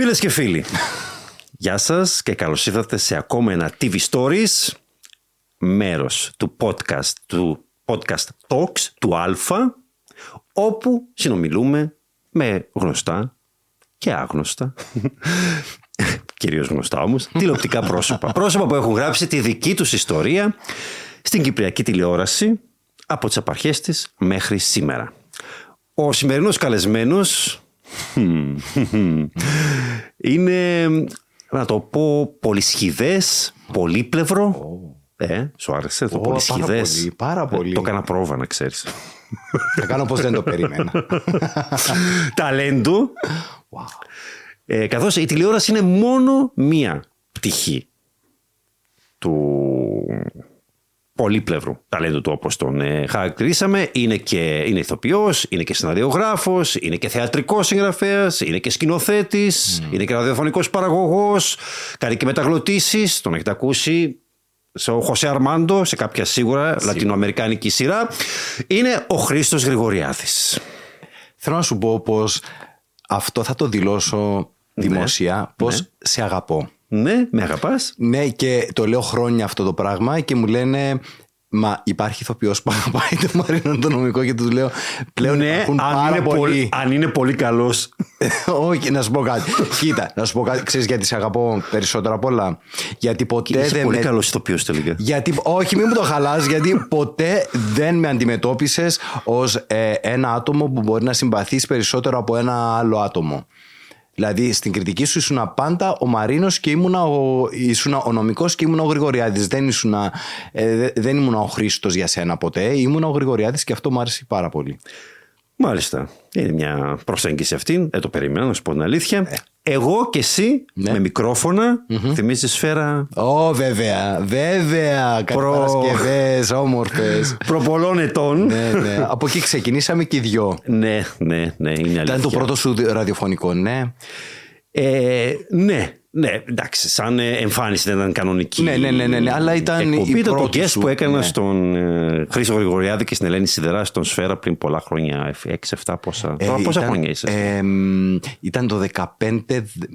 Φίλες και φίλοι, γεια σας και καλώς ήρθατε σε ακόμα ένα TV Stories, μέρος του podcast, του podcast Talks, του Αλφα, όπου συνομιλούμε με γνωστά και άγνωστα, κυρίως γνωστά όμως, τηλεοπτικά πρόσωπα. πρόσωπα που έχουν γράψει τη δική τους ιστορία στην Κυπριακή τηλεόραση από τις απαρχές της μέχρι σήμερα. Ο σημερινός καλεσμένος είναι, να το πω, πολυσχηδές, πολύπλευρο. Ε, σου άρεσε το Ω, πολυσχηδές; πάρα πολύ, πάρα πολύ. Το έκανα πρόβα, να ξέρεις. Θα κάνω πως δεν το περίμενα. Ταλέντου. Ε, καθώς η τηλεόραση είναι μόνο μία πτυχή του πολύπλευρου ταλέντου του όπως τον ε, χαρακτηρίσαμε. Είναι και είναι ηθοποιός, είναι και σεναριογράφος, είναι και θεατρικός συγγραφέας, είναι και σκηνοθέτης, είναι και ραδιοφωνικός παραγωγός, κάνει και μεταγλωτήσεις, τον έχετε ακούσει σε ο Χωσέ Αρμάντο, σε κάποια σίγουρα λατινοαμερικάνικη σειρά. Είναι ο Χρήστος Γρηγοριάδης. Θέλω να σου πω πως αυτό θα το δηλώσω δημόσια, πως σε αγαπώ. Ναι, με αγαπάς. Ναι, και το λέω χρόνια αυτό το πράγμα και μου λένε. Μα υπάρχει ηθοποιός που αγαπάει το Μαρίνο το νομικό και τους λέω πλέον Ναι, έχουν αν πάρα είναι, πολύ. πολύ, αν είναι πολύ καλός. Όχι, να σου πω κάτι. Κοίτα, να σου πω κάτι. Ξέρεις γιατί σε αγαπώ περισσότερο απ' όλα; Γιατί ποτέ Είσαι δεν πολύ με- καλός ηθοποιός τελικά. Γιατί, όχι, μην μου το χαλάς, γιατί ποτέ δεν με αντιμετώπισες ως ε, ένα άτομο που μπορεί να συμπαθείς περισσότερο από ένα άλλο άτομο. Δηλαδή στην κριτική σου ήσουν πάντα ο Μαρίνος και ήμουνα ο, ήσουνα ο νομικός και ήμουνα ο Γρηγοριάδης. Δεν, ήσουνα, ε, δε- δεν ήμουν ο Χρήστος για σένα ποτέ, ήμουνα ο Γρηγοριάδης και αυτό μου άρεσε πάρα πολύ. Μάλιστα. Είναι μια προσέγγιση αυτή. Δεν το περίμενα, να σου πω την αλήθεια. Εγώ και εσύ Ναι. με μικρόφωνα θυμίζεις σφαίρα Ω, βέβαια, βέβαια, κάτι Προ- Παρασκευές, όμορφες. προπολών ετών. ναι, ναι. Από εκεί ξεκινήσαμε και οι δυο. ναι, ναι, ναι, είναι αλήθεια. Ήταν το πρώτο σου ραδιοφωνικό, ναι. Ε, ναι, ναι, εντάξει, σαν ε, εμφάνιση δεν ήταν κανονική. Ναι, ναι, ναι, ναι, ναι, αλλά ήταν εκπομπή. η Ήταν το πρώτη guest σου, που έκανα ναι. στον ε, Χρήστο Γρηγοριάδη και στην Ελένη Σιδερά στον Σφαίρα πριν πολλά χρόνια. 6-7 πόσα. Ε, Τώρα πόσα ήταν, χρόνια είσαι. ε, μ, ήταν το 15,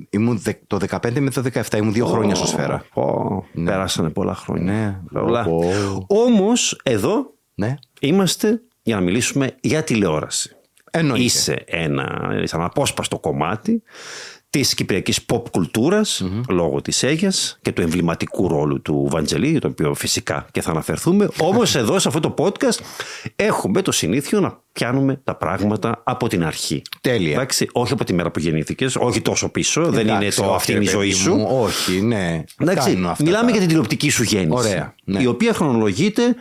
ήμουν δε- το 15 με το 17, ήμουν δύο χρόνια στο σφαίρα. Πω, Πέρασανε πολλά χρόνια. Ναι. Πολλά. Πω. Όμως εδώ Ναι. είμαστε για να μιλήσουμε για τηλεόραση. Εννοείται. Είσαι ένα είσαι ένα απόσπαστο κομμάτι της κυπριακής pop κουλτουρας λόγω της Αίγιας και του εμβληματικού ρόλου του Βαντζελή, το οποίο φυσικά και θα αναφερθούμε. Όμως εδώ σε αυτό το podcast έχουμε το συνήθειο να πιάνουμε τα πράγματα από την αρχή. Τέλεια. Εντάξει, όχι από τη μέρα που γεννήθηκες, όχι τόσο πίσω, δεν είναι Εντάξει, το όχι, αυτή ρε είναι η ζωή παιδί σου. μου, όχι, ναι. Εντάξει, Κάνουν αυτά μιλάμε τα- για την τηλεοπτική σου γέννηση. Ωραία, ναι. Η οποία χρονολογείται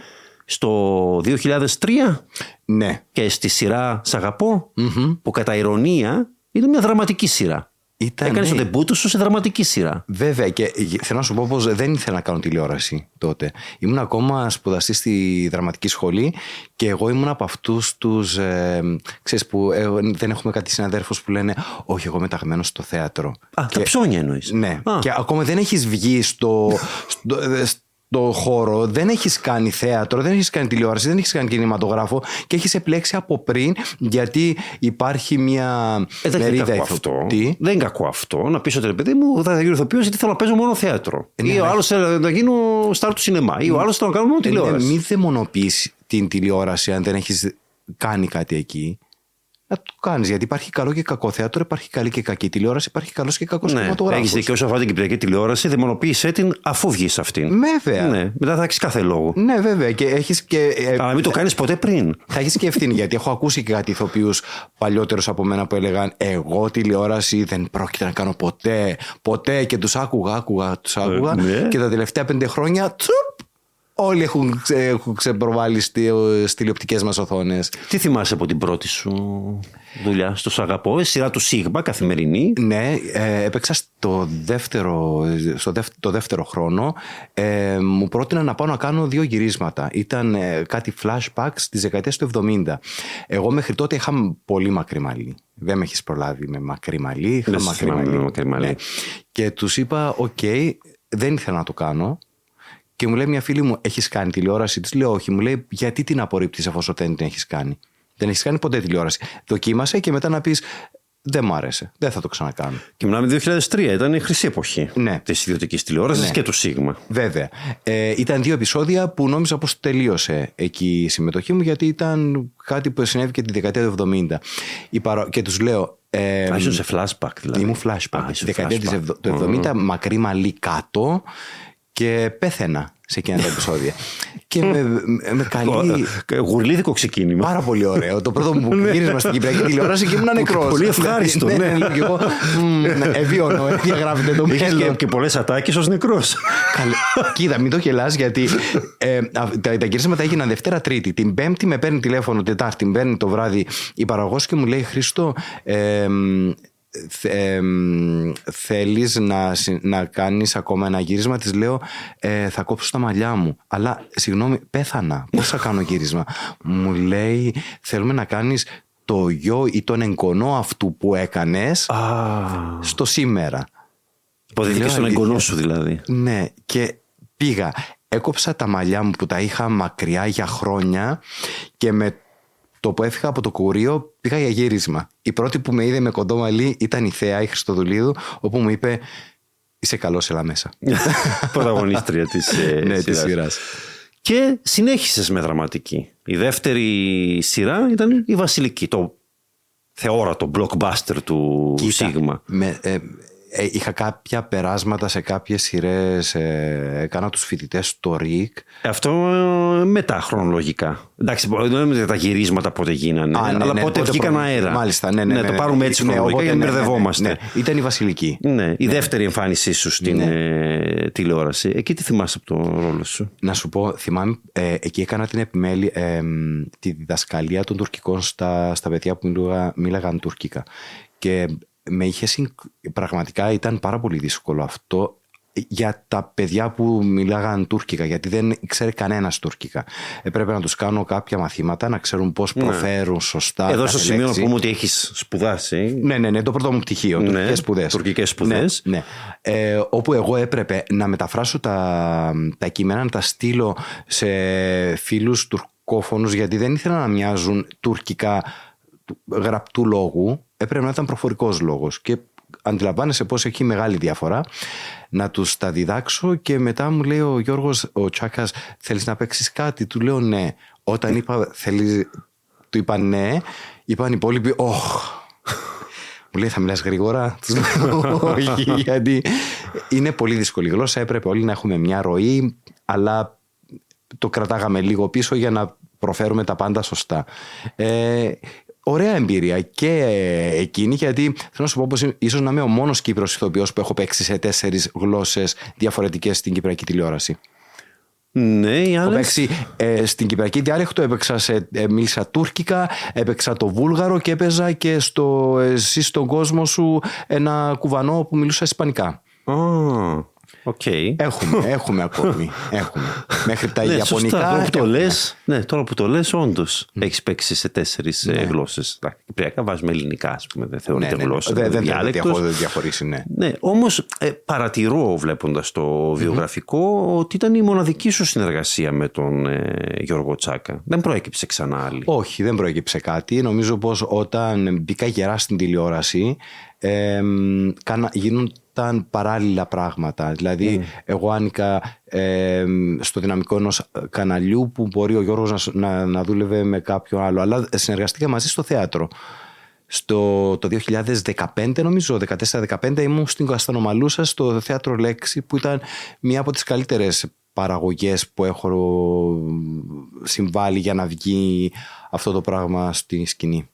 στο 2003 Ναι. και στη σειρά Σ' αγαπω που κατά ηρωνία είναι μια δραματική σειρά. Ήταν, Έκανες το ναι. ντεμπούτο σου σε δραματική σειρά. Βέβαια και θέλω να σου πω πως δεν ήθελα να κάνω τηλεόραση τότε. Ήμουν ακόμα σπουδαστής στη δραματική σχολή και εγώ ήμουν από αυτούς τους, ε, ξέρεις που ε, δεν έχουμε κάτι συναδέρφους που λένε όχι εγώ είμαι ταγμένος στο θέατρο. Α, τα ψώνια εννοείς. Ναι. Και ακόμα δεν έχεις βγει στο, στο, ε, στο χώρο, δεν έχεις κάνει θέατρο, δεν έχεις κάνει τηλεόραση, δεν έχεις κάνει κινηματογράφο και έχεις επιλέξει από πριν γιατί υπάρχει μια Ε, δεν είναι μερίδα κακό ηθο- αυτό. Τι; Δεν είναι κακό αυτό. Να πεις ότι ρε παιδί μου θα γίνω ηθοποιό γιατί θέλω να παίζω μόνο θέατρο. ναι, ή ο ναι. άλλος θέλει να γίνω στάρ του σινεμά. Ή ο άλλος θέλω να κάνω μόνο Ε, ναι, τηλεόραση. Μην δαιμονοποιείς την τηλεόραση αν δεν έχεις κάνει κάτι εκεί. Να το κάνεις γιατί υπάρχει καλό και κακό θέατρο, υπάρχει καλή και κακή τηλεόραση, υπάρχει καλός και κακός Ναι, κινηματογράφος. έχεις δίκιο όσο αφορά την κυπριακή τηλεόραση. Δαιμονοποίησέ την αφού βγεις αυτήν. Βέβαια. Ναι, μετά θα έχεις κάθε λόγο. Ναι, βέβαια. Και έχεις και, ε, Αλλά μην το κάνεις ποτέ πριν. Θα έχεις και ευθύνη γιατί έχω ακούσει και κάτι ηθοποιούς παλιότερους από μένα που έλεγαν Εγώ τηλεόραση δεν πρόκειται να κάνω ποτέ. Ποτέ. Και τους άκουγα, άκουγα, τους άκουγα. Ε, ναι. Και τα τελευταία πέντε χρόνια τσουπ, όλοι έχουν, ξε, έχουν ξεπροβάλει στι τηλεοπτικές μας οθόνες. Τι θυμάσαι από την πρώτη σου δουλειά; Στο Σ' αγαπώ, η σειρά του Σίγμα, καθημερινή. Ναι, ε, έπαιξα στο δεύτερο, στο δεύ- το δεύτερο χρόνο. Ε, μου πρότειναν να πάω να κάνω δύο γυρίσματα. Ήταν ε, κάτι flashbacks της δεκαετίας του 70. Εγώ μέχρι τότε είχα πολύ μακρύ μαλλί. Δεν με έχεις προλάβει με μακρύ μαλλί. Είχα Δεν σε μακρύ θυμάμαι μαλλί. με μακρύ μαλλί. Ναι. Και τους είπα, οκ, δεν ήθελα να το κάνω. Και μου λέει μια φίλη μου, έχεις κάνει τηλεόραση; Της λέω, Όχι. Μου λέει, Γιατί την απορρίπτεις εφόσον δεν την έχεις κάνει; Δεν έχεις κάνει ποτέ τηλεόραση. Δοκίμασε και μετά να πεις, δεν μου άρεσε. Δεν θα το ξανακάνω. Και μιλάμε 2003, ήταν η χρυσή εποχή Ναι. της ιδιωτικής τηλεόρασης και του Σίγμα. Βέβαια. Ε, ήταν δύο επεισόδια που νόμιζα πως τελείωσε εκεί η συμμετοχή μου γιατί ήταν κάτι που συνέβη και τη δεκαετία του 70. Η παρο... Και τους λέω... Ε, Α, ήσουν σε flashback δηλαδή. Ήμουν flashback. Α, ήσουν δεκαετία της flashback. ευδο- του 70, μακρύ μαλλί κάτω και πέθαινα σε εκείνα τα επεισόδια. και με, με, με καλή... Ε, Γουρλίδικο ξεκίνημα. Πάρα πολύ ωραίο. Το πρώτο μου γύρισμα στην Κυπριακή τηλεόραση και ήμουν νεκρός. Πολύ ευχάριστο, ναι. Και εγώ. μμ, Εβίωνο, ε, διαγράφεται το Είχες και, μέλλον. και πολλές ατάκες ως νεκρός. Καλέ. Κοίτα, μην το γελάς γιατί ε, α, τα, τα γυρίσματα έγιναν Δευτέρα Τρίτη. Την Πέμπτη με παίρνει τηλέφωνο, Τετάρτη με παίρνει το βράδυ η παραγωγός και μου λέει Χρήστο, ε, μ, θε, ε, μ, θέλεις να, συ- να κάνεις ακόμα ένα γύρισμα της λέω ε, θα κόψω τα μαλλιά μου αλλά συγγνώμη πέθανα πώς θα κάνω γύρισμα; Μου λέει θέλουμε να κάνεις το γιο ή τον εγγονό αυτού που έκανες στο σήμερα Υποδείχθηκε Λέω στον αλήθεια. εγγονό σου δηλαδή. ναι, και πήγα. Έκοψα τα μαλλιά μου που τα είχα μακριά για χρόνια και με το που έφυγα από το κουρίο πήγα για γύρισμα. Η πρώτη που με είδε με κοντό μαλλί ήταν η Θέα, η Χριστοδουλίδου, όπου μου είπε Είσαι καλός, έλα μέσα. Πρωταγωνίστρια της ναι, της σειράς. Και συνέχισες με δραματική. Η δεύτερη σειρά ήταν η Βασιλική. Το θεόρατο blockbuster του Σίγμα. Με, ε, ε, είχα κάποια περάσματα σε κάποιες σειρές, ε, έκανα τους φοιτητές στο ΡΙΚ. Αυτό ε, μετά χρονολογικά. Εντάξει, δεν λέμε για τα γυρίσματα πότε γίνανε, Α, ναι, αλλά ναι, πότε πότε βγήκαν προ- αέρα. Μάλιστα, ναι, ναι. ναι, το ναι. πάρουμε έτσι Ναι, χρονολογικά οπότε, για να ναι, ναι, ναι, μπερδευόμαστε. ναι. Ήταν η Βασιλική. Ναι, η δεύτερη εμφάνισή σου στην ε, τηλεόραση. Εκεί τι θυμάσαι από τον ρόλο σου; Να σου πω, θυμάμαι, ε, εκεί έκανα την επιμέλεια, ε, μ, τη διδασκαλία των τουρκικών στα, στα παιδιά που μιλούγα, μίλαγαν τουρκικά. Και με είχε συγκ... πραγματικά ήταν πάρα πολύ δύσκολο αυτό για τα παιδιά που μιλάγαν τουρκικά, γιατί δεν ξέρει κανένας τουρκικά. Έπρεπε να τους κάνω κάποια μαθήματα, να ξέρουν πώς προφέρουν σωστά. Εδώ κάθε στο σημείο να λέξη. πούμε ότι έχεις σπουδάσει. Ναι, ναι, ναι, το πρώτο μου πτυχίο, Ναι, τουρκικές σπουδές. τουρκικές σπουδές. Ναι, ναι. Ε, όπου εγώ έπρεπε να μεταφράσω τα, τα κείμενα, να τα στείλω σε φίλους τουρκόφωνους, γιατί δεν ήθελα να μοιάζουν τουρκικά του- γραπτού λόγου, έπρεπε να ήταν προφορικός λόγος. Και αντιλαμβάνεσαι πώς έχει μεγάλη διαφορά να τους τα διδάξω και μετά μου λέει ο Γιώργος ο Τσάκας θέλεις να παίξεις κάτι; Του λέω ναι όταν είπα θέλεις του είπα ναι είπαν οι υπόλοιποι όχ μου λέει θα μιλάς γρήγορα Τους λέω, όχι γιατί είναι πολύ δύσκολη γλώσσα έπρεπε όλοι να έχουμε μια ροή αλλά το κρατάγαμε λίγο πίσω για να προφέρουμε τα πάντα σωστά. Ε, ωραία εμπειρία και εκείνη γιατί θέλω να σου πω πως ίσως να είμαι ο μόνος Κύπριος ηθοποιός που έχω παίξει σε τέσσερις γλώσσες διαφορετικές στην Κυπριακή τηλεόραση. Ναι, οι Έχω άλλες... παίξει ε, στην Κυπριακή διάλεκτο, έπαιξα σε, ε, μίλησα τουρκικά, έπαιξα το βούλγαρο και έπαιζα και στο, εσύ στον κόσμο σου ένα κουβανό που μιλούσα ισπανικά. Α, οκ. Έχουμε, έχουμε ακόμη. Έχουμε. Μέχρι τα Ναι, Ιαπωνικά. σωστά. Τώρα που το έχουμε. λες, ναι, τώρα που το λες, όντως έχεις παίξει σε τέσσερις ναι. γλώσσες. Τα Κυπριακά βάζουμε ελληνικά, ας πούμε, δεν Ναι, θεωρείται ναι, ναι. γλώσσα. Δεν, δεν, είναι δεν διάλεκτος. διαχω- διαχωρίσει, ναι. Ναι, όμως ε, παρατηρώ βλέποντας το βιογραφικό ότι ήταν η μοναδική σου συνεργασία με τον ε, Γιώργο Τσάκα. Δεν προέκυψε ξανά άλλη. Όχι, δεν προέκυψε κάτι. Νομίζω πως όταν μπήκα γερά στην τηλεόραση ε, κάνα, γίνονταν παράλληλα πράγματα. Δηλαδή, εγώ άνοικα ε, στο δυναμικό ενός καναλιού που μπορεί ο Γιώργος να, σ- να, να δούλευε με κάποιον άλλο. Αλλά συνεργαστήκα μαζί στο θέατρο. Στο το 2015 νομίζω, 14-15 ήμουν στην Καστανομαλούσα στο θέατρο Λέξη που ήταν μία από τις καλύτερες παραγωγές που έχω συμβάλει για να βγει αυτό το πράγμα στη σκηνή.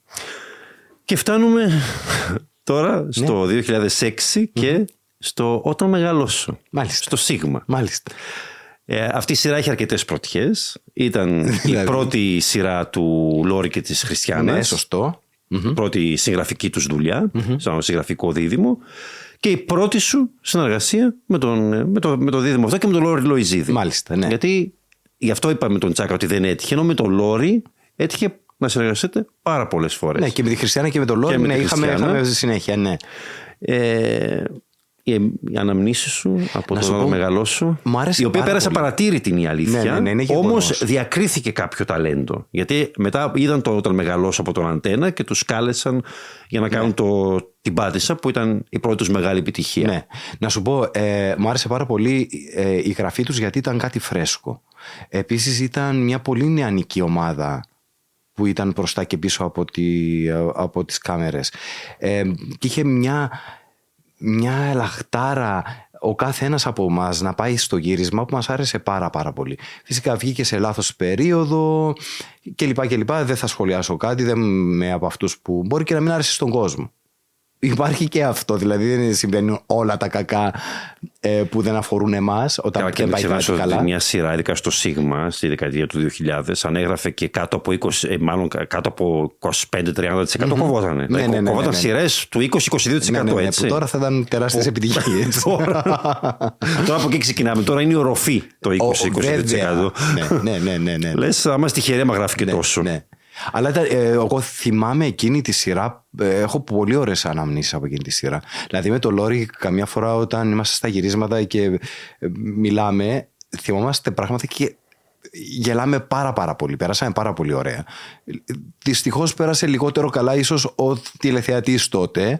Και φτάνουμε τώρα στο 2006 και στο Όταν μεγαλώσω. Μάλιστα. Στο Σίγμα. Μάλιστα. Ε, αυτή η σειρά έχει αρκετές πρωτιές. Ήταν η Δηλαδή. πρώτη σειρά του Λόρι και της Χριστιανάς. Ναι, σωστό. Η πρώτη συγγραφική τους δουλειά, σαν συγγραφικό δίδυμο. Και η πρώτη σου συνεργασία με, τον, με, το, με το δίδυμο αυτό και με τον Λόρι Λοϊζίδη. Μάλιστα, ναι. Γιατί γι' αυτό είπαμε τον Τσάκα ότι δεν έτυχε, ενώ με τον Λόρι έτυχε να συνεργαστείτε πάρα πολλές φορές. Ναι, και με τη Χριστιανά και με τον Λόρι Και με ναι, τη είχαμε, Χριστιανά. είχαμε συνέχεια, ναι. Ε, η, η αναμνήση σου από Να το σου πω, μεγαλό σου. μου άρεσε η οποία πάρα πέρασε πολύ. παρατήρητη είναι η αλήθεια. Ναι, ναι, ναι, είναι Όμως γεγονός. διακρίθηκε κάποιο ταλέντο. Γιατί μετά είδαν το όταν μεγαλώσω από τον αντένα και τους κάλεσαν για να κάνουν το, την πάτησα που ήταν η πρώτη τους μεγάλη επιτυχία. Ναι. Να σου πω, ε, μου άρεσε πάρα πολύ ε, η γραφή τους γιατί ήταν κάτι φρέσκο. Επίσης ήταν μια πολύ νεανική ομάδα που ήταν μπροστά και πίσω από, τη, από τις κάμερες. Ε, και είχε μια, μια ελαχτάρα ο κάθε ένας από εμάς να πάει στο γύρισμα που μας άρεσε πάρα πάρα πολύ. Φυσικά βγήκε σε λάθος περίοδο και λοιπά και λοιπά. Δεν θα σχολιάσω κάτι, δεν είμαι από αυτούς που μπορεί και να μην άρεσε στον κόσμο. Υπάρχει και αυτό, δηλαδή δεν συμβαίνουν όλα τα κακά ε, που δεν αφορούν εμάς όταν Καλά, και δεν να πάει κάτι ξεχάσω ότι καλά. μια σειρά, ειδικά στο Σίγμα, στη δεκαετία του 2000, αν έγραφε και κάτω από 20, ε, μάλλον κάτω από 25-30% κοβότανε. Ναι, ναι, ναι, ναι, κοβόταν ναι. σειρές του 20-22% Ναι, ναι, ναι, έτσι. που τώρα θα ήταν τεράστιες επιτυχίες. τώρα, τώρα από εκεί ξεκινάμε. Τώρα είναι η οροφή το 20-22%. Βέβαια. ναι, ναι, ναι, ναι, ναι. Λες, άμα στη τυχερή, άμα γράφει και τόσο. Ναι. Αλλά ήταν, ε, εγώ θυμάμαι εκείνη τη σειρά. ε, έχω πολύ ωραίες αναμνήσεις από εκείνη τη σειρά. Δηλαδή με το Λόρι, καμιά φορά όταν είμαστε στα γυρίσματα και ε, μιλάμε, θυμόμαστε πράγματα και γελάμε πάρα πάρα πολύ. Περάσαμε πάρα πολύ ωραία. Δυστυχώς πέρασε λιγότερο καλά ίσως ο τηλεθεατής τότε.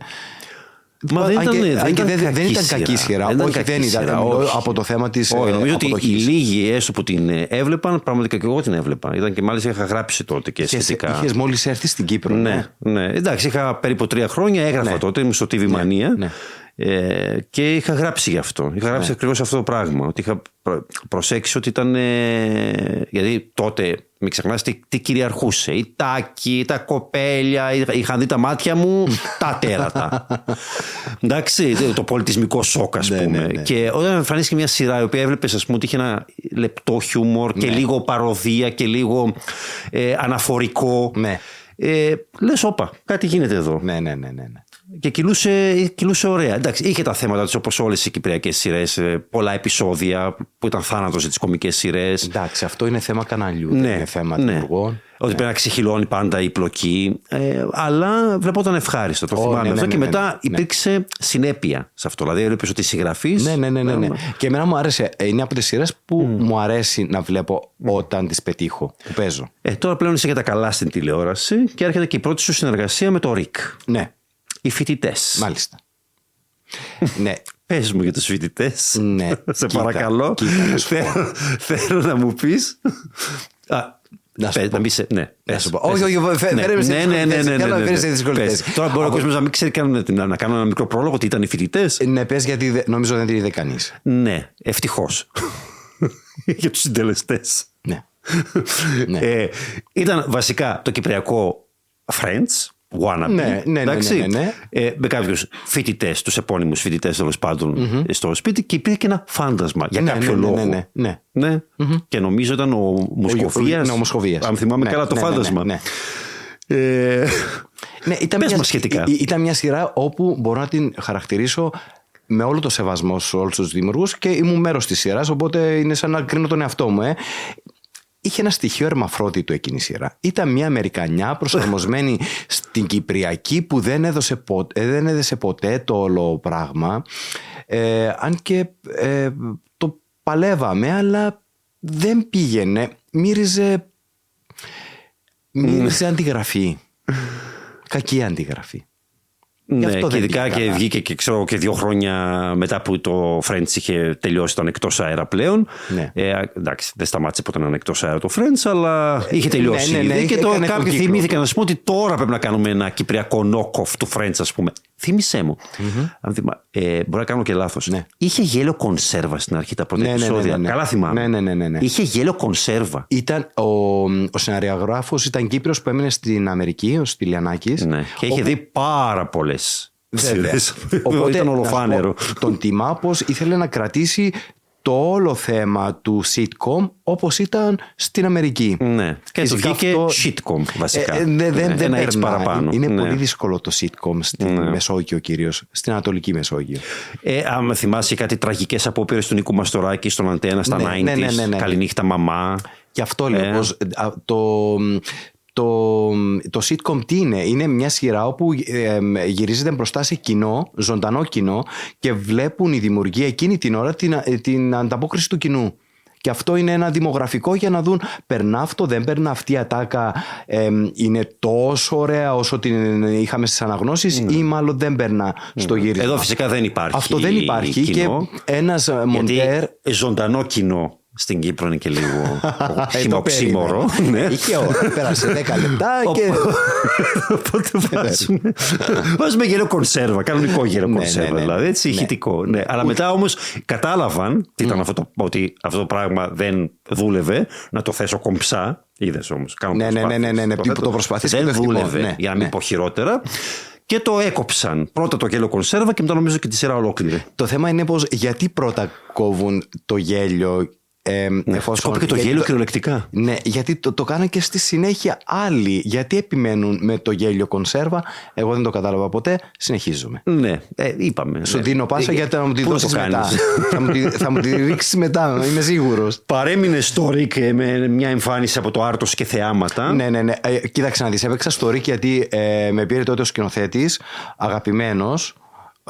Μα δεν Αν ήταν, και- δεν αν και ήταν δεν- δεν κακή ήταν κακή σειρά. Δεν Όχι, κακή δεν ήταν. σειρά, Ο- όχι. από το θέμα της, Όχι, ε, νομίζω ότι οι αποδοχής. λίγοι έστω που την ε, έβλεπαν, πραγματικά και εγώ την έβλεπα. Ήταν και μάλιστα είχα γράψει τότε και σχετικά. Είχες μόλις έρθει στην Κύπρο. Ναι, ναι. Εντάξει, είχα περίπου τρία χρόνια, έγραφα Ναι. τότε, ήμουν στο TV Mania ναι. Ε, και είχα γράψει γι' αυτό. Είχα γράψει Ναι. ακριβώς αυτό το πράγμα. Ότι είχα προ- προσέξει ότι ήταν. ε, γιατί τότε, μην ξεχνάς τι, τι κυριαρχούσε. Η τάκη, τα κοπέλια, είχα- είχαν δει τα μάτια μου τα τέρατα. Εντάξει, το πολιτισμικό σοκ, ας Ναι, πούμε. ναι, ναι. Και όταν εμφανίστηκε μια σειρά η οποία έβλεπες, ας πούμε, ότι είχε ένα λεπτό χιούμορ και λίγο παροδία και λίγο ε, αναφορικό. Ναι. Ε, Λες, όπα, κάτι γίνεται εδώ. Ναι, ναι, ναι, ναι. Ναι. Και κυλούσε, κυλούσε ωραία. Εντάξει, είχε τα θέματα της όπως όλες οι κυπριακές σειρές. Πολλά επεισόδια που ήταν θάνατος για τις κομικές σειρές. Εντάξει, αυτό είναι θέμα καναλιού. δεν είναι θέμα δημιουργών. Ότι πρέπει να ξεχυλώνει πάντα η πλοκή. Ε, αλλά βλεπόταν ευχάριστο. Το Ω, θυμάμαι ναι, αυτό. ναι, και ναι, μετά ναι, ναι. υπήρξε συνέπεια σε αυτό. Δηλαδή, έβλεπε ότι η συγγραφή. Ναι, ναι, ναι, ναι, ναι. Και εμένα μου άρεσε. ε, Είναι από τις σειρές που μου αρέσει να βλέπω όταν τις πετύχω. Που παίζω. Ε, τώρα πλέον είσαι για τα καλά στην τηλεόραση και έρχεται και η πρώτη σου συνεργασία με το ΡΙΚ. Ναι, Οι φοιτητές. μάλιστα. ναι, Πες μου για τους φοιτητές. Ναι, Σε κοίτα, παρακαλώ. κοίτα, να σου πω. θέλω, θέλω να μου πεις. Να σου πες, πω. να μπει σε. Ναι, πες, σου πω. πες. Όχι, όχι, φε- Ναι, φέρε με σε ναι, ναι, ναι, δύσκολη ναι, θέση. ναι, Θέλω να ναι, φέρεις σε ναι. δύσκολη Πες. θέση. Τώρα μπορεί ο Από- κόσμος να μην ξέρει καν να, να κάνω ένα μικρό πρόλογο ότι ήταν οι φοιτητές. ναι, πες γιατί δε- νομίζω δεν την είδε κανείς. Ναι, ευτυχώς. για τους συντελεστές. Ναι. Ναι. Ε, ήταν βασικά το κυπριακό Friends. Wannabe, Ναι, ναι, ναι, εντάξει, ναι, ναι, ναι. Ε, με κάποιους φοιτητές, τους επώνυμους φοιτητές τέλος πάντων στο σπίτι και υπήρχε και ένα φάντασμα για Ναι, κάποιο ναι, ναι, λόγο. ναι, ναι, Ναι. Και νομίζω ήταν ο Μοσχοβία. ναι, ο Μοσχοβίας. Αν θυμάμαι Ναι, καλά το ναι, ναι, ναι, φάντασμα. ναι. Ε, Ναι, ήταν, Πες μια, μας σχετικά. ή- ήταν μια σειρά όπου μπορώ να την χαρακτηρίσω με όλο το σεβασμό σε όλους τους δημιουργούς και ήμουν μέρος της σειράς, οπότε είναι σαν να κρίνω τον εαυτό μου. Ε. Είχε ένα στοιχείο ερμαφρότητο εκείνη η σειρά. Ήταν μια Αμερικανιά προσαρμοσμένη στην Κυπριακή που δεν έδωσε, ποτέ, δεν έδεσε ποτέ το όλο πράγμα. Ε, αν και ε, το παλεύαμε, αλλά δεν πήγαινε. Μύριζε, μύριζε αντιγραφή. Κακή αντιγραφή. Γι' ναι, αυτό και δεν ειδικά πήγε και καλά. βγήκε και, ξέρω, και δύο χρόνια μετά που το Friends είχε τελειώσει, ήταν εκτός αέρα πλέον. Ναι. Ε, εντάξει, δεν σταμάτησε ποτέ να είναι εκτός αέρα το Friends, αλλά είχε τελειώσει ναι, ναι, ήδη. είχε- και τώρα έκανε τον κάποιοι κύκλο θυμήθηκαν να σου πω ότι τώρα πρέπει να κάνουμε ένα κυπριακό knock-off του Friends, ας πούμε. Θύμησέ μου. Αν θυμά... ε, μπορεί να κάνω και λάθος. Ναι. Είχε γέλιο κονσέρβα στην αρχή τα πρώτα Ναι, ναι, ναι, επεισόδια. ναι, ναι. Καλά θυμάμαι. Ναι, ναι, ναι, ναι, ναι. Είχε γέλιο κονσέρβα. Ήταν ο, ο σεναριογράφος ήταν Κύπριος που έμενε στην Αμερική, ο Στυλιανάκης. Ναι. Και είχε δει πάρα πολλές. Βέβαια. Οπότε ήταν να σου ολοφάνερο. πω, τον τιμά πως ήθελε να κρατήσει το όλο θέμα του sitcom όπως ήταν στην Αμερική. Ναι. Και του Φυσικά βγήκε αυτό- sitcom βασικά. Ε, ε, δεν, δεν, Ναι, δεν ένα έτσι περνάει. παραπάνω. Είναι Ναι. πολύ δύσκολο το sitcom στην Μεσόγειο κυρίως, στην Ανατολική Μεσόγειο. Ε, άμα θυμάσαι κάτι τραγικές απόπειρες του Νίκου Μαστοράκη στον Αντένα στα Ναι, 90s, ναι, ναι, ναι, ναι. Καληνύχτα μαμά. Γι' αυτό λέω Ε. πως, α, το, το, το sitcom τι είναι. Είναι μια σειρά όπου ε, ε, γυρίζεται μπροστά σε κοινό, ζωντανό κοινό και βλέπουν οι δημιουργοί εκείνη την ώρα την, ε, την ανταπόκριση του κοινού. Και αυτό είναι ένα δημογραφικό για να δουν περνά αυτό, δεν περνά αυτή η ατάκα ε, είναι τόσο ωραία όσο την είχαμε στις αναγνώσεις ή μάλλον δεν περνά στο γύρισμα. Εδώ φυσικά δεν υπάρχει. Αυτό δεν υπάρχει κοινό, και ένας ε, γιατί μοντέρ ζωντανό κοινό στην Κύπρο είναι και λίγο Ε, το χυμοξύμορο. περίμενα. ναι. Είχε ώρα. Πέρασε 10 λεπτά και. Οπότε βάζουμε, βάζουμε γέλιο κονσέρβα, κανονικό γέλιο Ναι, κονσέρβα, ναι, ναι. δηλαδή έτσι ηχητικό. Ναι. Αλλά μετά όμως κατάλαβαν τι ήταν αυτό το, ότι αυτό το πράγμα δεν δούλευε, να το θέσω κομψά. Είδες όμως. Ναι, ναι, ναι, ναι, ναι, ναι, θέτω. το προσπαθείς Δεν και το εθνικό, δούλευε, ναι, για να μην ναι. πω χειρότερα. Και το έκοψαν. Πρώτα το γέλιο κονσέρβα και μετά νομίζω και τη σειρά ολόκληρη. Το θέμα είναι πως γιατί πρώτα κόβουν το γέλιο. Ε, εφόσον, Κόπηκε το γιατί γέλιο κυριολεκτικά. Ναι, γιατί το, το κάναν και στη συνέχεια άλλοι. Γιατί επιμένουν με το γέλιο κονσέρβα. Εγώ δεν το κατάλαβα ποτέ. Συνεχίζουμε. Ναι, ε, είπαμε. Σου ναι. δίνω πάσα Ε, γιατί θα μου τη πού να δώσεις το μετά. κάνεις; θα, μου τη, θα μου τη ρίξεις μετά, είμαι σίγουρος. Παρέμεινε στο Ρικ ε, με μια εμφάνιση από το Άρτος και θεάματα. Ναι, ναι, ναι. Ε, κοίταξε να δεις, έπαιξα στο Rick γιατί ε, με πήρε τότε ο σκηνοθέτης, αγαπημένος,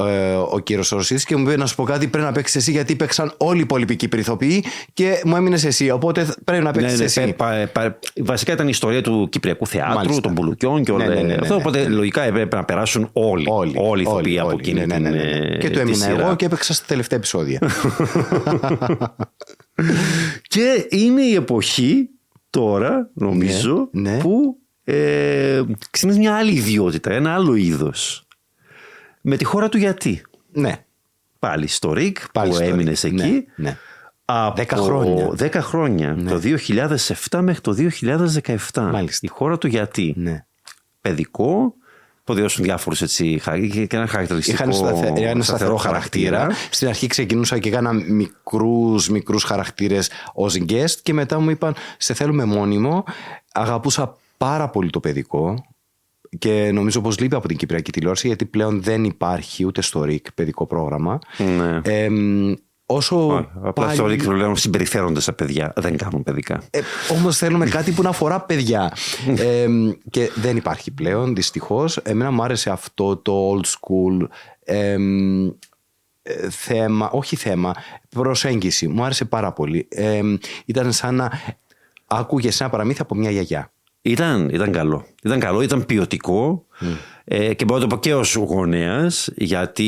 ε, ο κύριος Ρωσίδη και μου είπε να σου πω κάτι πρέπει να παίξεις εσύ γιατί παίξαν όλοι οι υπόλοιποι Κύπροι ηθοποιοί και μου έμεινες εσύ. Οπότε πρέπει να παίξεις Ναι, ναι, εσύ. πα- πα- βασικά ήταν η ιστορία του Κυπριακού θεάτρου, Μάλιστα. των Μπουλουκιών και όλα Ναι, ναι, ναι, ναι, αυτό. ναι. Οπότε λογικά έπρεπε να περάσουν όλοι. Όλοι, όλοι οι ηθοποιοί όλοι, από όλοι. εκείνη Ναι, ναι, ναι, ναι. την, ε, Και του τη έμεινα σειρά. εγώ και έπαιξα στα τελευταία επεισόδια. Και είναι η εποχή τώρα, νομίζω, Ναι, ναι. που ε, ξεκινάς μια άλλη ιδιότητα, ένα άλλο είδος. Με τη χώρα του γιατί; ναι. Πάλι στο ΡΙΚ Πάλι που στο έμεινες Rick. εκεί. Ναι, ναι. Από Δέκα χρόνια. 10 χρόνια. Το 2007 μέχρι το 2017. Μάλιστα. Η χώρα του γιατί; ναι. Παιδικό, που δώσουν διάφορους έτσι. χα- είχε και ένα χαρακτηριστικό. Είχαν σταθε... ένα σταθερό χαρακτήρα. Στην αρχή ξεκινούσα και έκανα μικρούς, μικρούς χαρακτήρες ως guest και μετά μου είπαν σε θέλουμε μόνιμο. Αγαπούσα πάρα πολύ το παιδικό και νομίζω πως λείπει από την Κυπριακή τηλεόραση γιατί πλέον δεν υπάρχει ούτε στο ΡΙΚ παιδικό πρόγραμμα. Ναι. Ε, μ, όσο Όχι, Απλά πάλι- στο ΡΙΚ πλέον συμπεριφέρονται σαν παιδιά. Δεν κάνουν παιδικά. ε, όμως θέλουμε κάτι που να αφορά παιδιά. ε, και δεν υπάρχει πλέον, δυστυχώς. Εμένα μου άρεσε αυτό το old school ε, ε, θέμα, όχι θέμα, προσέγγιση. Μου άρεσε πάρα πολύ. Ε, ήταν σαν να άκουγες ένα παραμύθι από μια γιαγιά. Ήταν, ήταν καλό. Ήταν καλό, ήταν ποιοτικό. Ε, και μπορώ να το πω και ως γονέας, γιατί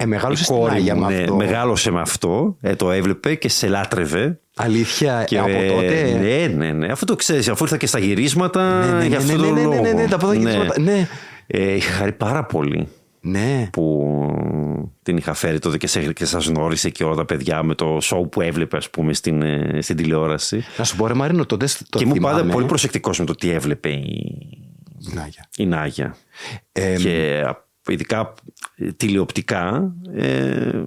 Ε, μεγάλωσε η στην κόρη Άγια μου με ναι, αυτό. μεγάλωσε με αυτό. Ε, το έβλεπε και σε λάτρευε. Αλήθεια, Και, από τότε... Ναι, ναι, ναι. Αυτό το ξέρεις, αφού ήρθα και στα γυρίσματα. Ναι, ναι, για ναι, αυτό ναι, τον ναι, ναι, ναι, λόγο. ναι, τα πρώτα γυρίσματα, ναι. Ε, είχα χαρεί πάρα πολύ ναι. που την είχα φέρει τότε και, σε, και σας γνώρισε και όλα τα παιδιά με το show που έβλεπε ας πούμε στην, ε, στην τηλεόραση. Να σου πω ρε Μαρίνο, τότε το και ήμουν πάντα θυμάμαι. πολύ προσεκτικός με το τι έβλεπε η, Να, για. η Νάγια. Ε, και α, ειδικά ε, τηλεοπτικά, ε,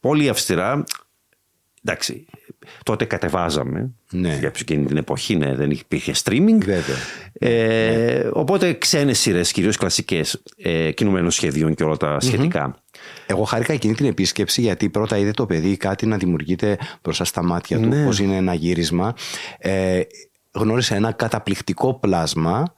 πολύ αυστηρά. Εντάξει, τότε κατεβάζαμε. Ναι. Για εκείνη την εποχή, ναι, δεν υπήρχε streaming. Βέβαια. Ε, Οπότε ξένες σειρές, κυρίως κλασικές, ε, κινουμένων σχεδίων και όλα τα σχετικά. Εγώ χάρηκα εκείνη την επίσκεψη γιατί πρώτα είδε το παιδί κάτι να δημιουργείται μπροστά στα μάτια του, Ναι. πώς είναι ένα γύρισμα. Ε, γνώρισε ένα καταπληκτικό πλάσμα,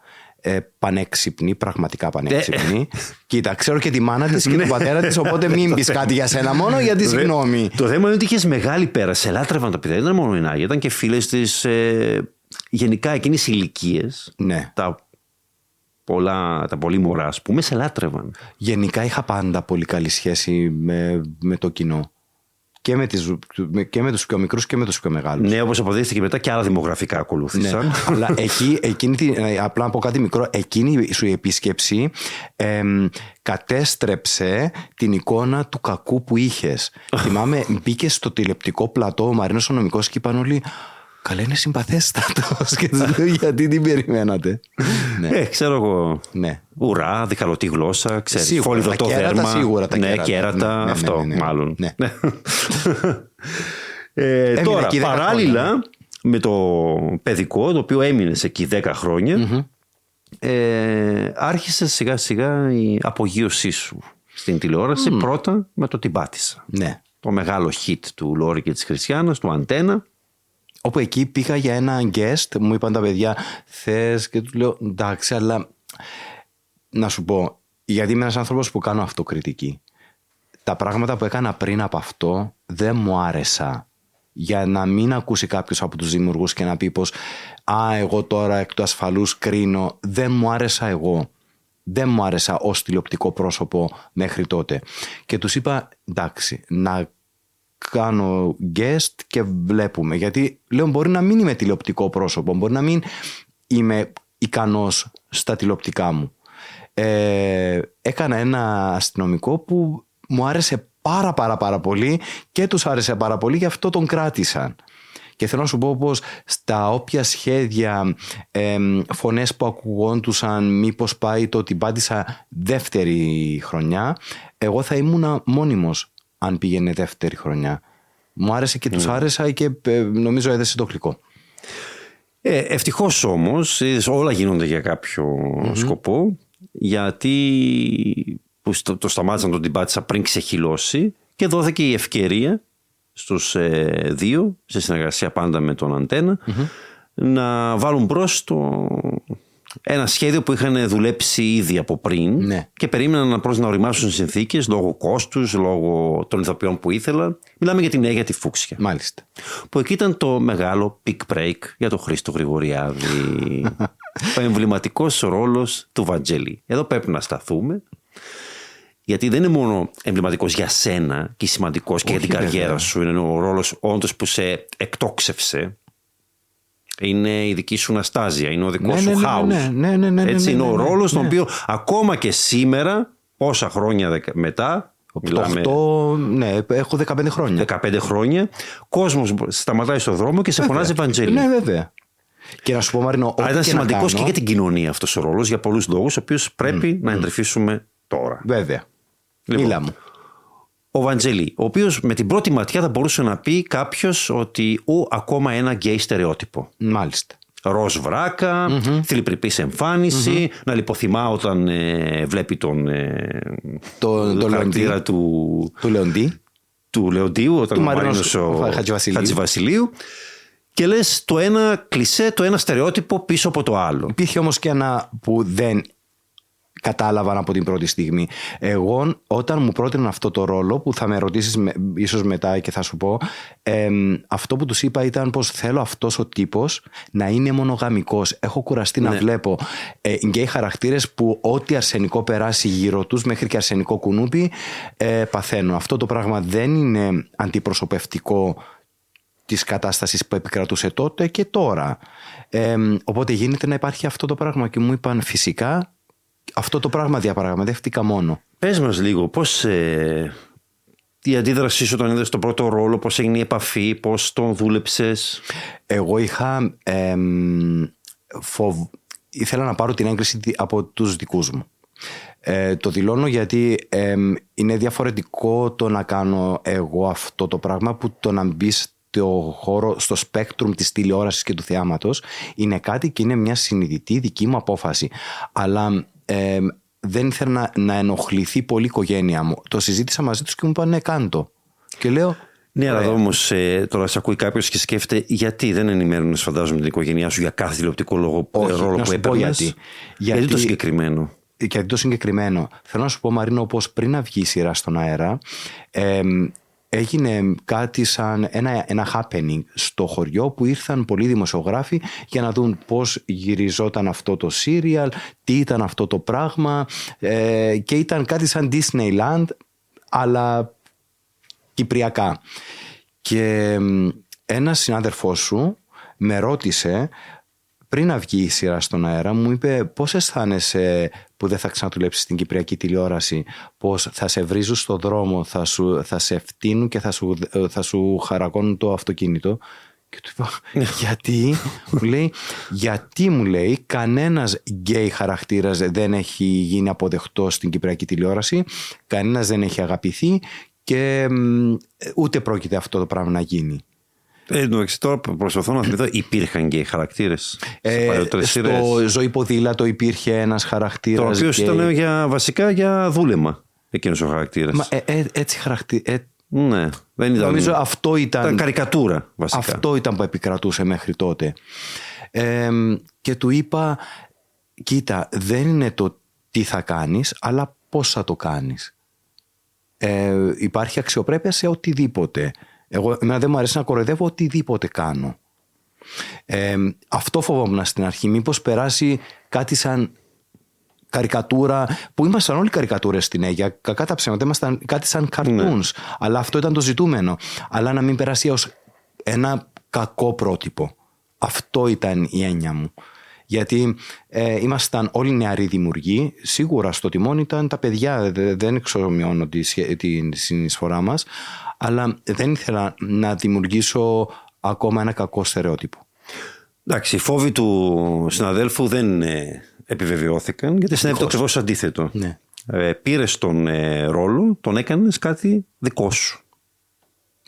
ε, πανέξυπνη, πραγματικά πανέξυπνη. Κοίτα, ξέρω και τη μάνα της και τον πατέρα της, οπότε μην πεις κάτι για σένα μόνο, γιατί συγγνώμη. Το θέμα είναι ότι είχες μεγάλη πέρα. Σε λάτρευαν τα παιδιά. Δεν ήταν μόνο η Νάγια, ήταν και φίλες της. Ε, γενικά εκείνε οι ηλικίες. Ναι. Τα, πολλά, τα πολύ μωρά, ας πούμε, σε λάτρευαν. Γενικά είχα πάντα πολύ καλή σχέση με, με το κοινό. Και με, τις, με- και με τους πιο μικρούς και με τους πιο μεγάλους. Ναι, όπως αποδείχθηκε μετά και άλλα δημογραφικά ακολούθησαν. Ναι. Αλλά εκεί, εκείνη, την- ε, απλά να πω κάτι μικρό, εκείνη σου η επίσκεψη εμ, κατέστρεψε την εικόνα του κακού που είχες. Θυμάμαι, μπήκε στο τηλεπτικό πλατό ο Μαρίνος ο νομικός και είπαν όλοι Καλά είναι συμπαθέστατος και τους λέω γιατί την περιμένατε; ναι. Ε, ξέρω εγώ. ναι. Ουρά, διχαλωτή γλώσσα, ξέρεις. Σίγουρα, Φολιδωτό τα κέρατα, δέρμα. σίγουρα τα ναι, κέρατα. κέρατα, Ναι, ναι, αυτό ναι, ναι, ναι. μάλλον. Ναι. ε, τώρα, εκεί 10 παράλληλα με το παιδικό, το οποίο έμεινε εκεί 10 χρονια ε, άρχισε σιγά σιγά η απογείωσή σου στην τηλεόραση. Πρώτα με το «Την πάτησα». ναι. Το μεγάλο hit του Λόρι και της Χριστιανάς, του Αντένα. Όπου εκεί πήγα για ένα guest, μου είπαν τα παιδιά, θες και τους λέω εντάξει, αλλά να σου πω, γιατί είμαι ένας άνθρωπος που κάνω αυτοκριτική. Τα πράγματα που έκανα πριν από αυτό δεν μου άρεσα για να μην ακούσει κάποιος από τους δημιουργούς και να πει πως «Α, εγώ τώρα εκ του ασφαλούς κρίνω». Δεν μου άρεσα εγώ. Δεν μου άρεσα ως τηλεοπτικό πρόσωπο μέχρι τότε. Και τους είπα «Εντάξει, να κάνω guest και βλέπουμε». Γιατί λέω μπορεί να μην είμαι τηλεοπτικό πρόσωπο, μπορεί να μην είμαι ικανός στα τηλεοπτικά μου. Ε, έκανα ένα αστυνομικό που μου άρεσε πάρα πάρα πάρα πολύ και τους άρεσε πάρα πολύ γι' αυτό τον κράτησαν. Και θέλω να σου πω πως στα όποια σχέδια ε, φωνές που ακουγόντουσαν μήπως πάει το ότι πάτησα δεύτερη χρονιά εγώ θα ήμουν μόνιμος αν πήγαινε δεύτερη χρονιά. Μου άρεσε και τους ναι. άρεσα και ε, νομίζω έδεσε το γλυκό. Ε, ευτυχώς όμως όλα γίνονται για καποιο σκοπό γιατί που το σταμάτησαν τον Τιμπάτσα πριν ξεχυλώσει και δόθηκε η ευκαιρία στους ε, δύο, σε συνεργασία πάντα με τον αντενα να βάλουν μπρος το... ένα σχέδιο που είχαν δουλέψει ήδη από πριν ναι. και περίμεναν να, να οριμάσουν συνθήκες λόγω κόστους, λόγω των ηθοποιών που ήθελαν. Μιλάμε για την Αίγια τη Φούξια. Μάλιστα. Που εκεί ήταν το μεγάλο pick break για τον Χρήστο Γρηγοριάδη. ο εμβληματικός ρόλος του Βαντζέλη. Εδώ πρέπει να σταθούμε γιατί δεν είναι μόνο εμβληματικός για σένα και σημαντικός και για την καριέρα σου. Είναι ο ρόλος όντως που σε εκτόξευσε. Είναι η δική σου Ναστάζια, είναι ο δικός ναι, σου ναι, house. Ναι, ναι, ναι, ναι, Έτσι είναι ο ναι, ρόλος ναι. τον οποίο ακόμα και σήμερα, πόσα χρόνια μετά. Μιλάμε... 8, ναι, έχω 15 χρόνια. 15 χρόνια. Κόσμος σταματάει στον δρόμο και σε φωνάζει Ευαγγέλη. Ναι, βέβαια. Και να σου πω, Μαρίνο, Αλλά ήταν σημαντικός και για την κοινωνία αυτός ο ρόλος για πολλούς λόγους, ο οποίος πρέπει να εντρυφήσουμε τώρα. Βέβαια. Λοιπόν, Μίλα μου. Ο Βαντζελή, ο οποίος με την πρώτη ματιά θα μπορούσε να πει κάποιος ότι ο ακόμα ένα γκέι στερεότυπο. Μάλιστα. Ροζ βράκα, mm-hmm. θηλυπρεπής εμφάνιση, mm-hmm. να λιποθυμά όταν ε, βλέπει τον ε, το, το χαρακτήρα του, του Λεοντή. Του Λεοντίου, όταν του ο Μαρίνος ο Χατζηβασιλείου. Χατζηβασιλείου. Και λες το ένα κλισέ, το ένα στερεότυπο πίσω από το άλλο. Υπήρχε όμως και ένα που δεν κατάλαβαν από την πρώτη στιγμή. Εγώ όταν μου πρότειναν αυτό το ρόλο που θα με ρωτήσεις με, ίσως μετά και θα σου πω ε, αυτό που τους είπα ήταν πως θέλω αυτός ο τύπος να είναι μονογαμικός. Έχω κουραστεί ναι. να βλέπω ε, γκέι χαρακτήρες που ό,τι αρσενικό περάσει γύρω τους μέχρι και αρσενικό κουνούπι ε, παθαίνω. Αυτό το πράγμα δεν είναι αντιπροσωπευτικό της κατάστασης που επικρατούσε τότε και τώρα. Ε, οπότε γίνεται να υπάρχει αυτό το πράγμα και μου είπαν φυσικά αυτό το πράγμα διαπραγματεύτηκα μόνο. Πες μας λίγο πώς ε, η αντίδρασή σου όταν είδες τον πρώτο ρόλο, πώς έγινε η επαφή, πώς τον δούλεψες; Εγώ είχα ε, φοβ... ήθελα να πάρω την έγκριση από τους δικούς μου. Ε, το δηλώνω γιατί ε, είναι διαφορετικό το να κάνω εγώ αυτό το πράγμα που το να μπει στο χώρο, στο σπέκτρουμ της τηλεόρασης και του θεάματος είναι κάτι και είναι μια συνειδητή δική μου απόφαση. Αλλά ε, δεν ήθελα να, να ενοχληθεί πολύ η οικογένειά μου. Το συζήτησα μαζί τους και μου είπαν ναι κάντο. Και λέω ναι, αλλά όμως ε, τώρα σε ακούει κάποιος και σκέφτεται γιατί δεν ενημέρωνε, φαντάζομαι, την οικογένειά σου για κάθε τηλεοπτικό λόγο, Όχι, ρόλο που έπαιρνες. Γιατί. γιατί. γιατί το συγκεκριμένο; Γιατί το συγκεκριμένο. Θέλω να σου πω, Μαρίνο, πως πριν να βγει η σειρά στον αέρα, ε, έγινε κάτι σαν ένα, ένα happening στο χωριό που ήρθαν πολλοί δημοσιογράφοι για να δουν πώς γυριζόταν αυτό το serial, τι ήταν αυτό το πράγμα ε, και ήταν κάτι σαν Disneyland αλλά κυπριακά. Και ένας συνάδελφός σου με ρώτησε πριν να βγει η σειρά στον αέρα μου είπε πώς αισθάνεσαι που δεν θα ξαναδουλέψεις στην Κυπριακή τηλεόραση; Πως θα σε βρίζουν στο δρόμο θα, σου, θα σε φτύνουν και θα σου, θα σου χαρακώνουν το αυτοκίνητο; Και του είπα γιατί; Μου λέει γιατί μου λέει κανένας γκέι χαρακτήρας δεν έχει γίνει αποδεκτός στην Κυπριακή τηλεόραση κανένας δεν έχει αγαπηθεί και ούτε πρόκειται αυτό το πράγμα να γίνει ε, εντάξει, τώρα προσπαθώ να θυμηθώ, υπήρχαν και οι χαρακτήρες. Ε, στο ζωή ποδήλατο υπήρχε ένας χαρακτήρας. Το οποίος ήταν για, βασικά για δούλεμα εκείνος ο χαρακτήρας. Ε, ε, έτσι χαρακτή, ε, Ναι, δεν ήταν. Νομίζω αυτό ήταν. Ήταν καρικατούρα βασικά. Αυτό ήταν που επικρατούσε μέχρι τότε. Ε, και του είπα, κοίτα, δεν είναι το τι θα κάνεις, αλλά πώς θα το κάνεις. Ε, υπάρχει αξιοπρέπεια σε οτιδήποτε. Εγώ, εμένα δεν μου αρέσει να κοροϊδεύω οτιδήποτε κάνω. Ε, αυτό φοβόμουν στην αρχή. Μήπως περάσει κάτι σαν καρικατούρα, που ήμασταν όλοι καρικατούρες στην Αίγια. Κακά τα ψέματα, ήμασταν κάτι σαν cartoons. Αλλά αυτό ήταν το ζητούμενο. Αλλά να μην περάσει ω ένα κακό πρότυπο. Αυτό ήταν η έννοια μου. Γιατί ε, ήμασταν όλοι νεαροί δημιουργοί. Σίγουρα στο τιμόνι ήταν τα παιδιά, δεν εξομοιώνω τη, τη συνεισφορά μας. Αλλά δεν ήθελα να δημιουργήσω ακόμα ένα κακό στερεότυπο. Εντάξει, οι φόβοι του συναδέλφου δεν ε, επιβεβαιώθηκαν γιατί συνέβη το ακριβώς αντίθετο. Ναι. Ε, Πήρες τον ε, ρόλο, τον έκανες κάτι δικό σου.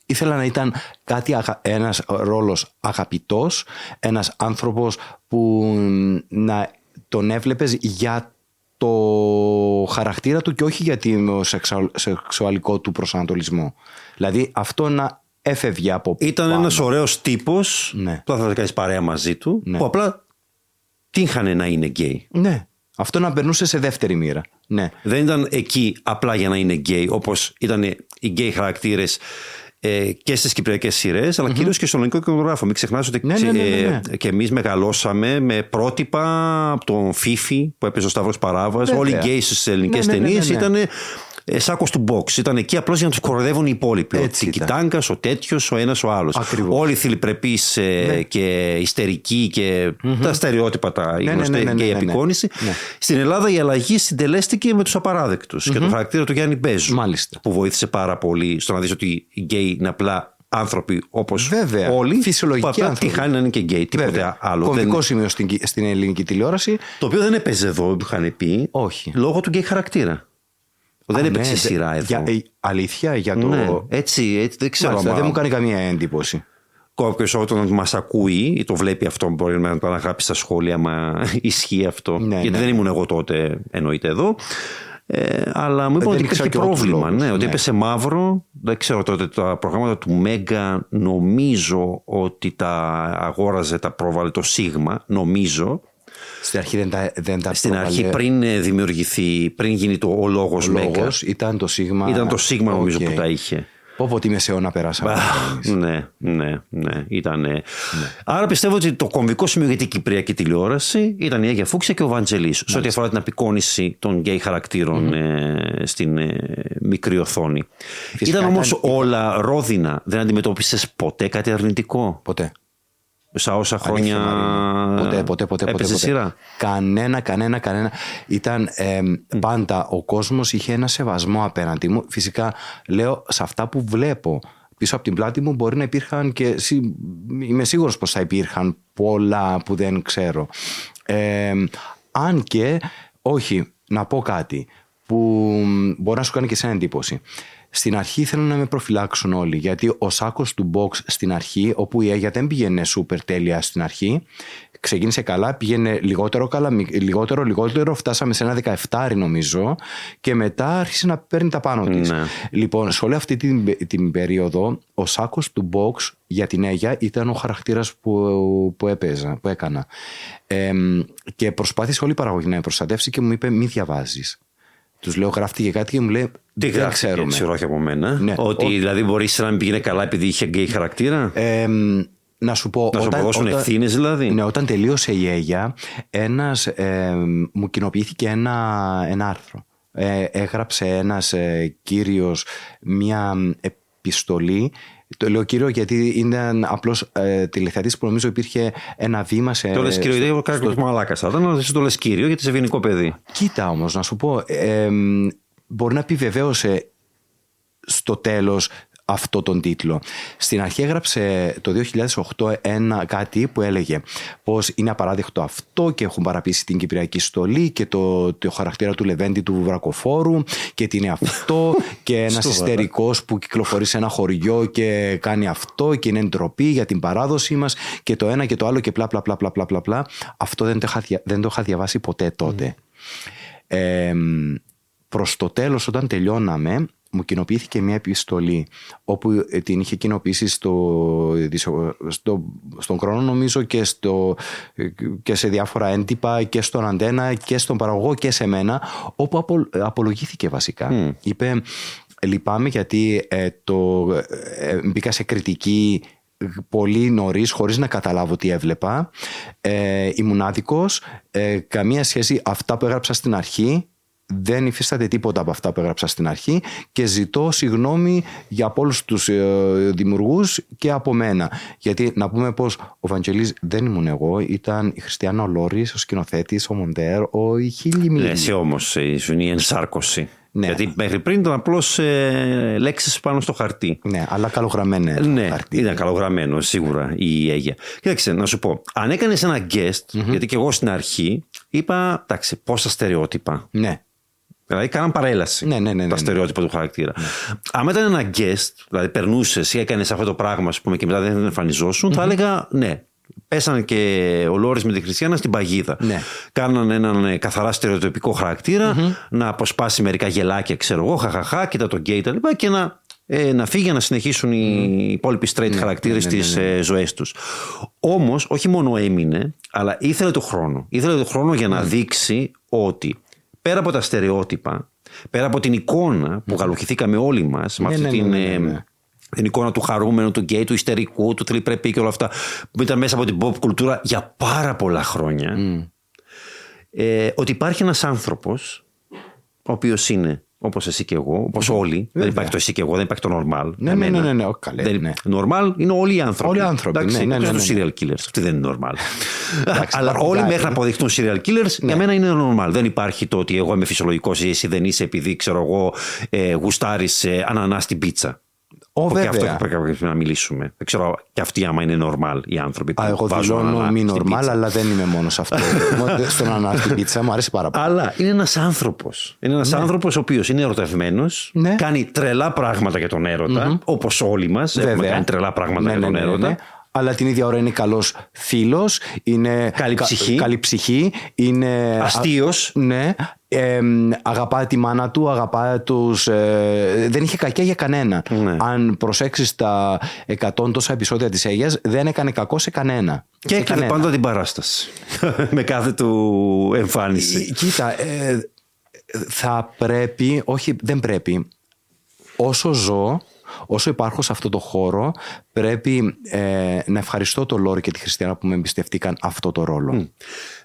Ήθελα να ήταν κάτι, αγα- ένας ρόλος αγαπητός, ένας άνθρωπος που να τον έβλεπες για το χαρακτήρα του και όχι για το σεξουαλ- σεξουαλικό του προσανατολισμό. Δηλαδή αυτό να έφευγε από Ήταν πάνω. ένας ωραίος τύπος Ναι. που θα κάνεις παρέα μαζί του, Ναι. που απλά τύχανε να είναι γκέι. Ναι. Αυτό να περνούσε σε δεύτερη μοίρα. Ναι. Δεν ήταν εκεί απλά για να είναι γκέι, όπως ήταν οι γκέι χαρακτήρες ε, και στις κυπριακές σειρές, αλλά κυρίως και στο ελληνικό κινηματογράφο. Μην ξεχνάς ότι Ναι, ναι, ναι, ναι, ναι. ε, και εμείς μεγαλώσαμε με πρότυπα από τον Φίφη που έπαιζε ο Σταύρος Παράβας. Βέβαια. Όλοι οι γκέις στις ελληνικές Ναι, ναι, ναι, ταινίες ναι, ναι. ήταν ε, σάκο του μποξ. Ήταν εκεί απλώς για να τους κοροϊδεύουν οι υπόλοιποι. Έτσι ο ήταν. Τικιτάγκα, ο τέτοιος, ο ένας, ο άλλος. Ακριβώς. Όλοι θηλυπρεπείς Ναι. και ιστερικοί και τα στερεότυπα τα ναι, γνωστά ναι, ναι, και η ναι, ναι, ναι. απεικόνιση. Ναι. Στην Ελλάδα η αλλαγή συντελέστηκε με τους απαράδεκτους και το χαρακτήρα του Γιάννη Μπέζου. Μάλιστα. Που βοήθησε πάρα πολύ στο να δεις ότι οι γκέι είναι απλά άνθρωποι όπως Βέβαια. όλοι. Φυσιολογικοί που απλά άνθρωποι. τυχάνει να είναι και γκέι. Τίποτε Βέβαια. άλλο. Κομβικό Δεν- σημείο στην, στην ελληνική τηλεόραση. Το οποίο δεν έπαιζε εδώ, του είχαν πει. Όχι. Λόγω του γκέι χαρακτήρα. Δεν Α, έπαιξε ναι, σειρά δε- εδώ. Για, ε, αλήθεια για το. Ναι, έτσι, έτσι, δεν ξέρω. Μάλιστα, μα- δεν μου κάνει καμία εντύπωση. Κάποιο όταν μας ακούει ή το βλέπει αυτό, μπορεί να το αναγράψει στα σχόλια, μα ισχύει αυτό. Ναι, Γιατί ναι. δεν ήμουν εγώ τότε, εννοείται εδώ. Ε, αλλά μου είπαν δεν ότι ήξερα υπήρχε και εγώ τους πρόβλημα. λόγους, Ναι, ότι ναι. έπεσε μαύρο. Δεν ξέρω τότε τα προγράμματα του Mega. Νομίζω ότι τα αγόραζε, τα πρόβαλε το Σίγμα. Νομίζω. Στην αρχή δεν τα, δεν τα Στην προβαλέ- αρχή, πριν ε, δημιουργηθεί, πριν γίνει το, ο λόγος ο Mega. λόγος ήταν το Σίγμα. Ήταν το Σίγμα νομίζω Οκ. που τα είχε. Πω πω τι μεσαίωνα περάσαμε. εμείς. Ναι, ναι, ναι. Ήταν. Άρα πιστεύω ότι το κομβικό σημείο για την Κυπριακή τηλεόραση ήταν η Αγία Φούξια και ο Βαντζελής. Σε ό,τι αφορά την απεικόνηση των γκέι χαρακτηρων ε, στην ε, μικρή οθόνη. Φυσικά ήταν όμως ήταν- όλα ρόδινα. Δεν αντιμετώπισες ποτέ κάτι αρνητικό; Ποτέ. Στα όσα χρόνια. Αλήθεια, Μαρίνο. Ποτέ, ποτέ, ποτέ. ποτέ, έπαιζε ποτέ. σειρά. Κανένα, κανένα, κανένα. Ήταν ε, πάντα ο κόσμος είχε ένα σεβασμό απέναντι μου. Φυσικά λέω σε αυτά που βλέπω. Πίσω από την πλάτη μου μπορεί να υπήρχαν και σι- είμαι σίγουρος πως θα υπήρχαν πολλά που δεν ξέρω. Ε, αν και, όχι, να πω κάτι που μπορεί να σου κάνει και σε εντύπωση. Στην αρχή ήθελαν να με προφυλάξουν όλοι γιατί ο σάκος του box στην αρχή όπου η Αίγια δεν πήγαινε σούπερ τέλεια στην αρχή ξεκίνησε καλά, πήγαινε λιγότερο καλά, μι- λιγότερο, λιγότερο, φτάσαμε σε ένα 17 νομίζω και μετά άρχισε να παίρνει τα πάνω της. Ναι. Λοιπόν, σε όλη αυτή την, την περίοδο ο σάκος του box για την Αίγια ήταν ο χαρακτήρας που, που έπαιζα, που έκανα. Ε, και προσπάθησε όλη η παραγωγή να με προστατεύσει και μου είπε μη διαβάζεις. Τους λέω γράφτηκε κάτι και μου λέει Τι δεν γράφτηκε ξέρουμε. έτσι όχι από μένα. Ναι. Ότι Ο- δηλαδή μπορείς να μην πήγαινε καλά επειδή είχε γκέι χαρακτήρα; Ε, να σου πω. να σου αποδώσουν ευθύνες δηλαδή; Ναι, όταν τελείωσε η Αίγια, ένας, ε, μου κοινοποιήθηκε ένα, ένα άρθρο. Ε, έγραψε ένας ε, κύριος μια επιστολή. Το λέω κύριο γιατί ήταν απλώς ε, τηλεθεατής που νομίζω υπήρχε ένα βήμα σε... Το λες κύριο, στο- γιατί κάποιο μαλάκα θα ήταν, αλλά εσύ το λες κύριο γιατί είσαι ευγενικό παιδί. Κοίτα όμως να σου πω, ε, μπορεί να επιβεβαίωσε στο τέλος αυτό τον τίτλο. Στην αρχή έγραψε το 2008 ένα κάτι που έλεγε πως είναι απαράδεκτο αυτό και έχουν παραπείσει την Κυπριακή στολή και το, το χαρακτήρα του Λεβέντη του Βρακοφόρου και τι είναι αυτό και ένας Σοβαρά. ιστερικός που κυκλοφορεί σε ένα χωριό και κάνει αυτό και είναι ντροπή για την παράδοσή μας και το ένα και το άλλο και πλά πλά πλά πλά πλά πλά, πλά. Αυτό δεν το, είχα, δια- δεν το είχα διαβάσει ποτέ τότε. Ε, προς το τέλος όταν τελειώναμε μου κοινοποιήθηκε μια επιστολή όπου ε, την είχε κοινοποιήσει στο, στο, στον χρόνο νομίζω και, στο, και σε διάφορα έντυπα και στον αντένα και στον παραγωγό και σε μένα όπου απο, απολογήθηκε βασικά. Είπε λυπάμαι γιατί ε, το, ε, μπήκα σε κριτική πολύ νωρίς, χωρίς να καταλάβω τι έβλεπα. Ε, ήμουν άδικος. Ε, καμία σχέση αυτά που έγραψα στην αρχή δεν υφίσταται τίποτα από αυτά που έγραψα στην αρχή και ζητώ συγγνώμη για από όλους τους ε, δημιουργούς και από μένα. Γιατί να πούμε πως ο Βαγγελής δεν ήμουν εγώ, ήταν η Χριστιανά Ολόρης, ο σκηνοθέτης, ο Μοντέρ, ο Ιχίλη Ναι, εσύ όμως ήσουν η ενσάρκωση. Ναι. Γιατί μέχρι πριν ήταν απλώς ε, λέξεις πάνω στο χαρτί. Ναι, αλλά καλογραμμένες. Ναι, χαρτί. ήταν καλογραμμένο σίγουρα η Αίγια. Κοίταξε, να σου πω, αν έκανες ένα guest, γιατί και εγώ στην αρχή είπα, εντάξει, πόσα στερεότυπα. Ναι. Δηλαδή, κάναν παρέλαση Ναι, ναι, ναι, ναι, τα ναι. στερεότυπα του χαρακτήρα. Αν ήταν ένα guest, δηλαδή περνούσες ή έκανες αυτό το πράγμα, ας πούμε, και μετά δεν εμφανιζόσουν, θα έλεγα ναι. Πέσανε και ο Λόρις με τη Χριστιανά στην παγίδα. Ναι. Κάναν έναν ε, καθαρά στερεοτυπικό χαρακτήρα, να αποσπάσει μερικά γελάκια, ξέρω εγώ, χαχαχά, κοίτα τον γκέι κτλ. Και να, ε, να φύγει για να συνεχίσουν οι υπόλοιποι straight χαρακτήρες ναι, ναι, στι ε, ζωές τους. Όμως, όχι μόνο έμεινε, αλλά ήθελε το χρόνο. Ήθελε το χρόνο για να δείξει ότι πέρα από τα στερεότυπα, πέρα από την εικόνα που γαλουχηθήκαμε όλοι μας, με Ναι, αυτή ναι, την. ναι, ναι, ε, ναι. την εικόνα του χαρούμενου, του γκέι, του ιστερικού, του θλιπρεπή και όλα αυτά που ήταν μέσα από την pop κουλτούρα για πάρα πολλά χρόνια. Ε, ότι υπάρχει ένας άνθρωπος ο οποίος είναι όπως εσύ και εγώ, όπως όλοι. Δεν υπάρχει το εσύ και εγώ, δεν υπάρχει το normal. Ναι, για ναι, μένα. ναι, ναι, ναι, όχι, καλέ, Δεν- ναι. Normal είναι όλοι οι άνθρωποι. Όλοι οι άνθρωποι, Εντάξει, ναι, ναι, εκτός ναι, τους ναι. serial killers. Αυτοί δεν είναι normal. Αλλά υπάρχουν όλοι κάποιοι. μέχρι να αποδειχτούν serial killers, για μένα είναι normal. Δεν υπάρχει το ότι εγώ είμαι φυσιολογικός ή εσύ δεν είσαι επειδή ξέρω εγώ ε, γουστάρεις ε, ανανάς στην πίτσα. Ω, Και αυτό βέβαια. πρέπει να μιλήσουμε. Δεν ξέρω και αυτοί άμα είναι normal οι άνθρωποι που Α, εγώ βάζουν δηλώνω ανανά μη στην normal, πίτσα. αλλά δεν είμαι μόνος σε αυτό. Μόνο Στον ανά στην πίτσα μου αρέσει πάρα πολύ. Αλλά είναι ένας άνθρωπος. Είναι ένας Ναι. άνθρωπος ο οποίος είναι ερωτευμένος, Ναι. κάνει τρελά πράγματα για τον έρωτα, όπως όλοι μας έχουμε Βέβαια. κάνει τρελά πράγματα Ναι, για ναι, τον ναι, ναι, έρωτα. ναι. Αλλά την ίδια ώρα είναι καλός φίλος. Είναι Καλή κα- ψυχή. καλή ψυχή. Είναι Αστείος. α- Ναι. Ε, αγαπάει τη μάνα του, αγαπάει τους... ε, δεν είχε κακιά για κανένα. Ναι. Αν προσέξεις τα 100 τόσα επεισόδια της Αίγιας, δεν έκανε κακό σε κανένα. Και Σε έκλεινε κανένα. πάντα την παράσταση. Με κάθε του εμφάνιση. Ε, Κοίτα, ε, θα πρέπει, όχι δεν πρέπει, όσο ζω, όσο υπάρχω σε αυτό το χώρο, πρέπει ε, να ευχαριστώ το Λόρι και τη Χριστιανά που με εμπιστευτήκαν αυτό το ρόλο.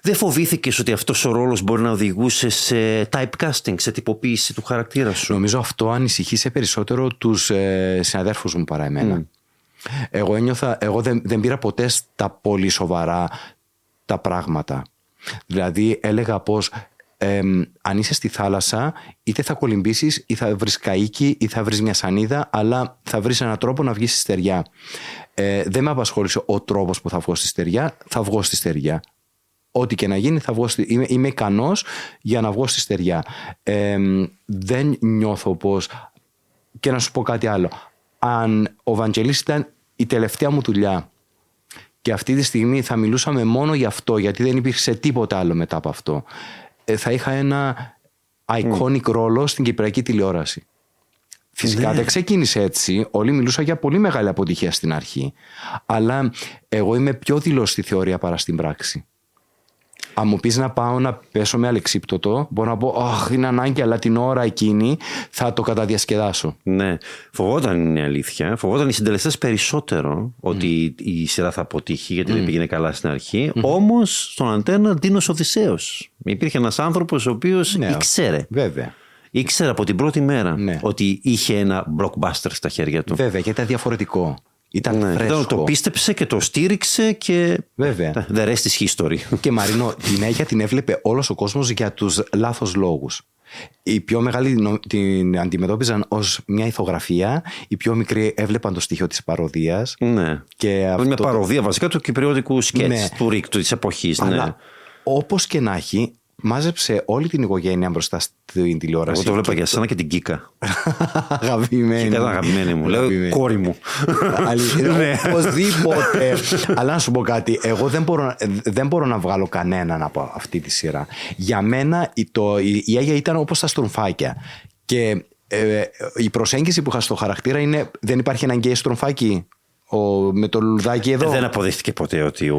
Δεν φοβήθηκες ότι αυτός ο ρόλος μπορεί να οδηγούσε σε typecasting, σε τυποποίηση του χαρακτήρα σου; Νομίζω αυτό ανησυχήσε περισσότερο τους ε, συναδέρφους μου παρά εμένα. Εγώ ένιωθα, εγώ δεν, δεν πήρα ποτέ στα πολύ σοβαρά τα πράγματα. Δηλαδή έλεγα πως εμ, αν είσαι στη θάλασσα είτε θα κολυμπήσεις ή θα βρεις καΐκι ή θα βρεις μια σανίδα αλλά θα βρεις έναν τρόπο να βγεις στη στεριά. Ε, δεν με απασχόλησε ο τρόπος που θα βγω στη στεριά, θα βγω στη στεριά. Ό,τι και να γίνει θα βγω στη... είμαι, είμαι ικανός για να βγω στη στεριά. Ε, δεν νιώθω πως... Και να σου πω κάτι άλλο. Αν ο Βαντζελής ήταν η τελευταία μου δουλειά και αυτή τη στιγμή θα μιλούσαμε μόνο για αυτό γιατί δεν υπήρξε τίποτα άλλο μετά από αυτό ε, θα είχα ένα iconic ρόλο στην κυπριακή τηλεόραση. Φυσικά δεν ξεκίνησε έτσι. Όλοι μιλούσαν για πολύ μεγάλη αποτυχία στην αρχή. Αλλά εγώ είμαι πιο δηλός στη θεωρία παρά στην πράξη. Αν μου πεις να πάω να πέσω με αλεξίπτωτο, μπορώ να πω: Αχ, είναι ανάγκη, αλλά την ώρα εκείνη θα το καταδιασκεδάσω. Ναι, φοβόταν είναι η αλήθεια. Φοβόταν οι συντελεστές περισσότερο ότι η σειρά θα αποτύχει γιατί δεν πήγαινε καλά στην αρχή. Όμως στον αντένα Ντίνο Οδυσσέο. Υπήρχε ένας άνθρωπος ο οποίος Ναι. ήξερε. Βέβαια. Ήξερε από την πρώτη μέρα Ναι. ότι είχε ένα blockbuster στα χέρια του. Βέβαια, γιατί ήταν διαφορετικό. Ήταν Ναι, φρέσκο. ήταν- το πίστεψε και το στήριξε και. Βέβαια. The rest is history. Και Μαρίνο, την Αίγια την έβλεπε όλος ο κόσμος για τους λάθος λόγους. Οι πιο μεγάλοι νο- την αντιμετώπιζαν ως μια ηθογραφία, οι πιο μικροί έβλεπαν το στοιχείο της παροδίας. ναι. Και αυτό Μια το- παροδία βασικά του κυπριώτικου σκέτς Ναι. του Ρίκ, της εποχής. Ναι. Αλλά όπως και να έχει, μάζεψε όλη την οικογένεια μπροστά στην τηλεόραση. Εγώ το βλέπα για σένα και την Κίκα. Αγαπημένη. Κίκα ήταν αγαπημένη μου. Λέω Αγαπημένη. κόρη μου. Αλήθεια, Ναι. Οπωσδήποτε. Αλλά να σου πω κάτι. Εγώ δεν μπορώ, να- δεν μπορώ να βγάλω κανέναν από αυτή τη σειρά. Για μένα η, το, η, η Αίγια ήταν όπως τα στρομφάκια. Και ε, η προσέγγιση που είχα στο χαρακτήρα είναι δεν υπάρχει ένα γκέι στρομφάκι; Ο, με το λουλουδάκι εδώ. Δεν αποδείχτηκε ποτέ ότι ο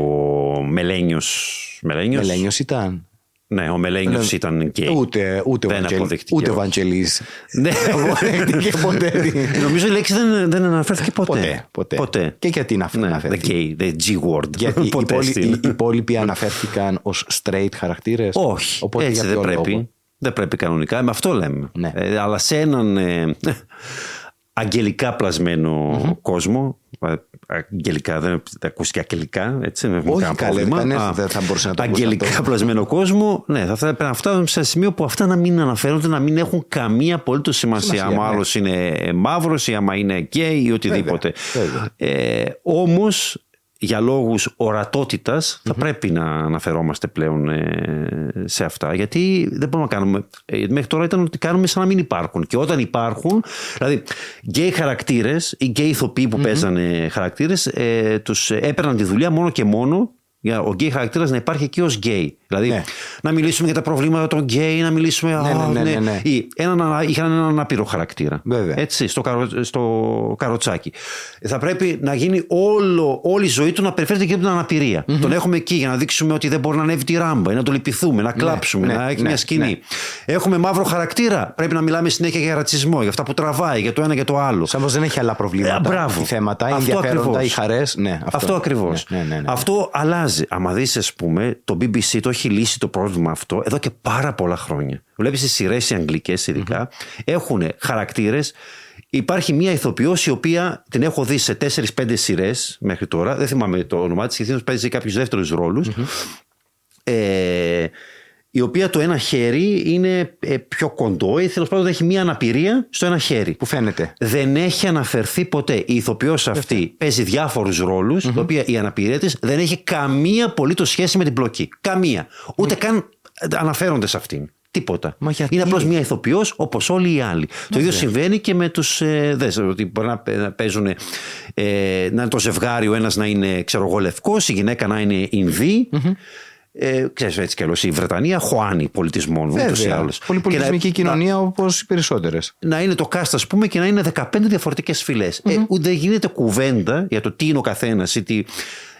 Μελένιος... Μελένιος, Μελένιος ήταν. Ναι, ο Μελένιος ήταν γκέι. Ούτε, ούτε, Δεν ο Βαντζελ- αποδείχτηκε. ούτε ο Βαντζελής. Ναι. Αποδείχτηκε ποτέ. Νομίζω η λέξη δεν, δεν αναφέρθηκε ποτέ. ποτέ, ποτέ. Και γιατί να Ναι, the αναφέρθηκε. gay, the G word. Γιατί οι, ποτέ υπόλοι- στην- οι υπόλοιποι αναφέρθηκαν ως straight χαρακτήρες. Όχι, Οπότε έτσι για δεν ποιο πρέπει. λόγο; Δεν πρέπει κανονικά, με αυτό λέμε. Ναι. Ε, αλλά σε έναν ε, αγγελικά πλασμένο κόσμο, ε, αγγελικά, δεν δεν ακούστηκε αγγελικά, έτσι, δεν έχουμε Όχι, κανένα καλέ, πρόβλημα. δεν- Α, δεν θα μπορούσε να το ακούσει Αγγελικά αυτό. πλασμένο κόσμο, ναι, θα πρέπει να φτάσουμε σε ένα σημείο που αυτά να μην αναφέρονται, να μην έχουν καμία απολύτως σημασία. Σημασία, άμα ναι. άλλος είναι μαύρος ή άμα είναι γκέι ή οτιδήποτε. Βέβαια, Ε, Όμως, για λόγους ορατότητας θα πρέπει να αναφερόμαστε πλέον ε, σε αυτά γιατί δεν μπορούμε να κάνουμε ε, μέχρι τώρα ήταν ότι κάνουμε σαν να μην υπάρχουν. Και όταν υπάρχουν δηλαδή γκέι χαρακτήρες ή γκέι ηθοποιοί που παίζανε χαρακτήρες ε, τους έπαιρναν τη δουλειά μόνο και μόνο για ο γκέι χαρακτήρας να υπάρχει εκεί ως γκέι δηλαδή Ναι. να μιλήσουμε για τα προβλήματα των γκέι να μιλήσουμε Ναι, «Α, ναι, ναι, ναι, ναι. Ή έναν, είχαν έναν άπειρο χαρακτήρα Βέβαια. έτσι, στο, καρο, στο καροτσάκι. Θα πρέπει να γίνει όλο, όλη η ζωή του να περιφέρεται και από την αναπηρια Τον έχουμε εκεί για να δείξουμε ότι δεν μπορεί να ανέβει τη ράμπα ή να το λυπηθούμε, να κλάψουμε, ναι, να έχει ναι, μια σκηνή. ναι. Έχουμε μαύρο χαρακτήρα. Πρέπει να μιλάμε συνέχεια για ρατσισμό, για αυτά που τραβάει, για το ένα και το άλλο. Σαν πως δεν έχει άλλα προβλήματα. Ε, μπράβο. Οι θέματα, οι Αυτό ενδιαφέροντα, ακριβώς. οι χαρές. Ναι, αυτό, Αυτό ακριβώς. Ναι, ναι, ναι, ναι. Αυτό αλλάζει. Άμα δεις, ας πούμε, το BBC το έχει λύσει το πρόβλημα αυτό εδώ και πάρα πολλά χρόνια. Βλέπεις τι σειρές οι αγγλικές ειδικά έχουν χαρακτήρες. Υπάρχει μία ηθοποιός η οποία την έχω δει σε 4-5 σειρές μέχρι τώρα. Δεν θυμάμαι το όνομά της, γιατί παίζει κάποιους δεύτερους ρόλους. Ε, η οποία το ένα χέρι είναι ε, πιο κοντό ή τέλος πάντων έχει μία αναπηρία στο ένα χέρι. Που φαίνεται. Δεν έχει αναφερθεί ποτέ. Η ηθοποιός αυτή παίζει διάφορους ρόλους, τα οποία η αναπηρία της δεν έχει καμία απολύτως σχέση με την πλοκή. Καμία. Ούτε καν αναφέρονται σε αυτήν. Τίποτα. Μα γιατί; Είναι απλώς μια ηθοποιός όπως όλοι οι άλλοι. Το ίδιο συμβαίνει και με τους. Ε, δες, ότι μπορεί να, παι- να παίζουν. Ε, να είναι το ζευγάρι, ο ένας να είναι ξέρω εγώ λευκός, η γυναίκα να είναι Ινδή. Ε, ξέρεις έτσι κι αλλιώς η Βρετανία χωάνει πολιτισμών ούτως ή Βέβαια. άλλως. Πολυπολιτισμική Και να- κοινωνία όπως οι περισσότερες. να είναι το cast, ας πούμε, και να είναι 15 διαφορετικές φυλές. Ε, ούτε δεν γίνεται κουβέντα για το τι είναι ο καθένας ή τι.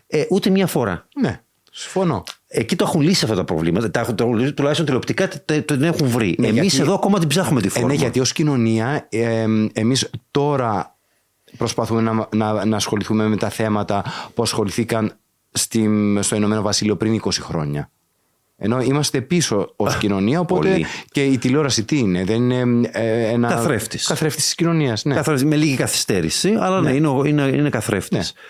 Ε, ούτε μία φορά. Ναι, συμφωνώ. Εκεί το έχουν λύσει αυτά τα προβλήματα. Τα έχουν, το- τουλάχιστον τηλεοπτικά τε- τε- την έχουν βρει. Ναι, Εμείς γιατί- εδώ ακόμα την ψάχνουμε τη Ε, φόρμα. ναι, γιατί ως κοινωνία ε, εμείς τώρα προσπαθούμε να, να, να ασχοληθούμε με τα θέματα που ασχοληθήκαν στη, στο Ηνωμένο Βασίλειο πριν 20 χρόνια. Ενώ είμαστε πίσω ως κοινωνία, οπότε πολύ. και η τηλεόραση τι είναι, δεν είναι ε, ένα... Καθρέφτης. Καθρέφτης της κοινωνίας, ναι. Καθώς- με λίγη καθυστέρηση, αλλά ναι, είναι, ο- είναι, είναι καθρέφτης. Ναι.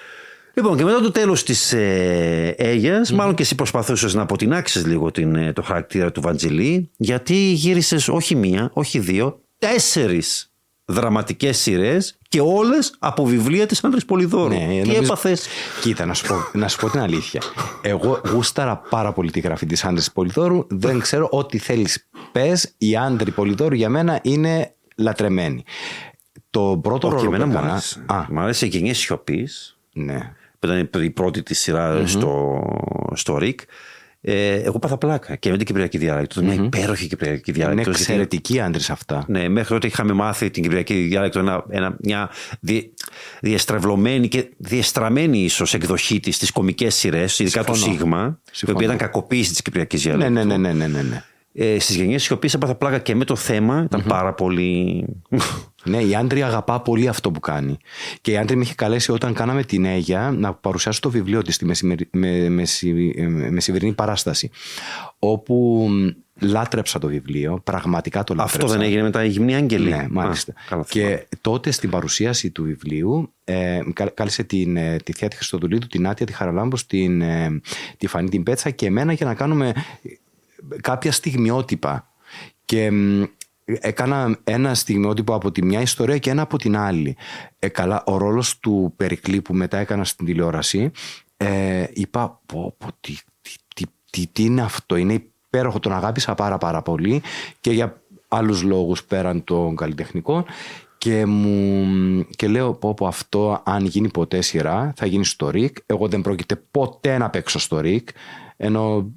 Λοιπόν, και μετά το τέλος της ε, αιγια μάλλον και εσύ προσπαθούσες να αποτινάξεις λίγο την, ε, το χαρακτήρα του Βαντζελή, γιατί γύρισες όχι μία, όχι δύο, τέσσερις δραματικές σειρές και όλες από βιβλία της Άντρε Πολυδόρου. Ναι, Τι νομίζω- έπαθες; Κοίτα, να σου, πω, να σου πω την αλήθεια. Εγώ γούσταρα πάρα πολύ τη γραφή της Άντρης Πολυδόρου. Δεν ξέρω ό,τι θέλεις. Πες, η Άντρη Πολυδόρου για μένα είναι λατρεμένη. Το πρώτο Όχι, ρόλο που εμένα μου έκανα. άρεσε. Α, Μου άρεσε η γενιέ σιωπής, ναι. που ήταν η πρώτη της σειρα στο, στο ΡΙΚ. Ε, εγώ πάθα πλάκα και με την Κυπριακή Διάλεκτος. Μια υπέροχη Κυπριακή Είναι Διάλεκτος. εξαιρετικοί άντρες αυτά. Ναι, μέχρι τότε είχαμε μάθει την Κυπριακή Διάλεκτο ένα, ένα, μια δι, διεστρεβλωμένη και διεστραμμένη ίσως εκδοχή της στις κομικές σειρές, ειδικά του Συμφωνώ. Σίγμα, η Συμφωνώ. οποία ήταν κακοποίηση της Κυπριακής Ναι, Διάλεκτος. ναι, ναι, ναι, ναι, ναι, ναι. Ε, Στις γενιές σιωπή έπαθα πλάκα και με το θέμα, ήταν πάρα πολύ. Ναι, η Άντρη αγαπά πολύ αυτό που κάνει. Και η Άντρη με είχε καλέσει όταν κάναμε την Αίγια να παρουσιάσω το βιβλίο της στη μεσημερι... με... μεση... ε, μεσημερινή παράσταση. Όπου μ, λάτρεψα το βιβλίο, πραγματικά το λάτρεψα. Αυτό δεν έγινε μετά η Γυμνή Άγγελη; Ναι, μάλιστα. Α, καλά θυμάμαι. και τότε στην παρουσίαση του βιβλίου ε, κα- κάλεσε την, ε, τη Θεία τη Χριστοδουλίδου, την Άτια, τη Χαραλάμπος, την, ε, τη Φανή την Πέτσα και εμένα για να κάνουμε ε, κάποια στιγμιότυπα. Και μ, έκανα ένα στιγμιότυπο από τη μια ιστορία και ένα από την άλλη. Ε, καλά, ο ρόλος του Περικλή που μετά έκανα στην τηλεόραση, ε, είπα πω, πω, τι, τι, τι, τι, τι είναι αυτό, είναι υπέροχο, τον αγάπησα πάρα πάρα πολύ και για άλλους λόγους πέραν των καλλιτεχνικών και, μου, και λέω πω, πω αυτό αν γίνει ποτέ σειρά θα γίνει στο ΡΙΚ. Εγώ δεν πρόκειται ποτέ να παίξω στο ΡΙΚ Ενώ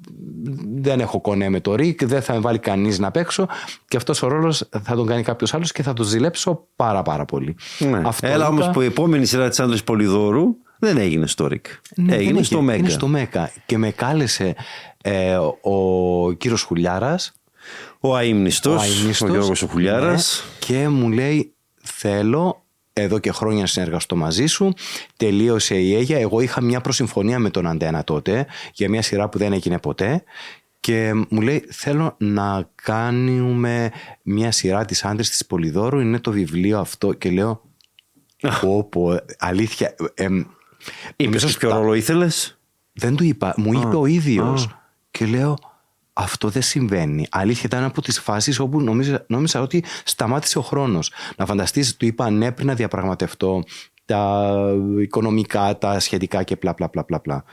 δεν έχω κονέ με το Ρικ, δεν θα με βάλει κανείς να παίξω και αυτός ο ρόλος θα τον κάνει κάποιος άλλος και θα τον ζηλέψω πάρα πάρα πολύ. Ναι. Αυτό Έλα είπα- όμως που η επόμενη σειρά της Άντρες Πολυδόρου δεν έγινε στο Ρικ. Ναι, έγινε δεν στο έγινε. Μέγκα. Είναι στο Μέκα. Και με κάλεσε ε, ο κύριος Χουλιάρας, Ο αείμνηστο, ο ο, αείμνηστος, Γιώργος ο Χουλιάρας. ναι, και μου λέει θέλω εδώ και χρόνια να συνεργαστώ μαζί σου. Τελείωσε η Αίγια. Εγώ είχα μια προσυμφωνία με τον Αντένα τότε για μια σειρά που δεν έγινε ποτέ. Και μου λέει θέλω να κάνουμε μια σειρά της άντρες της Πολυδόρου. Είναι το βιβλίο αυτό. Και λέω πω πω αλήθεια. Ε, εμ, Είπες νομίζω ποιο στα- ρόλο ήθελες; δεν του είπα. Μου είπε ο ίδιος. Και λέω, αυτό δεν συμβαίνει. Αλήθεια ήταν από τις φάσεις όπου νόμιζα, νόμιζα ότι σταμάτησε ο χρόνος. Να φανταστείς, του είπα ναι πριν να διαπραγματευτώ τα οικονομικά, τα σχετικά και πλα πλα πλα πλα πλα.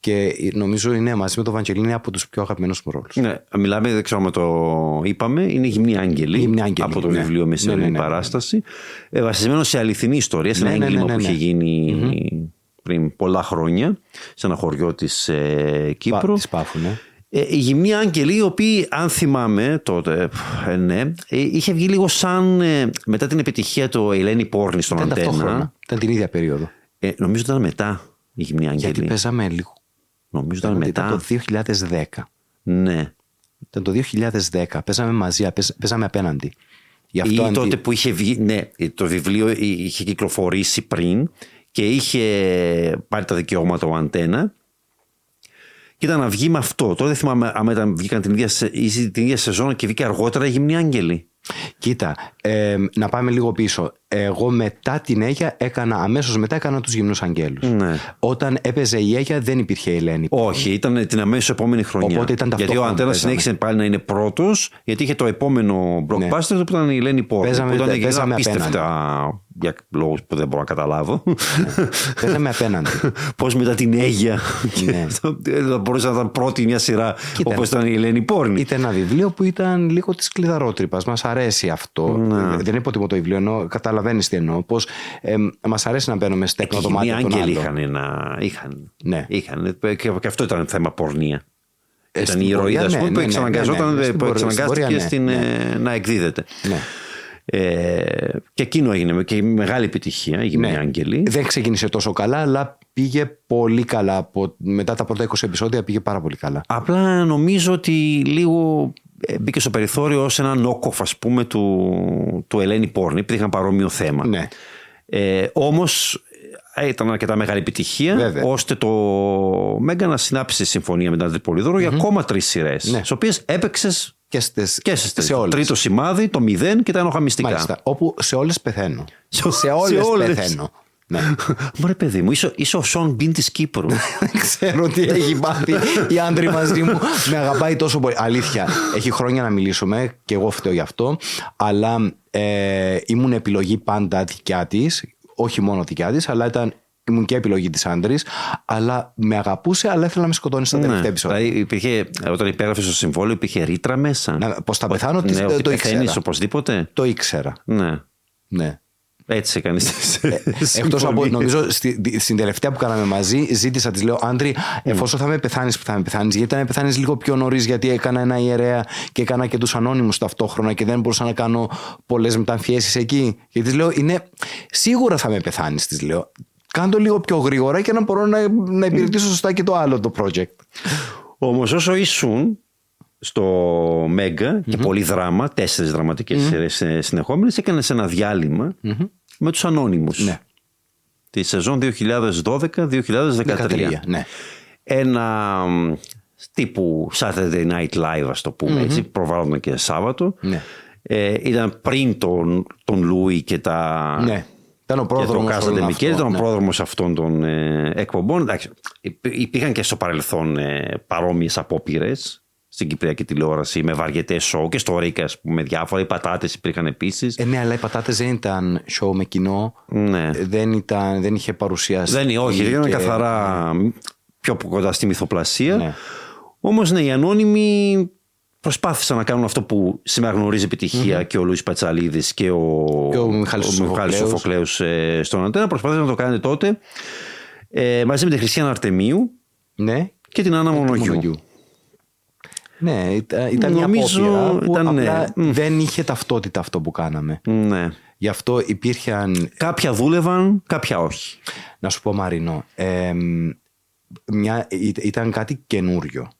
Και νομίζω είναι μαζί με τον Βαγγελίνη από τους πιο αγαπημένους μου ρόλους. Ναι, μιλάμε, δεν ξέρω αν το είπαμε, είναι Γυμνή Άγγελη. Γυμνή Άγγελη, από το ναι. βιβλίο Μεσαίρινη Ναι, ναι, ναι, ναι. παράσταση. Ε, βασισμένο σε αληθινή ιστορία, σε ένα Ναι, ναι, έγκλημα ναι, ναι, που ναι. είχε γίνει πριν πολλά χρόνια σε ένα χωριό της ε, Κύπρου. Της Πάφου, ναι. Ε, οι γυμνοί άγγελοι, οι οποίοι, αν θυμάμαι τότε, ε, ναι, ε, είχε βγει λίγο σαν ε, μετά την επιτυχία του Ελένη Πόρνη στον Ήταν Αντένα. ταυτόχρονα. Ήταν την ίδια περίοδο. Ε, νομίζω ήταν μετά οι γυμνοί άγγελοι. Γιατί παίζαμε λίγο. Νομίζω ήταν μετά. Ήταν το 2010. Ναι. Ήταν το 2010. Παίζαμε μαζί, παίζ- παίζαμε απέναντι. Γι' Ή αυτό αντί- τότε που είχε βγει, ναι, το βιβλίο είχε κυκλοφορήσει πριν και είχε πάρει τα δικαιώματα ο Αντένα και ήταν να βγει με αυτό. Τώρα δεν θυμάμαι αν ήταν, βγήκαν την ίδια, σε- ή την ίδια σεζόν και βγήκε αργότερα οι γυμνοί άγγελοι. Κοίτα, ε, να πάμε λίγο πίσω. Εγώ μετά την Αίγια έκανα, αμέσως μετά έκανα τους γυμνούς αγγέλους. Ναι. Όταν έπαιζε η Αίγια δεν υπήρχε η Ελένη. Όχι, ήταν την αμέσως επόμενη χρονιά. Οπότε ήταν γιατί ο ταυτόχρονα Αντένα που παίζαμε. συνέχισε πάλι να είναι πρώτος, γιατί είχε το επόμενο blockbuster που ήταν η Ελένη Πόρνη. Παίζαμε- που ήταν και παίζαμε απίστευτα για λόγους που δεν μπορώ να καταλάβω. Παίζαμε απέναντι. Πώς μετά την Αίγια. Ναι. θα μπορούσε να ήταν πρώτη μια σειρά Κοίτα. όπως ήταν η Ελένη Πόρνη. Ήταν ένα βιβλίο που ήταν λίγο της κλειδαρότρυπας. Μας αρέσει αυτό. Ναι. Δεν υποτιμώ το βιβλίο, ενώ καταλαβαίνεις τι εννοώ. Πως ε, μας αρέσει να μπαίνουμε στέκνο Οι το γυμνοί μάτι των άγγελοι άλλων. είχαν ένα. Είχαν, Ναι. είχαν, και, και αυτό ήταν θέμα πορνεία. Ε, ήταν στην η ηρωίδα πορεία, ας πούμε, ναι, που ναι, ναι, εξαναγκαζόταν, ναι, ναι. Στην που πορεία- στην εξαναγκάστηκε πορεία, ναι, στην, ναι. ε, να εκδίδεται. Ναι. Ε, και εκείνο έγινε και μεγάλη επιτυχία, οι γυμνοί Ναι. άγγελοι. Δεν ξεκίνησε τόσο καλά, αλλά πήγε πολύ καλά. Από, μετά τα πρώτα 20 επεισόδια πήγε πάρα πολύ καλά. Απλά νομίζω ότι λίγο ε, μπήκε στο περιθώριο ως ένα νόκοφ ας πούμε του, του Ελένη Πόρνη επειδή είχαν παρόμοιο θέμα. Ναι. Ε, όμως ε, ήταν αρκετά μεγάλη επιτυχία Βέβαια. ώστε το Μέγκα να συνάψει συμφωνία με την Άντρη Πολυδόρο για ακόμα τρεις σειρές Ναι. τις οποίες έπαιξες Και, στις, και στις τρεις. σε όλες. Τρίτο σημάδι, το μηδέν και τα ενοχαμιστικά. Μάλιστα. Όπου σε όλες πεθαίνω. Σε- σε όλες σε όλες. πεθαίνω. Ναι. Μωρέ παιδί μου, είσαι, είσαι ο Σον Μπιν της Κύπρου. Δεν ξέρω τι έχει πάθει η άντρη μαζί μου. Με αγαπάει τόσο πολύ. Αλήθεια. Έχει χρόνια να μιλήσουμε και εγώ φταίω γι' αυτό. Αλλά ε, ήμουν επιλογή πάντα δικιά της. Όχι μόνο δικιά της, αλλά ήταν, ήμουν και επιλογή της άντρης. Αλλά με αγαπούσε, αλλά ήθελα να με σκοτώνει στα τελευταία επεισόδια. δηλαδή υπήρχε, όταν υπέγραφες το συμβόλαιο υπήρχε ρήτρα μέσα. Να- πως θα πεθάνω, ναι, τι- ότι το πεθαίνεις ήξερα. οπωσδήποτε. Το ήξερα. Ναι. Ναι. Έτσι έκανε. Εκτός από, νομίζω, στη, στην τελευταία που κάναμε μαζί, ζήτησα, της λέω, Άντρη, εφόσον θα με πεθάνεις που θα με πεθάνεις, γιατί θα με πεθάνεις λίγο πιο νωρίς, γιατί έκανα ένα ιερέα και έκανα και τους ανώνυμους ταυτόχρονα και δεν μπορούσα να κάνω πολλές μεταμφιέσεις εκεί. Και της λέω, είναι σίγουρα θα με πεθάνεις, της λέω. Κάντο λίγο πιο γρήγορα και να μπορώ να, να υπηρετήσω σωστά και το άλλο το project. Όμως όσο ήσουν στο Μέγκα και πολύ δράμα, τέσσερις δραματικές σειρές ε, συνεχόμενες, έκανες ένα διάλειμμα με τους ανώνυμους. Ναι. Τη σεζόν 2012-2013. 13, ναι. Ένα μ, τύπου Saturday Night Live, ας το πούμε έτσι, προβάλλονταν και Σάββατο. Ναι. Ε, ήταν πριν τον, τον Λούι και τα, Ναι. Ήταν ο και το πρόδρομος Κάζα όλων Ντεμικέλ, αυτών, ήταν ο ναι. πρόδρομος αυτών των ε, εκπομπών. Εντάξει, υπ- υπήρχαν και στο παρελθόν ε, παρόμοιες απόπειρες στην Κυπριακή τηλεόραση με βαριετέ σοου και στο Ρίκα, ας πούμε, διάφορα. Οι πατάτες υπήρχαν επίσης. Ε, ναι, αλλά οι πατάτες δεν ήταν show με κοινό. ναι. Δεν, ήταν, δεν είχε παρουσιάσει. Δεν είναι, όχι, ήταν και- καθαρά πιο κοντά στη μυθοπλασία. Ναι. Όμως ναι, οι ανώνυμοι προσπάθησαν να κάνουν αυτό που σήμερα γνωρίζει επιτυχία και ο Λούις Πατσαλίδης και ο, Και ο Μιχάλης ο Μιχάλης Σοφοκλέους. Σοφοκλέους, ε, στον Αντένα. Προσπάθησαν να το κάνουν τότε ε, μαζί με τη Χριστιανά Αρτεμίου Ναι, Και την Άννα Μονογιού. Μονογιού. Ναι, ήταν, ήταν Νομίζω μια απόπειρα που ήταν, ναι. απλά δεν είχε ταυτότητα αυτό που κάναμε. Ναι. Γι' αυτό υπήρχαν Κάποια δούλευαν, κάποια όχι. Να σου πω Μαρινό, εμ, μια, ή- ήταν κάτι καινούριο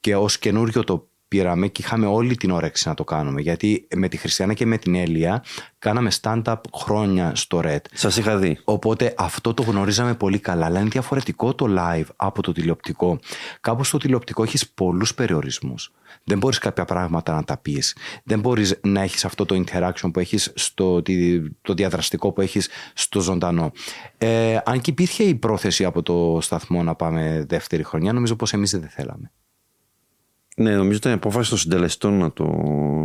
και ως καινούριο το πήραμε και είχαμε όλη την όρεξη να το κάνουμε γιατί με τη Χριστιανά και με την Έλια κάναμε stand-up χρόνια στο Red Σας είχα δει. Οπότε αυτό το γνωρίζαμε πολύ καλά. Αλλά είναι διαφορετικό το live από το τηλεοπτικό. Κάπου στο τηλεοπτικό έχεις πολλούς περιορισμούς. Δεν μπορείς κάποια πράγματα να τα πεις. Δεν μπορείς να έχεις αυτό το interaction που έχεις στο τη- το διαδραστικό που έχεις στο ζωντανό. Ε, αν και υπήρχε η πρόθεση από το σταθμό να πάμε δεύτερη χρονιά, νομίζω πως εμείς δεν θέλαμε. Ναι, νομίζω ήταν η απόφαση των συντελεστών να το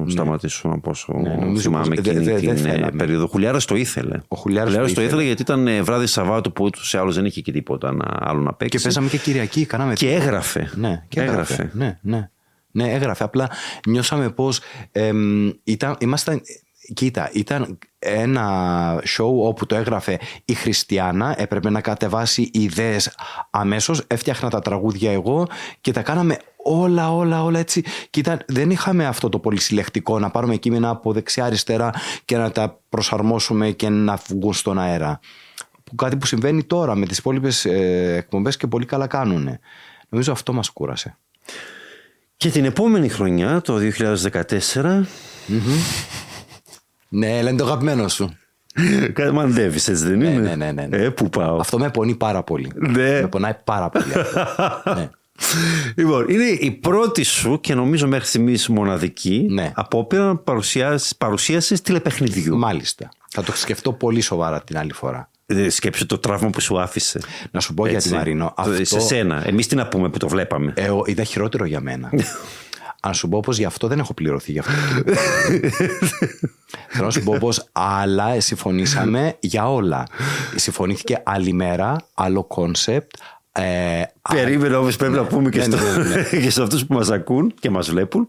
σταματήσουν από όσο Ναι, νομίζω θυμάμαι πως εκείνη δε- δε- δεν την ε, θέλαμε. περίοδο. Ο Χουλιάρας το ήθελε. Ο Χουλιάρας το το ήθελε. ήθελε γιατί ήταν ε, βράδυ Σαββάτου που ούτως ή άλλως δεν είχε και τίποτα να, άλλο να παίξει. Και παίζαμε και Κυριακή, κάναμε Και έγραφε. Ναι, και έγραφε. Ναι, ναι. Ναι, έγραφε. Απλά νιώσαμε πως εμ, ήταν, ήμασταν, κοίτα, ήταν ένα show όπου το έγραφε η Χριστιανά, έπρεπε να κατεβάσει ιδέες αμέσως, έφτιαχνα τα τραγούδια εγώ και τα κάναμε όλα, όλα, όλα έτσι. Και ήταν, δεν είχαμε αυτό το πολυσυλλεκτικό να πάρουμε κείμενα από δεξιά-αριστερά και να τα προσαρμόσουμε και να βγουν στον αέρα. Που κάτι που συμβαίνει τώρα με τις υπόλοιπες ε, εκπομπές και πολύ καλά κάνουν. Νομίζω αυτό μας κούρασε. Και την επόμενη χρονιά, το 2014, Ναι, λένε το αγαπημένο σου. μαντεύεις έτσι δεν είναι; ναι, ναι, ναι, ναι. Ε, πού πάω; Αυτό με πονεί πάρα πολύ. Ναι. Με πονάει πάρα πολύ. αυτό. ναι. Λοιπόν, είναι η πρώτη σου και νομίζω μέχρι στιγμής μοναδική Ναι. απόπειρα παρουσίαση παρουσίασης τηλεπαιχνιδιού. Μάλιστα. Θα το σκεφτώ πολύ σοβαρά την άλλη φορά. Ε, Σκέψου το τραύμα που σου άφησε. Να σου πω γιατί, Έτσι. Μαρίνο. Το- Αυτό Σε σένα. Εμείς τι να πούμε που το βλέπαμε; ε, ο- ήταν χειρότερο για μένα. Αν σου πω πως γι' αυτό δεν έχω πληρωθεί γι' αυτό. Θέλω να σου πω πως άλλα συμφωνήσαμε για όλα. Συμφωνήθηκε άλλη μέρα, άλλο concept. Ε, Περίμενε όμως πρέπει να πούμε και, Ναι, στο, ναι, ναι, ναι. και σε αυτούς που μας ακούν και μας βλέπουν.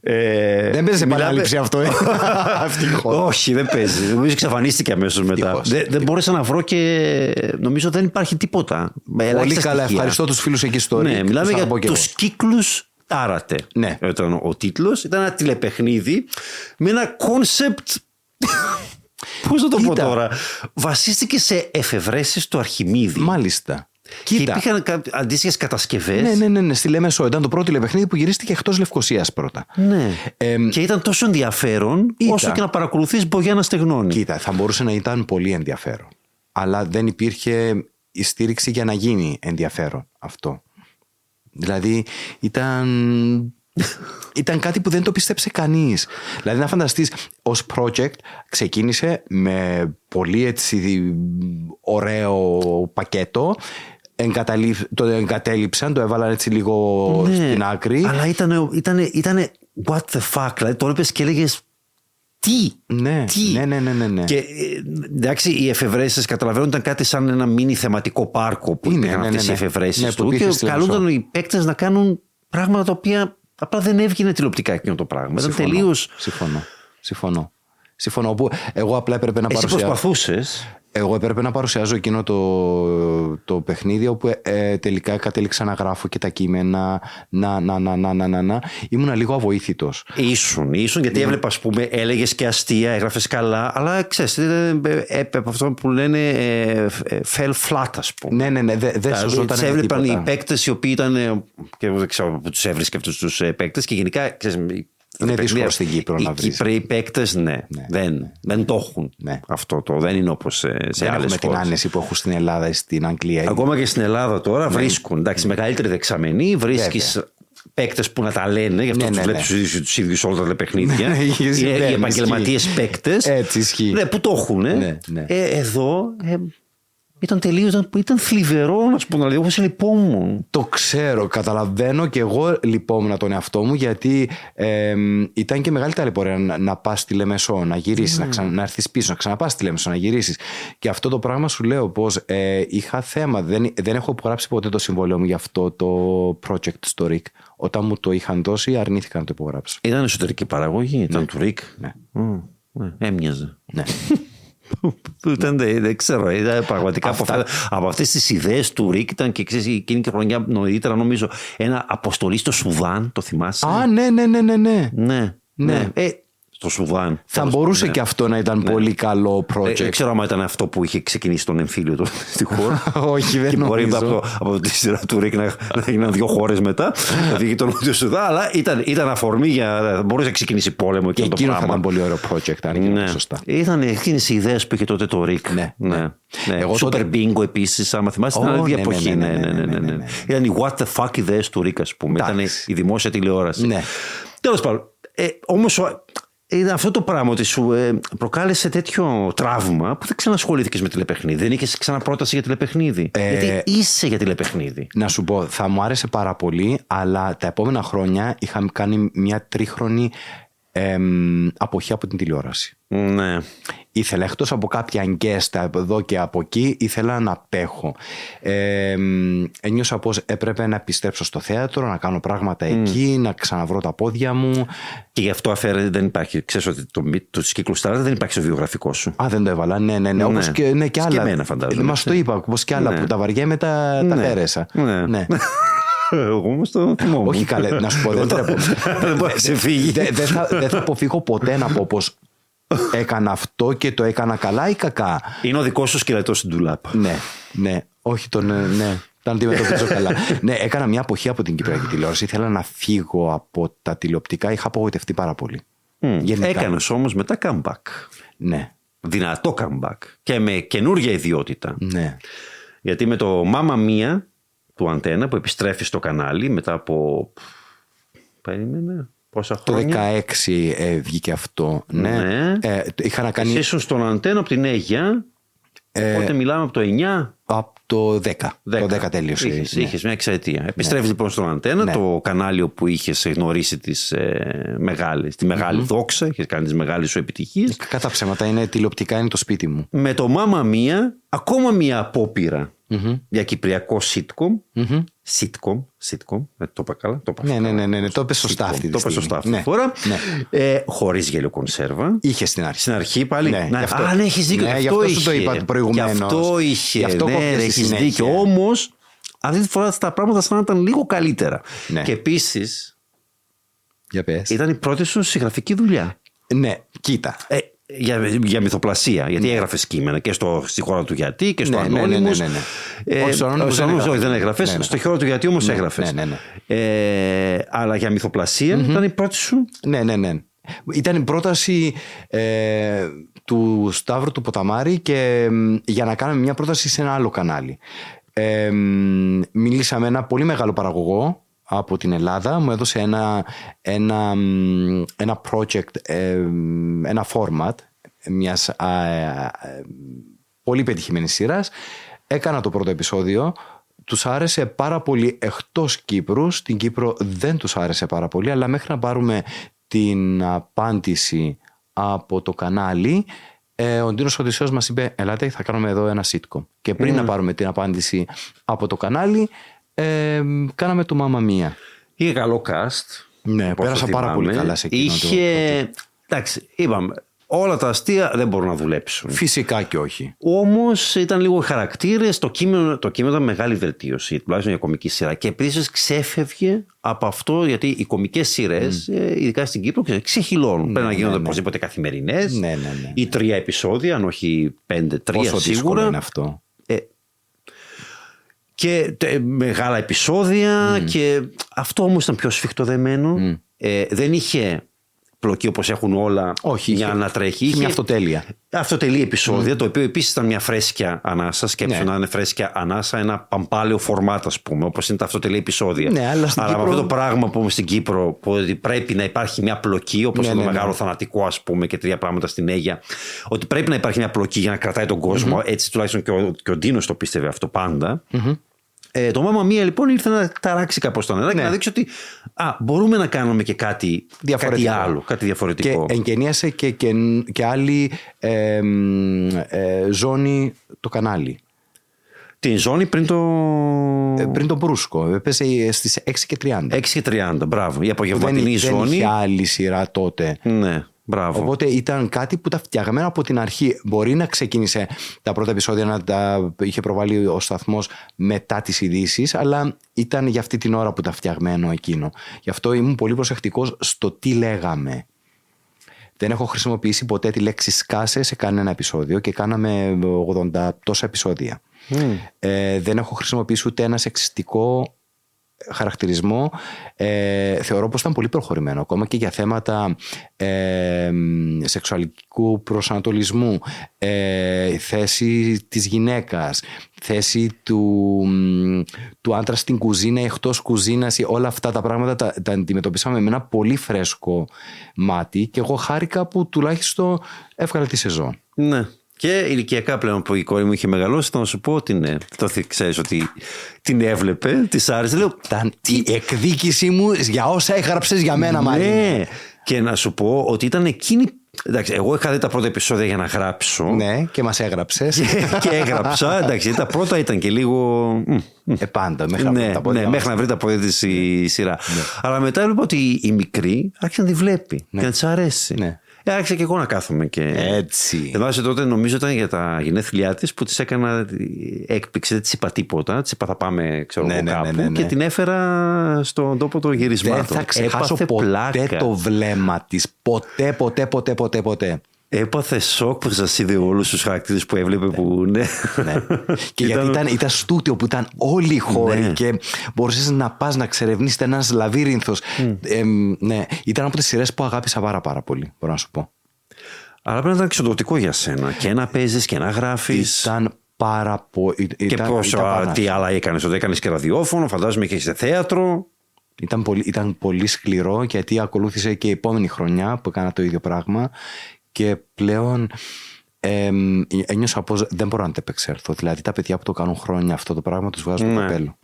Ε, δεν παίζεις μιλάμε- επανάληψη αυτό, ε; Ευτυχώς. Όχι, δεν παίζει. Νομίζω εξαφανίστηκε αμέσως μετά. Ευτυχώς. Δεν, δεν μπόρεσα να βρω και νομίζω δεν υπάρχει τίποτα. Με Πολύ ελάχιστα καλά. στοιχεία. Ευχαριστώ τους φίλους εκεί στο Ναι, ΡΙΚ. μιλάμε Τους για αγαπώ κι τους εγώ. κύκλους τάραττε. Ναι. Ήταν ο τίτλος. Ήταν ένα τηλεπαιχνίδι με ένα concept. Πώς να το πω Κοίτα. τώρα; Βασίστηκε σε εφευρέσεις του Αρχιμήδη. Μάλιστα. Και Κοίτα. υπήρχαν αντίστοιχες κατασκευές. Ναι, ναι, ναι, ναι, στη Λεμεσό. Ήταν το πρώτο τηλεπαιχνίδι που γυρίστηκε εκτός Λευκοσίας πρώτα. Ναι. Εμ, και ήταν τόσο ενδιαφέρον Ήταν. όσο και να παρακολουθείς μπογιά να στεγνώνει. Κοίτα, θα μπορούσε να ήταν πολύ ενδιαφέρον. Αλλά δεν υπήρχε η στήριξη για να γίνει ενδιαφέρον αυτό. Δηλαδή ήταν, ήταν κάτι που δεν το πίστεψε κανείς. Δηλαδή να φανταστείς ως project ξεκίνησε με πολύ έτσι ωραίο πακέτο εγκαταλείφ- το εγκατέλειψαν, το έβαλαν έτσι λίγο Ναι, στην άκρη. Αλλά ήταν, ήταν, ήταν what the fuck. Δηλαδή το έπαιρνε και έλεγες. Τι, Ναι, τι. ναι, ναι, ναι, ναι, ναι. Και ε, εντάξει, οι εφευρέσεις καταλαβαίνω ήταν κάτι σαν ένα μίνι θεματικό πάρκο που Είναι, υπήρχαν ναι, αυτές ναι, οι ναι. εφευρέσεις Ναι, που του. υπήρχε Και στη καλούνταν Λεμεσό. οι παίκτες να κάνουν πράγματα τα οποία απλά δεν έβγαινε τηλεοπτικά εκείνο το πράγμα. Ήταν Συμφωνώ. τελείω. Συμφωνώ. Συμφωνώ. Συμφωνώ. Που εγώ απλά έπρεπε να Εσύ παρουσιάσω. προσπαθούσες. Εγώ έπρεπε να παρουσιάζω εκείνο το, το παιχνίδι όπου ε, τελικά κατέληξα να γράφω και τα κείμενα. Να, να, να, να, να, να, να. Ήμουνα λίγο αβοήθητος. Ήσουν, ήσουν γιατί έβλεπα, ας πούμε, έλεγες και αστεία, έγραφες καλά, αλλά ξέρεις, αυτό που λένε ε, ε, fell flat, ας πούμε. Ναι, ναι, ναι. Δεν δε Δηλαδή, σωζόταν τις έβλεπαν τίποτα. οι παίκτες οι οποίοι ήταν. ε, και εγώ δεν ξέρω που τους έβρισκε αυτούς τους παίκτες και γενικά. Ξέρεις, οι- Είναι οι- δύσκολο στην Κύπρο οι να βρεις. Κυπρέοι παίκτες, ναι, δεν, δεν το έχουν. Ναι. Αυτό το δεν είναι όπως σε, σε Δεν άλλες έχουμε την χώρες. άνεση που έχουν στην Ελλάδα ή στην Αγγλία. Ακόμα και στην Ελλάδα τώρα βρίσκουν. Εντάξει, μεγαλύτερη δεξαμενή, βρίσκεις παίκτες που να τα λένε, γι' αυτό Ναι, τους ναι, βλέπεις ναι. τους ίδιου όλα τα παιχνίδια. Ναι, οι συμβαίνει, οι επαγγελματίες ισχύει. παίκτες. Έτσι ισχύει. Ναι, που το έχουν. Ναι, ναι. Ε, εδώ ε, ήταν τελείως. Ήταν, ήταν θλιβερό, να σου πω, δηλαδή, όπω λυπόμουν. Το ξέρω, καταλαβαίνω και εγώ λυπόμουν τον εαυτό μου γιατί ε, ήταν και μεγάλη ταλαιπωρία να, να πας στη Λεμεσό, να γυρίσεις, να, ξανα, να έρθεις πίσω, να ξαναπάς στη Λεμεσό, να γυρίσεις. Και αυτό το πράγμα σου λέω πως ε, είχα θέμα. Δεν, δεν έχω υπογράψει ποτέ το συμβόλαιο μου για αυτό το project στο RIC. Όταν μου το είχαν δώσει, αρνήθηκα να το υπογράψω. Ήταν εσωτερική παραγωγή, ήταν του Ρικ. Ναι. Μμ, ναι, έμοιαζε. Ναι. Που ήταν, δεν, δεν ξέρω, ήταν πραγματικά από, Αυτά. αυτά, από αυτές τις ιδέες του Ρίκ ήταν και ξέρεις εκείνη και χρονιά νωρίτερα νομίζω ένα αποστολή στο Σουδάν, το θυμάσαι; Α, ναι, ναι, ναι, ναι. ναι. ναι, Ναι. ναι. Ε, στο Σουδάν. Θα Τέλος μπορούσε πάντων, και αυτό να ήταν πολύ καλό ναι. project. Ε, Δεν ξέρω αν ήταν αυτό που είχε ξεκινήσει τον εμφύλιο του στη χώρα. Όχι, δεν και μπορεί νομίζω. από, το- από τη σειρά του Ρίκ να, να έγιναν δύο χώρες μετά. να βγει το Νότιο Σουδάν. Αλλά ήταν, ήταν αφορμή για. μπορούσε να ξεκινήσει πόλεμο Και και το εκείνο θα πράγμα. ήταν πολύ ωραίο project, αν γίνει Ναι. σωστά. Ήταν εκείνες οι ιδέες που είχε τότε το ΡΙΚ. Ναι, ναι. ναι. Εγώ Super τότε- Bingo επίσης, άμα θυμάσαι, ήταν Ω, άλλη ναι, εποχή. ναι, Ναι, ναι, ναι, ναι, ναι, ναι, ναι. ναι. Ήταν οι what the fuck ιδέες του ΡΙΚ, ας πούμε. Ήταν Εντάξει. η δημόσια τηλεόραση. Ναι. Τέλος πάντων. Ε, Όμως ήταν αυτό το πράγμα ότι σου ε, προκάλεσε τέτοιο τραύμα που δεν ξανασχολήθηκες με τηλεπαιχνίδι. Δεν είχες ξαναπρόταση για τηλεπαιχνίδι. Ε, Γιατί είσαι για τηλεπαιχνίδι. Να σου πω, θα μου άρεσε πάρα πολύ, αλλά τα επόμενα χρόνια είχαμε κάνει μια τρίχρονη εμ, αποχή από την τηλεόραση. Ναι. Ήθελα εκτός από κάποια γκέστα από εδώ και από εκεί, ήθελα να απέχω. Ε, εμ, ένιωσα πως έπρεπε να επιστρέψω στο θέατρο, να κάνω πράγματα εκεί, να ξαναβρω τα πόδια μου. Και γι' αυτό αφαίρεται, δεν υπάρχει. Ξέρεις ότι το, το κύκλο Σταρά δεν υπάρχει στο βιογραφικό σου. Α, δεν το έβαλα. Ναι, ναι, ναι. Όπως και, ναι, και Και άλλα. εμένα φαντάζομαι, Μα έτσι. το είπα, όπως και άλλα Ναι. που τα βαριέμαι τα, τα Ναι. πέρασα. Ναι. Εγώ όμως το θυμόμουν. Όχι καλέ, να σου πω, δεν τρέπω. Δεν μπορεί να σε φύγει. Δεν δεν θα, δεν θα αποφύγω ποτέ να πω πως έκανα αυτό και το έκανα καλά ή κακά; Είναι ο δικός σου σκελετός στην τουλάπα. Ναι, ναι, όχι τον, ε, ναι, τον αντιμετωπίζω καλά. ναι, έκανα μια αποχή από την Κυπριακή τηλεόραση. Ήθελα να φύγω από τα τηλεοπτικά. Είχα απογοητευτεί πάρα πολύ. Γενικά. Έκανες όμως μετά comeback. Ναι, Δυνατό comeback. Και με καινούργια ιδιότητα. ναι. Γιατί με το Μάμα Μία του Αντένα που επιστρέφει στο κανάλι μετά από. Πέριμενε. Πόσα Το χρόνια. 16 ε, βγήκε αυτό. Ναι. Ναι. Ε, το- είχα να κάνει Εσύ ήσουν στον Αντένα από την Αίγια. Ε, Οπότε μιλάμε από το 9. από το 10. Το 10 τέλειωσε. Είχες, ναι. είχες μια εξαετία. Επιστρέφει λοιπόν στον Αντένα, Ναι. το κανάλι όπου είχες γνωρίσει τις, ε, μεγάλες, τη μεγάλη δόξα, είχες κάνει τις μεγάλες σου επιτυχίες. Κατά ψέματα είναι τηλεοπτικά, είναι το σπίτι μου. Με το Μάμα Μία, ακόμα μια απόπειρα για κυπριακό sitcom. Sitcom, sitcom, ε, το είπα καλά. Το είπα Ναι, καλά. ναι, ναι, ναι, ναι, το είπε σωστά Sitcom, αυτή τη Το είπα στιγμή. σωστά αυτή Ναι, τη φορά. ναι. Ε, Χωρίς γέλιο κονσέρβα. Είχε στην αρχή. Στην αρχή πάλι. Ναι, να, γι' αυτό- α, ναι, έχεις δίκιο. Ναι, γι' γι' αυτό αυτό σου το είχε. είπα προηγουμένως. Γι' αυτό είχε. Γι' αυτό ναι, κόβεται στη έχεις συνέχεια. δίκιο. Όμως, αυτή τη φορά τα πράγματα σαν να ήταν λίγο καλύτερα. Ναι. Και επίσης Για πες. ήταν η πρώτη σου συγγραφική δουλειά. Ναι, κοίτα. Ε, για, για μυθοπλασία. Γιατί έγραφες κείμενα και στο, στη χώρα του Γιατί και στο Ναι, ναι, ναι, Ανώνυμος. ναι, ναι, ναι. Ε, Όχι, στο Ανώνυμος στο δεν Ανώνυμος όχι, έγραφες. δεν έγραφες. Ναι, ναι. Στο χώρα του Γιατί όμως Ναι, έγραφες. ναι, ναι, Ε, αλλά για μυθοπλασια ήταν η πρώτη σου; Ναι, ναι, ναι. Ήταν η πρόταση ε, του Σταύρου του Ποταμάρη και μ, για να κάνουμε μια πρόταση σε ένα άλλο κανάλι. Ε, μ, μίλησα με ένα πολύ μεγάλο παραγωγό από την Ελλάδα. Μου έδωσε ένα, ένα, μ, ένα project, ε, μ, ένα format μιας α, ε, ε, πολύ πετυχημένης σειράς. Έκανα το πρώτο επεισόδιο. Τους άρεσε πάρα πολύ εκτός Κύπρου. Στην Κύπρο δεν τους άρεσε πάρα πολύ, αλλά μέχρι να πάρουμε την απάντηση από το κανάλι, ε, ο Ντίνος Οδυσσέος μας είπε «Ελάτε, θα κάνουμε εδώ ένα sitcom». Και πριν να πάρουμε την απάντηση από το κανάλι, ε, κάναμε το Μάμα Μία. Είχε καλό cast. Ναι, όπως πέρασα το πάρα θυμάμαι. πολύ καλά σε εκείνο το- Είχε. Εντάξει, είπαμε. Όλα τα αστεία δεν μπορούν να δουλέψουν. Φυσικά και όχι. Όμως ήταν λίγο χαρακτήρες. Το κείμενο, το κείμενο ήταν μεγάλη βελτίωση, τουλάχιστον για κομική σειρά. Και επίσης ξέφευγε από αυτό, γιατί οι κομικές σειρές, ειδικά στην Κύπρο, ξε- ξεχυλώνουν. Πρέπει να γίνονται ναι. οπωσδήποτε καθημερινές. Ναι, ναι, ναι. Ή τρία επεισόδια, αν όχι πέντε, τρία Πόσο δύσκολο σίγουρα. είναι αυτό. Ε, και τε- μεγάλα επεισόδια και αυτό όμως ήταν πιο σφιχτοδεμένο. Ε, δεν είχε πλοκή όπως έχουν όλα Όχι, για είχε- να τρέχει. είχε μια αυτοτέλεια. Αυτοτελή επεισόδια, το οποίο επίσης ήταν μια φρέσκια ανάσα. Σκέψου Ναι. να είναι φρέσκια ανάσα, ένα παμπάλαιο φορμάτ, ας πούμε, όπως είναι τα αυτοτελή επεισόδια. Ναι, αλλά στην με Κύπρο- αυτό το πράγμα που στην Κύπρο, που ότι πρέπει να υπάρχει μια πλοκή, όπως Ναι, είναι ναι, το ναι. μεγάλο θανατικό, ας πούμε, και τρία πράγματα στην Αίγια, ότι πρέπει να υπάρχει μια πλοκή για να κρατάει τον κοσμο Έτσι τουλάχιστον και ο, και ο Ντίνος το πίστευε αυτό πάντα. Ε, το Μάμα Μία λοιπόν ήρθε να ταράξει κάπως τα νερά και Ναι. να δείξει ότι α, μπορούμε να κάνουμε και κάτι, Διαφορετικό. κάτι άλλο, κάτι Και διαφορετικό. εγκαινίασε και, και, και άλλη ε, μ, ε, ζώνη το κανάλι. Την ζώνη πριν το. Ε, πριν τον Μπρούσκο. Έπεσε στις 6 και 30. 6 και 30, μπράβο. Η δεν, απογευματινή δεν ζώνη. είχε άλλη σειρά τότε. Ναι. Μπράβο. Οπότε ήταν κάτι που τα φτιαγμένα από την αρχή. Μπορεί να ξεκίνησε τα πρώτα επεισόδια να τα είχε προβάλει ο σταθμός μετά τις ειδήσει, αλλά ήταν για αυτή την ώρα που τα φτιαγμένο εκείνο. Γι' αυτό ήμουν πολύ προσεκτικός στο τι λέγαμε. Δεν έχω χρησιμοποιήσει ποτέ τη λέξη σκάσε σε κανένα επεισόδιο και κάναμε 80 τόσα επεισόδια. Ε, δεν έχω χρησιμοποιήσει ούτε ένα σεξιστικό χαρακτηρισμό ε, θεωρώ πως ήταν πολύ προχωρημένο ακόμα και για θέματα ε, σεξουαλικού προσανατολισμού ε, θέση της γυναίκας θέση του, του άντρα στην κουζίνα εκτός κουζίνας όλα αυτά τα πράγματα τα, τα αντιμετωπίσαμε με ένα πολύ φρέσκο μάτι και εγώ χάρηκα που τουλάχιστον έβγαλε τη σεζόν Ναι. Και ηλικιακά πλέον που η κόρη μου είχε μεγαλώσει, θα να σου πω ότι ναι. Το ξέρεις ότι την έβλεπε, της άρεσε. Λέω, Ήταν η εκδίκησή μου για όσα έγραψες για μένα, Μαρία. ναι. Και να σου πω ότι ήταν εκείνη. Εντάξει, εγώ είχα δει τα πρώτα επεισόδια για να γράψω. Ναι, και μας έγραψες. και έγραψα. Εντάξει, τα πρώτα ήταν και λίγο. μ, Ε, πάντα, μέχρι να ναι, βρει τα πόδια ναι, μας. μέχρι να βρει τα πόδια της η σειρά. Αλλά μετά έβλεπα ότι η μικρή άρχισε να τη βλέπει και να της αρέσει. Ναι. Ε, άρχισα και εγώ να κάθομαι και. Έτσι. Εδώ τότε νομίζω ήταν για τα γενέθλιά της που της έκανα έκπληξη, δεν της είπα τίποτα. Της είπα θα πάμε ξέρω, Ναι, εγώ ναι, ναι, κάπου ναι, ναι. και την έφερα στον τόπο των γυρισμάτων. Δεν θα ξεχάσω Έπαθε ποτέ πλάκα. το βλέμμα της. Ποτέ, ποτέ, ποτέ, ποτέ, ποτέ. Έπαθε σοκ που σας είδε όλους τους χαρακτήρες που έβλεπε που. Ναι. Ναι. και γιατί ήταν, ήταν στούτιο που ήταν όλοι οι χώροι Ναι. και μπορούσες να πας να ξερευνήσεις ένας λαβύρινθος. Ε, ναι, ήταν από τις σειρές που αγάπησα πάρα, πάρα πολύ, μπορώ να σου πω. Αλλά πρέπει να ήταν εξοδοτικό για σένα. Και να παίζεις και να γράφεις. Ήταν πάρα πολύ. Και Ήταν, πόσο, ήταν, πάρα- τι άλλα έκανες, ότι έκανες και ραδιόφωνο, φαντάζομαι και σε θέατρο. ήταν, πολύ, ήταν πολύ σκληρό γιατί ακολούθησε και η επόμενη χρονιά που έκανα το ίδιο πράγμα και πλέον ε, ένιωσα πως δεν μπορώ να τα επεξέλθω. Δηλαδή τα παιδιά που το κάνουν χρόνια αυτό το πράγμα τους βγάζουν το Ναι. καπέλο.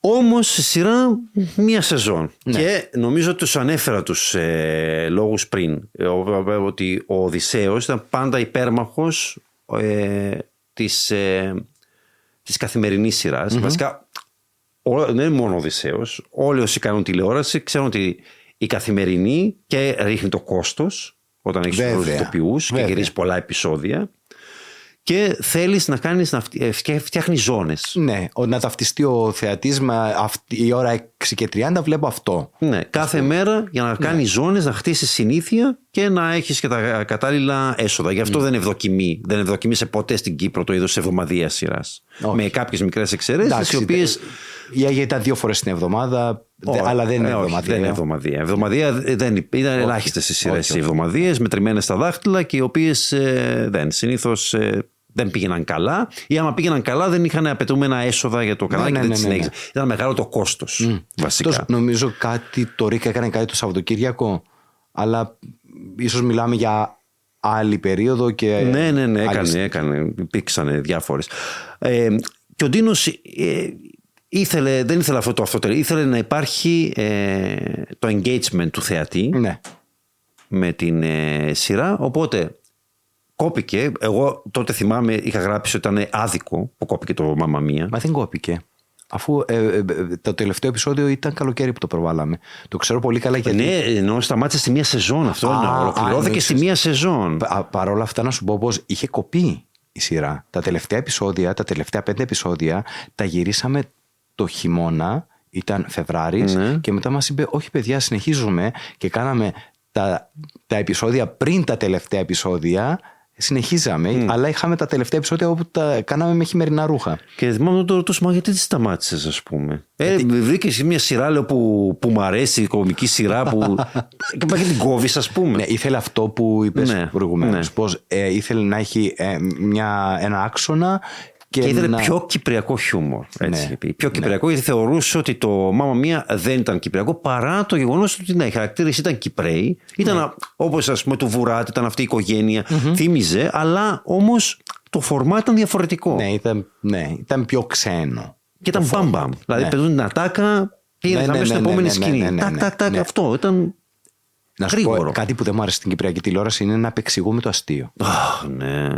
Όμως η σειρά μία σεζόν. Ναι. Και νομίζω ότι τους ανέφερα τους ε, λόγους πριν. Ε, ο- ο- ότι ο Οδυσσέος ήταν πάντα υπέρμαχος ε, της ε, της καθημερινής σειράς. Βασικά, ο- δεν είναι μόνο ο Οδυσσέος. Όλοι όσοι κάνουν τηλεόραση ξέρουν ότι η καθημερινή και ρίχνει το κόστος όταν έχεις Βέβαια. πολλούς ηθοποιούς και Βέβαια. γυρίζει πολλά επεισόδια και θέλεις να κάνεις να φτι- ε, φτιά- φτιάχνεις ζώνες. Ναι, ο- να ταυτιστεί ο θεατής με αυτή, η ώρα 6 και 30 βλέπω αυτό. Ναι, κάθε μέρα για να κάνεις ζώνες, να χτίσεις συνήθεια και να έχεις και τα κατάλληλα έσοδα. Γι' αυτό δεν ευδοκιμεί. Δεν ευδοκιμήσε ποτέ στην Κύπρο το είδος εβδομαδία σειράς. Όχι. Με κάποιες μικρές εξαιρέσεις, Εντάξει, οι οποίες... Η Αγία ήταν δύο φορές την εβδομάδα, δε- Όχι, αλλά δεν είναι ε, όχι, εβδομαδία. δεν είναι εβδομαδία. Εβδομαδία δεν υπ- ήταν ελάχιστες οι σειρές όχι, οι εβδομαδίε, μετρημένες στα δάχτυλα και οι οποίες δεν. Συνήθως δεν πήγαιναν καλά ή άμα πήγαιναν καλά δεν είχαν απαιτούμενα έσοδα για το κανάλι ναι, και δεν ναι, τη ναι, ναι. συνέχιζε. Ήταν μεγάλο το κόστος. Βασικά. Εκτός, νομίζω κάτι το Ρίκα έκανε κάτι το Σαββατοκύριακο, αλλά ίσως μιλάμε για άλλη περίοδο και Ναι, ναι, ναι, άλλη έκανε, έκανε. Υπήρξαν διάφορες. Ε, και ο Ντίνος ήθελε, δεν ήθελε αυτό το αυτοτελείο, ήθελε να υπάρχει ε, το engagement του θεατή. Ναι. με την ε, σειρά. Οπότε κόπηκε. Εγώ τότε θυμάμαι, είχα γράψει ότι ήταν άδικο που κόπηκε το Μάμα Μία. Μα δεν κόπηκε. Αφού ε, ε, ε, το τελευταίο επεισόδιο ήταν καλοκαίρι που το προβάλαμε. Το ξέρω πολύ καλά γιατί. Ναι, ενώ σταμάτησε στη μία σεζόν αυτό. Α, να α, ολοκληρώθηκε εννοείς. στη μία σεζόν. Πα- Παρ' όλα αυτά να σου πω πως είχε κοπεί η σειρά. Τα τελευταία επεισόδια, τα τελευταία πέντε επεισόδια τα γυρίσαμε το χειμώνα, ήταν Φεβράρης Ναι. και μετά μας είπε όχι παιδιά συνεχίζουμε και κάναμε τα, τα επεισόδια πριν τα τελευταία επεισόδια συνεχίζαμε αλλά είχαμε τα τελευταία επεισόδια όπου τα κάναμε με χειμερινά ρούχα. Και θυμάμαι να το ρωτούσα, μα γιατί τη σταμάτησες, ας πούμε. Ε, βρήκες μια σειρά λέω, που, που μου αρέσει, η κομική σειρά που. και πάει και την κόβεις, ας πούμε. Ναι, ήθελε αυτό που είπες Ναι, προηγουμένως ναι. πως ε, ήθελε να έχει ε, μια, ένα άξονα και, Και ήθελε να... πιο κυπριακό χιούμορ. Έτσι. Ναι. είπε. Πιο κυπριακό, γιατί θεωρούσε ότι το Μάμα Μία δεν ήταν κυπριακό παρά το γεγονός ότι ναι, οι χαρακτήρε ήταν Κυπραίοι. Ήταν Ναι. όπως ας πούμε του Βουράτη, ήταν αυτή η οικογένεια. Θύμιζε, αλλά όμως το φορμά ήταν διαφορετικό. Ναι, ήταν, ναι, ήταν πιο ξένο. Και ήταν μπαμ μπαμ. Δηλαδή Ναι. παίζουν την ατάκα, πήγαινε Ναι, να ναι, στην ναι, επόμενη ναι, ναι, σκηνή. ναι, ναι, Τάκ, ναι, τάκ, τάκ, ναι. αυτό ήταν. Να σου Γρήγορο. πω κάτι που δεν μου άρεσε στην Κυπριακή τηλεόραση είναι να επεξηγούμε το αστείο. Αχ, ναι,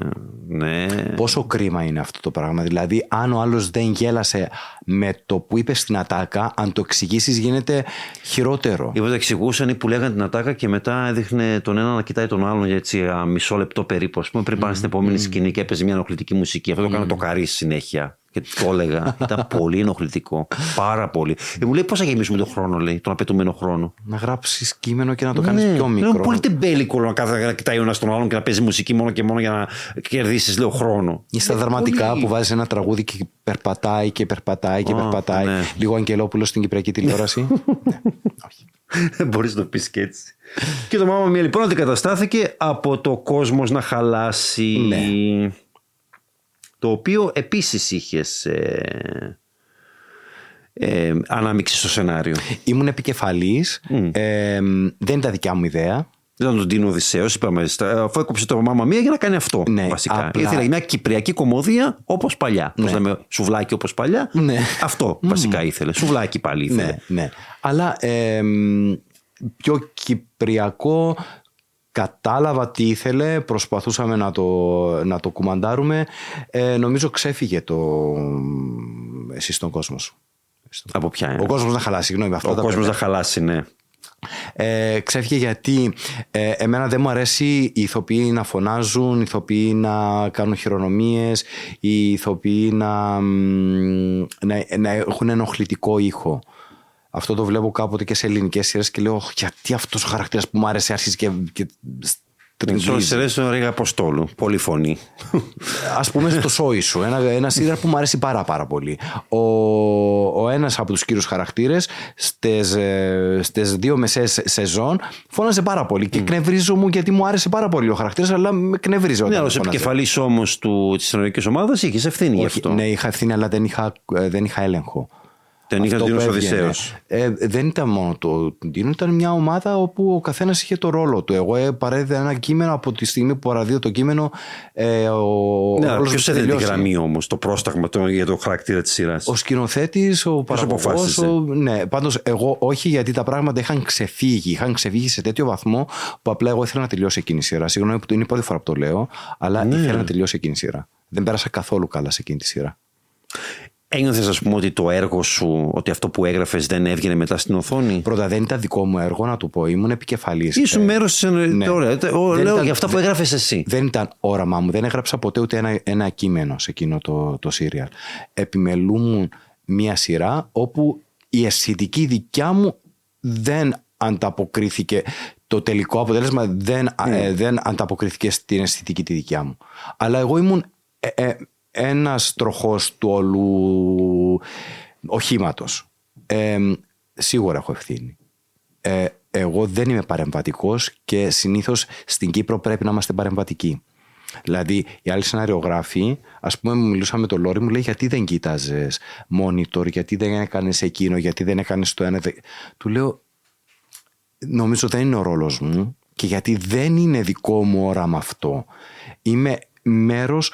ναι. Πόσο κρίμα είναι αυτό το πράγμα. Δηλαδή, αν ο άλλος δεν γέλασε με το που είπε στην ατάκα, αν το εξηγήσεις, γίνεται χειρότερο. Ή που τα εξηγούσαν ή που λέγανε την ατάκα και μετά έδειχνε τον ένα να κοιτάει τον άλλον για έτσι α, μισό λεπτό περίπου. Α πούμε, πριν πάνε στην επόμενη σκηνή και έπαιζε μια ενοχλητική μουσική. Αυτό το έκανε το καρύς συνέχεια. Και το έλεγα. Ήταν πολύ ενοχλητικό. Πάρα πολύ. Ε, μου λέει πώς θα γεμίσουμε τον χρόνο, λέει, τον απαιτούμενο χρόνο; Να γράψεις κείμενο και να το κάνεις Ναι, πιο λέω, μικρό. πολύ τεμπέλικο να, κάθε, να κοιτάει ο ένας τον άλλον και να παίζει μουσική μόνο και μόνο για να κερδίσεις, λέω, χρόνο. Ή στα Ε, δραματικά πολύ. που βάζεις ένα τραγούδι και περπατάει και περπατάει και Α, περπατάει. ναι. Λίγο Αγγελόπουλος στην Κυπριακή τηλεόραση. ναι, όχι. Δεν μπορείς να το πεις και έτσι. και το μάμα μία λοιπόν αντικαταστάθηκε από το κόσμος να χαλάσει. Ναι. Το οποίο επίσης είχες. Ε, ε, ανάμειξη στο σενάριο. Ήμουν επικεφαλής. Ε, δεν ήταν δικιά μου ιδέα. Δεν ήταν τον Τίνο Οδυσσέος, είπαμε. στα- Αφού έκοψε το μάμα μία για να κάνει αυτό. Ναι, βασικά. απλά- Ήθελε μια κυπριακή κομμωδία όπως παλιά. Πώς λέμε, σουβλάκι όπως παλιά. Ναι. Αυτό βασικά ήθελε. Σουβλάκι πάλι ήθελε. Ναι, ναι. Αλλά ε, μ, πιο κυπριακό κατάλαβα τι ήθελε, προσπαθούσαμε να το, να το κουμαντάρουμε. Ε, νομίζω ξέφυγε το εσύ στον κόσμο σου. Από ποια. ε; Ο κόσμος να χαλάσει, συγγνώμη. Αυτό Ο τα κόσμος παιδιά. να χαλάσει, ναι. Ε, ξέφυγε γιατί ε, εμένα δεν μου αρέσει οι ηθοποιοί να φωνάζουν, οι ηθοποιοί να κάνουν χειρονομίες, οι ηθοποιοί να, μ, να, να έχουν ενοχλητικό ήχο. Αυτό το βλέπω κάποτε και σε ελληνικές σειρές και λέω «Ωχ, γιατί αυτός ο χαρακτήρας που μου άρεσε άρχισε και, και στριγγίζει». Σε αρέσει ο Ρίγα Αποστόλου. Πολύ φωνή. Ας πούμε στο σόι σου, ένα, ένα σύριαλ που μου αρέσει πάρα πάρα πολύ. Ο, ο ένας από τους κύριους χαρακτήρες στις, ε, στις δύο μεσαίες σεζόν φώναζε πάρα πολύ και κνευρίζω μου γιατί μου άρεσε πάρα πολύ ο χαρακτήρας αλλά με κνευρίζει όταν ναι, ως φώναζε. επικεφαλής όμως της συνολικής ομάδας είχες ευθύνη γι' Όχι, αυτό. ναι, είχα ευθύνη αλλά δεν είχα, ε, δεν είχα έλεγχο. Δεν είχες Αυτό Τίνο που έβγαινε. Οδυσσέο. Ε, δεν ήταν μόνο το Τίνο, ήταν μια ομάδα όπου ο καθένας είχε το ρόλο του. Εγώ ε, παρέδιδα ένα κείμενο από τη στιγμή που παραδίδω το κείμενο. Ε, ο, ο Ναι, ρόλος ποιος μου έδινε τη τελειώσει. γραμμή όμως, το πρόσταγμα το, για το χαρακτήρα της σειράς; Ο σκηνοθέτης, ο παραγωγός. αποφάσισε; Ναι, πάντως εγώ όχι, γιατί τα πράγματα είχαν ξεφύγει. Είχαν ξεφύγει σε τέτοιο βαθμό που απλά εγώ ήθελα να τελειώσει εκείνη η σειρά. Συγγνώμη που είναι η πρώτη φορά που το λέω, αλλά Ναι. ήθελα να τελειώσει εκείνη η σειρά. Δεν πέρασα καθόλου καλά σε εκείνη τη σειρά. Ένιωθες, ας πούμε, ότι το έργο σου, ότι αυτό που έγραφες δεν έβγαινε μετά στην οθόνη; Πρώτα, δεν ήταν δικό μου έργο να του πω. Ήμουν επικεφαλής. Ήσουν μέρος της. ναι. Ωραία, τε- ο- Δεν λέω ήταν- για αυτά που έγραφες εσύ. Δεν ήταν όραμά μου. Δεν έγραψα ποτέ ούτε ένα, ένα κείμενο σε εκείνο το, το σύριαλ. Επιμελούμουν μία σειρά όπου η αισθητική δικιά μου δεν ανταποκρίθηκε. Το τελικό αποτέλεσμα δεν, ε, δεν ανταποκρίθηκε στην αισθητική τη δικιά μου. Αλλά εγώ ήμουν ε, ε, ένας τροχός του όλου οχήματος. Ε, σίγουρα έχω ευθύνη. Ε, εγώ δεν είμαι παρεμβατικός και συνήθως στην Κύπρο πρέπει να είμαστε παρεμβατικοί. Δηλαδή, οι άλλοι σεναριογράφοι, ας πούμε, μου μιλούσαν με τον Λόρι, μου λέει γιατί δεν κοίταζες monitor, γιατί δεν έκανες εκείνο, γιατί δεν έκανες το ένα. δε-». Του λέω, νομίζω δεν είναι ο ρόλος μου και γιατί δεν είναι δικό μου όραμα αυτό. Είμαι μέρος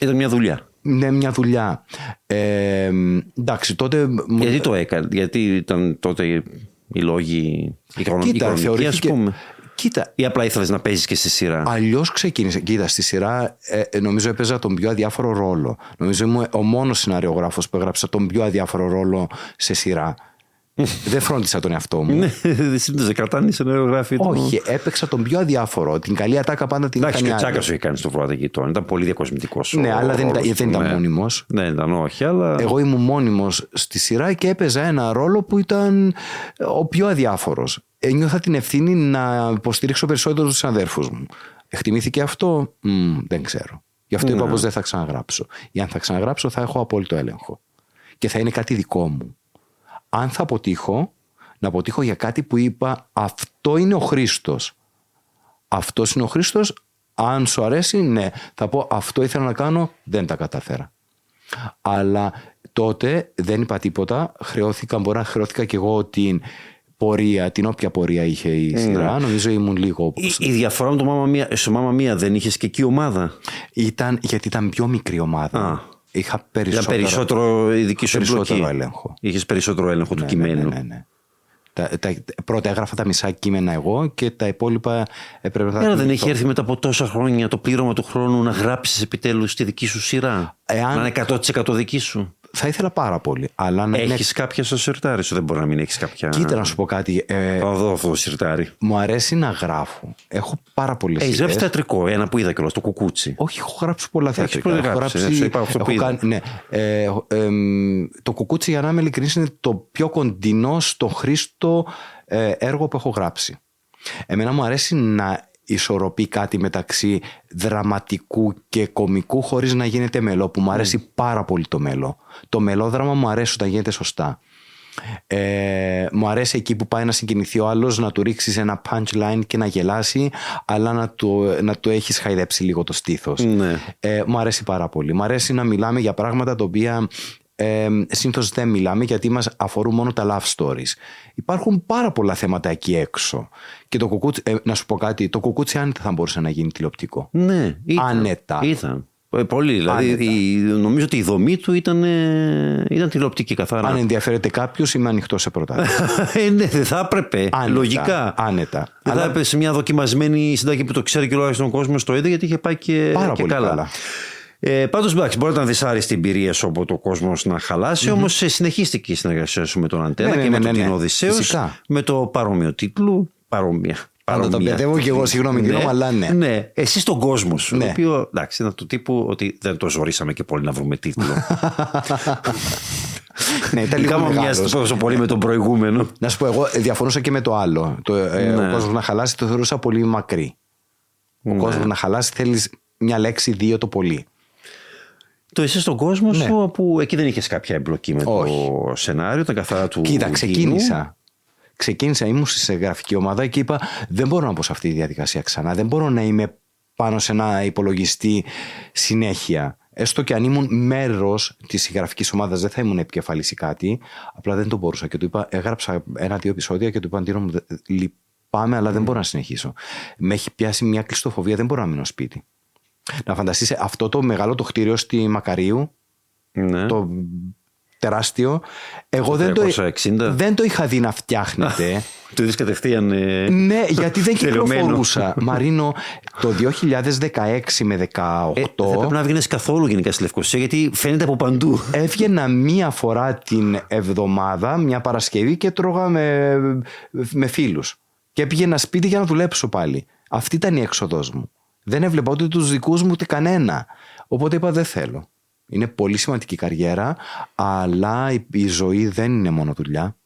Ήταν μια δουλειά. ναι, μια δουλειά. Ε, εντάξει, τότε. μου- Γιατί το έκανε, Γιατί ήταν τότε οι λόγοι. Οι χρονο- οι Κοίτα, χρονικοί, ας θεωρήθηκε. πούμε. Κοίτα, Ή απλά ήθελες να παίζεις και στη σειρά; Αλλιώς ξεκίνησε. Κοίτα, στη σειρά ε, ε, νομίζω έπαιζα τον πιο αδιάφορο ρόλο. Νομίζω ήμουν ο μόνος σεναριογράφος που έγραψα τον πιο αδιάφορο ρόλο σε σειρά. Δεν φρόντισα τον εαυτό μου. Ναι, δεν σύμπτωσε, κρατάνε οι σενεργογράφοι του. Όχι, έπαιξα τον πιο αδιάφορο. Την καλή ατάκα πάντα την Εντάξει, και είχαν ο οι άλλοι. Τσάκας σου είχε κάνει στο βράδυ γειτόν. Ήταν πολύ διακοσμητικός. Ναι, αλλά δεν ήταν, δεν ήταν μόνιμος. Δεν ήταν, όχι, αλλά. Εγώ ήμουν μόνιμος στη σειρά και έπαιζα ένα ρόλο που ήταν ο πιο αδιάφορος. Ένιωθα την ευθύνη να υποστηρίξω περισσότερο τους αδέρφους μου. Εκτιμήθηκε αυτό, Μμ, δεν ξέρω. Γι' αυτό είπα πως δεν θα ξαναγράψω. Ή αν θα ξαναγράψω, θα έχω απόλυτο έλεγχο. Και θα είναι κάτι δικό μου. Αν θα αποτύχω, να αποτύχω για κάτι που είπα αυτό είναι ο Χρήστος. Αυτός είναι ο Χρήστος. Αν σου αρέσει, ναι. Θα πω αυτό ήθελα να κάνω, δεν τα καταφέρα. Αλλά τότε δεν είπα τίποτα. Χρεώθηκα, μπορεί να χρεώθηκα και εγώ την πορεία, την όποια πορεία είχε η σειρά. Νομίζω ήμουν λίγο. Η, η διαφορά με το Μάμα Μία, στο Μάμα Μία δεν είχες και εκεί ομάδα; Ήταν γιατί ήταν πιο μικρή ομάδα. Α. Είχα Ήταν περισσότερο, περισσότερο η δική σου περισσότερο εμπλοκή. έλεγχο. Είχες περισσότερο έλεγχο του Ναι, κειμένου. ναι, ναι, ναι. Τα, τα, πρώτα έγραφα τα μισά κείμενα εγώ και τα υπόλοιπα έπρεπε να Ένα δεν έχει έρθει μετά από τόσα χρόνια το πλήρωμα του χρόνου να γράψεις επιτέλους τη δική σου σειρά; Εάν- Να είναι 100% δική σου; Θα ήθελα πάρα πολύ. Αλλά να είναι... Έχει κάποια στο σιρτάρι σου, δεν μπορεί να μην έχεις κάποια. Κοίτα να σου πω κάτι. Ε, Θα δω αυτό το σιρτάρι. μου αρέσει να γράφω. Έχω πάρα πολλές Έχεις γράψει θεατρικό, ένα που είδα κιόλας, το κουκούτσι. Όχι, έχω γράψει πολλά θεατρικά. πολύ Έχω γράψει, ναι, σου είπα αυτό που είδα. ναι. ε, ε, εμ, το κουκούτσι, για να είμαι ειλικρινής, είναι το πιο κοντινό στο Χρήστο ε, έργο που έχω γράψει. Εμένα μου αρέσει να ισορροπεί κάτι μεταξύ δραματικού και κομικού χωρίς να γίνεται μελό, που μου αρέσει πάρα πολύ το μελό. Το μελόδραμα μου αρέσει όταν γίνεται σωστά. Ε, μου αρέσει εκεί που πάει να συγκινηθεί ο άλλος να του ρίξεις ένα punchline και να γελάσει αλλά να το, να το έχεις χαϊδέψει λίγο το στήθος Ναι. ε, μου αρέσει πάρα πολύ μου αρέσει να μιλάμε για πράγματα τα οποία ε, συνήθως δεν μιλάμε γιατί μας αφορούν μόνο τα love stories υπάρχουν πάρα πολλά θέματα εκεί έξω και το κουκούτσι, ε, να σου πω κάτι το κουκούτσι άνετα θα μπορούσε να γίνει τηλεοπτικό Ναι, ήταν. Άνετα. Ήταν. Ε, Πολύ. Δηλαδή, Άνετα. η, νομίζω ότι η δομή του ήταν, ε, ήταν τηλεοπτική καθαρά. αν ενδιαφέρεται κάποιος, είμαι ανοιχτό σε προτάσεις ε, ναι, δεν θα έπρεπε. Άνετα, Λογικά. άνετα. Δεν θα Αλλά- έπρεπε σε μια δοκιμασμένη συνταγή που το ξέρει και ο ο κόσμο το είδε γιατί είχε πάει και, Πάρα και πολύ καλά. καλά. Ε, Πάντως, εντάξει, μπορεί να ήταν δυσάρεστη εμπειρία σου από το κόσμος να χαλάσει, όμως συνεχίστηκε η συνεργασία σου με τον Αντένα Ναι, ναι, και ναι, με ναι, τον ναι. Τινό Οδυσσέως, Φυσικά. με το παρόμοιο τίτλου. Παρόμοια. Πάντα τα παρόμοια. μπερδεύω και εγώ, συγγνώμη, Νίκο, αλλά ναι. Ναι, εσύ στον κόσμο σου. Ναι. Το οποίο εντάξει, είναι του τύπου ότι δεν το ζωρίσαμε και πολύ να βρούμε τίτλο. ναι, ήταν λίγο Κάμε μοιάζει μεγάλος. τόσο πολύ με τον προηγούμενο. Να σου πω, εγώ ε, διαφωνούσα και με το άλλο. Το, ε, Ναι. Ο κόσμος να χαλάσει το θεωρούσα πολύ μακρύ. Ο κόσμος να χαλάσει θέλεις μια λέξη, δύο το πολύ. Το εσύ στον κόσμο σου, όπου εκεί δεν είχες κάποια εμπλοκή με Ναι. Όχι. το σενάριο, ήταν καθαρά του. Κοίτα, κοινού. ξεκίνησα. Ξεκίνησα, ήμουν σε γραφική ομάδα και είπα: Δεν μπορώ να πω σε αυτή τη διαδικασία ξανά. Δεν μπορώ να είμαι πάνω σε ένα υπολογιστή συνέχεια. Έστω και αν ήμουν μέρος της γραφική ομάδας, δεν θα ήμουν επικεφαλής ή κάτι. Απλά δεν το μπορούσα. Και του είπα: Έγραψα ένα-δύο επεισόδια και του είπα: Αντίνο μου, δε- λυπάμαι, αλλά δεν μπορώ να συνεχίσω. Με έχει πιάσει μια κλειστοφοβία, δεν μπορώ να μείνω σπίτι. Να φανταστείς αυτό το μεγάλο το κτίριο στη Μακαρίου, Ναι. το τεράστιο. Εγώ δεν το, 360. δεν το είχα δει να φτιάχνεται. Το είδες κατευθείαν. ε, ναι, γιατί δεν τελειωμένο. κυκλοφορούσα. Μαρίνο, το 2016 με 18 Ε, δεν πρέπει να βγαίνεις καθόλου γενικά στη Λευκοσία γιατί φαίνεται από παντού. έβγαινα μία φορά την εβδομάδα, μια Παρασκευή και τρώγα με, με φίλους. Και πήγαινα σπίτι για να δουλέψω πάλι. Αυτή ήταν η έξοδος μου. Δεν έβλεπα ούτε τους δικούς μου ούτε κανένα. Οπότε είπα δεν θέλω. Είναι πολύ σημαντική καριέρα, αλλά η, η ζωή δεν είναι μόνο δουλειά.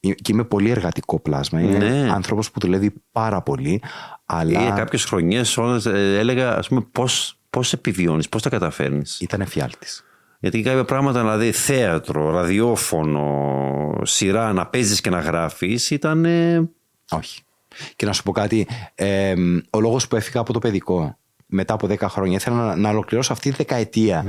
Ε, Και είμαι πολύ εργατικό πλάσμα. Είμαι Ναι. άνθρωπος που δουλεύει πάρα πολύ. Αλλά Για κάποιες χρονιές έλεγα, ας πούμε, πώς πώς επιβιώνεις, πώς τα καταφέρνεις; ήταν εφιάλτης. Γιατί κάποια πράγματα, δηλαδή θέατρο, ραδιόφωνο, σειρά, να παίζεις και να γράφεις, ήταν. ε, Όχι. Και να σου πω κάτι, ε, ο λόγος που έφυγα από το παιδικό μετά από 10 χρόνια, ήθελα να, να ολοκληρώσω αυτή τη δεκαετία.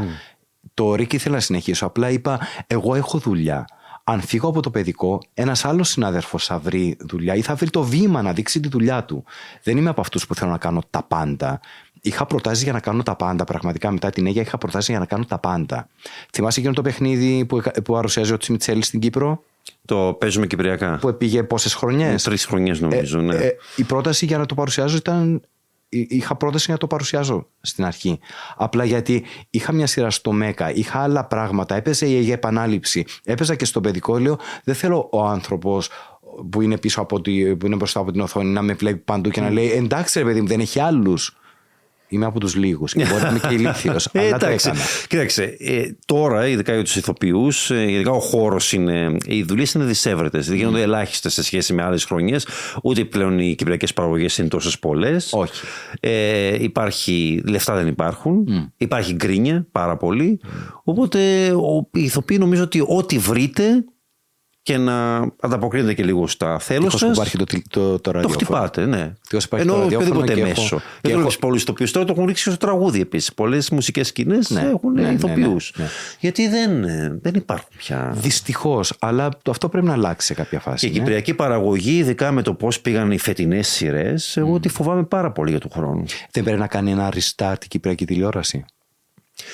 Το Ρίκ ήθελα να συνεχίσω. Απλά είπα, εγώ έχω δουλειά. Αν φύγω από το παιδικό, ένας άλλος συνάδελφος θα βρει δουλειά ή θα βρει το βήμα να δείξει τη δουλειά του. Δεν είμαι από αυτούς που θέλω να κάνω τα πάντα. Είχα προτάσεις για να κάνω τα πάντα. Πραγματικά μετά την Αίγια είχα προτάσεις για να κάνω τα πάντα. Θυμάσαι εκείνο το παιχνίδι που, που παρουσιάζει ο Τσιμιτσέλης στην Κύπρο, Το παίζουμε κυπριακά. που πήγε πόσες χρονιές; Τρεις χρονιές νομίζω, ναι. Ε, η πρόταση για να το παρουσιάζω ήταν. εί- Είχα πρόταση για να το παρουσιάζω στην αρχή. Απλά γιατί είχα μια σειρά στο ΜΕΚΑ, είχα άλλα πράγματα, έπαιζε η Αιγαία επανάληψη. Έπαιζα και στο παιδικό, λέω, δεν θέλω ο άνθρωπος που είναι πίσω από τη, που είναι μπροστά από την οθόνη να με βλέπει παντού και να λέει εντάξει ρε παιδί μου, δεν έχει άλλους. Είμαι από τους λίγους και μπορεί να είμαι και ηλίθιος. Ε, αλλά το εντάξει. έκανα. Κοίταξε, ε, τώρα, ειδικά για τους ηθοποιούς, ειδικά ο χώρος είναι. Οι δουλειές είναι δυσέβρετες. Δεν γίνονται ελάχιστες σε σχέση με άλλες χρονιές. Ούτε πλέον οι κυπριακές παραγωγές είναι τόσες πολλές. Όχι. Ε, υπάρχει, λεφτά δεν υπάρχουν. Υπάρχει γκρίνια πάρα πολύ. Οπότε ο, οι ηθοποιοί νομίζω ότι ό,τι βρείτε και να ανταποκρίνετε και λίγο στα θέλω Ευτυχώς σα. που υπάρχει το, το, το, το Το ραδιόφωνο. χτυπάτε, ναι. Ευτυχώς υπάρχει Ενώ το ραδιόφωνο οποιοδήποτε και έχω- μέσο. και Δεν το έχω- βλέπει πολλού ηθοποιού τώρα, το έχουν ρίξει στο τραγούδι επίσης. Πολλές μουσικές σκηνές Ναι, έχουν ναι, ναι, ηθοποιούς. ναι, ναι. Γιατί δεν, δεν υπάρχουν πια. Δυστυχώς, αλλά το, αυτό πρέπει να αλλάξει σε κάποια φάση. Και η ναι. κυπριακή παραγωγή, ειδικά με το πώς πήγαν οι φετινές σειρές, εγώ τη φοβάμαι πάρα πολύ για του χρόνου. Δεν πρέπει να κάνει ένα restart η Κυπριακή τηλεόραση;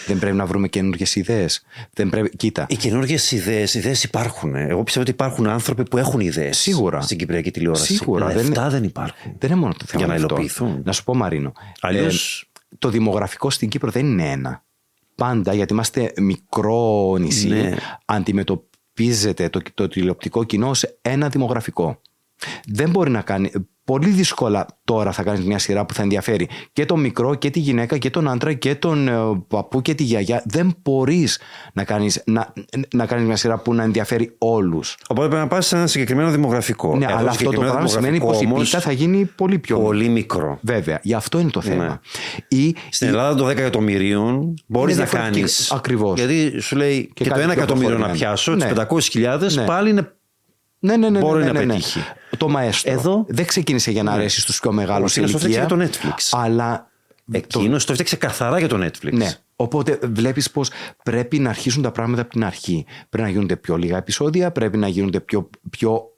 Δεν πρέπει να βρούμε καινούργιες ιδέες. Πρέπει... Κοίτα. Οι καινούργιες ιδέες ιδέες υπάρχουν. Εγώ πιστεύω ότι υπάρχουν άνθρωποι που έχουν ιδέες. Σίγουρα. Στην Κυπριακή τηλεόραση. Σίγουρα. Λεφτά δεν... δεν υπάρχουν. Δεν είναι μόνο το θέμα. Για να αυτό. υλοποιηθούν. Να σου πω, Μαρίνο. Αλλιώς- το δημογραφικό στην Κύπρο δεν είναι ένα. Πάντα, γιατί είμαστε μικρό νησί, Ναι. αντιμετωπίζεται το, το τηλεοπτικό κοινό σε ένα δημογραφικό. Δεν μπορεί να κάνει. Πολύ δύσκολα τώρα θα κάνεις μια σειρά που θα ενδιαφέρει και τον μικρό και τη γυναίκα και τον άντρα και τον ε, παππού και τη γιαγιά. Δεν μπορείς να κάνεις να, να κάνεις μια σειρά που να ενδιαφέρει όλους. Οπότε πρέπει να πας σε ένα συγκεκριμένο δημογραφικό. Ναι, Εδώ αλλά αυτό το συγκεκριμένο πράγμα σημαίνει πως η δημογραφικό πίτα όμως, θα γίνει πολύ πιο Πολύ μικρό. Βέβαια, γι' αυτό είναι το θέμα. Ναι. Ή, Στην Ελλάδα των 10 εκατομμυρίων μπορείς Είναι να διαφορετική- κάνεις. ακριβώς. Γιατί σου λέει και, το κάτι 1 πιο εκατομμύριο να προχωρημένο. πιάσω, Ναι. τι 500.000 Ναι. πάλι είναι. Ναι, ναι, ναι. Μπορεί ναι, να ναι, ναι. πετύχει. Το μαέστρο. Εδώ- δεν ξεκίνησε για να αρέσει στους πιο μεγάλους σε Ο Σίλας το ηλικία. έφτιαξε για το Netflix. Αλλά. Εκείνος το έφτιαξε καθαρά για το Netflix. Ναι. Οπότε βλέπεις πως πρέπει να αρχίσουν τα πράγματα από την αρχή. Πρέπει να γίνονται πιο λίγα επεισόδια, πρέπει να γίνονται πιο, πιο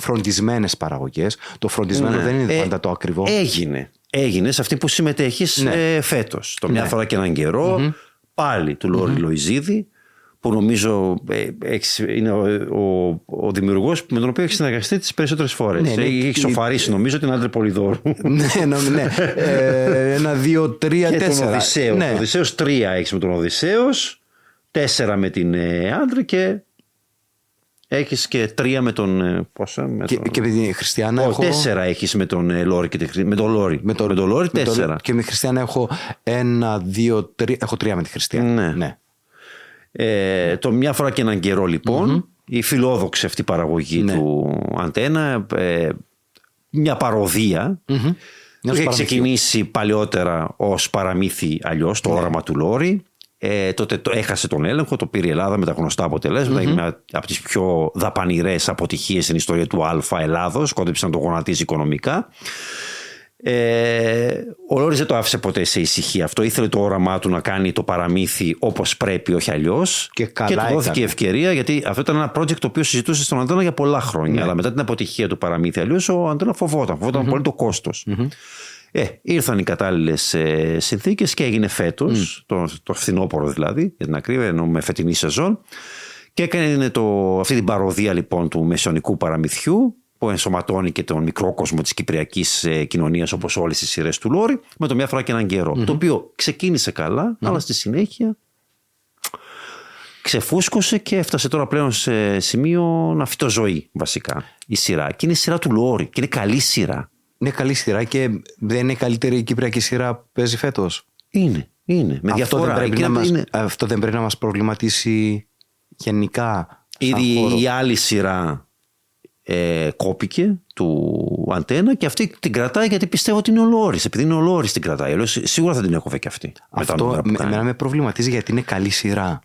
φροντισμένες παραγωγές. Το φροντισμένο Ναι. δεν είναι Ε, πάντα το ακριβό. Έγινε. Έγινε σε αυτή που συμμετέχεις Ναι. ε, φέτος. Το μια Ναι. φορά και έναν καιρό, πάλι του λορι Λοϊζίδη, που νομίζω ε, έχεις- είναι ο, ο, ο δημιουργός με τον οποίο έχεις συνεργαστεί τις περισσότερες φορές. Ναι, ναι. έχει Και- σοφαρίσει νομίζω την άντρε Πολυδόρου. ναι, ναι, ναι. Ε, ένα, δύο, τρία, και τον τέσσερα. Οδυσσέο. Ναι. Το Οδυσσέος 3 έχεις με τον Οδυσσέος, 4 με την ε, άντρε και έχεις και 3 με τον. ε, πόσα, με Και, τον... και με την Χριστιανά Όχι, έχω. τέσσερα έχεις με τον ε, Λόρι και τη Χρυ- με τον Λόρι. Με τον, με τον Λόρι με το- τέσσερα. Και με τη Χριστιανά έχω ένα, δύο, τρία. Έχω τρία με τη Χριστιανά. Ναι. Ε, το μια φορά και έναν καιρό λοιπόν, η φιλόδοξη αυτή παραγωγή Ναι. του Αντένα, ε, μια παροδία, Μιας που είχε παραμυθιού. ξεκινήσει παλιότερα ως παραμύθι αλλιώς, Ναι. το όραμα του Λόρι. Ε, τότε το έχασε τον έλεγχο, το πήρε η Ελλάδα με τα γνωστά αποτελέσματα. Είναι μια από τις πιο δαπανηρές αποτυχίες στην ιστορία του Α Ελλάδος. Κόντεψε να το γονατίζει οικονομικά. Ε, ο Λόρις δεν το άφησε ποτέ σε ησυχία. Αυτό ήθελε το όραμά του να κάνει το παραμύθι όπως πρέπει, όχι αλλιώς. Και καλά του δόθηκε έκανε. η ευκαιρία, γιατί αυτό ήταν ένα project το οποίο συζητούσε στον Αντένα για πολλά χρόνια. Ναι. Αλλά μετά την αποτυχία του παραμύθι, αλλιώς ο Αντένα φοβόταν. φοβόταν πολύ το κοστος Ε, ήρθαν οι κατάλληλες ε, συνθήκες και έγινε φέτος, το, το φθινόπωρο δηλαδή, για την ακρίβεια, ενώ με φετινή σεζόν. Και έκανε το, αυτή την παροδία λοιπόν του μεσαιωνικού παραμυθιού που ενσωματώνει και τον μικρό κόσμο της κυπριακής ε, κοινωνίας όπως όλες οι σειρές του Λόρι με το μια φορά και έναν καιρό, το οποίο ξεκίνησε καλά αλλά στη συνέχεια ξεφούσκωσε και έφτασε τώρα πλέον σε σημείο να φυτοζωεί βασικά η σειρά και είναι η σειρά του Λόρι και είναι καλή σειρά Είναι καλή σειρά και δεν είναι η καλύτερη Κυπριακή σειρά που παίζει φέτος. είναι, είναι με Αυτό διαφορά δεν, πρέπει Εκεί να μας, είναι- αυτό δεν πρέπει να μας προβληματίσει γενικά. σαν Ήδη χώρο. η άλλη σειρά ε, κόπηκε του Αντένα και αυτή την κρατάει γιατί πιστεύω ότι είναι ο Λόρις. Επειδή είναι ο Λόρις την κρατάει. Αλλιώς σίγουρα θα την έκοβε και αυτή. με τα Αυτό νούμερα που με, κάνει. εμένα με προβληματίζει γιατί είναι καλή σειρά.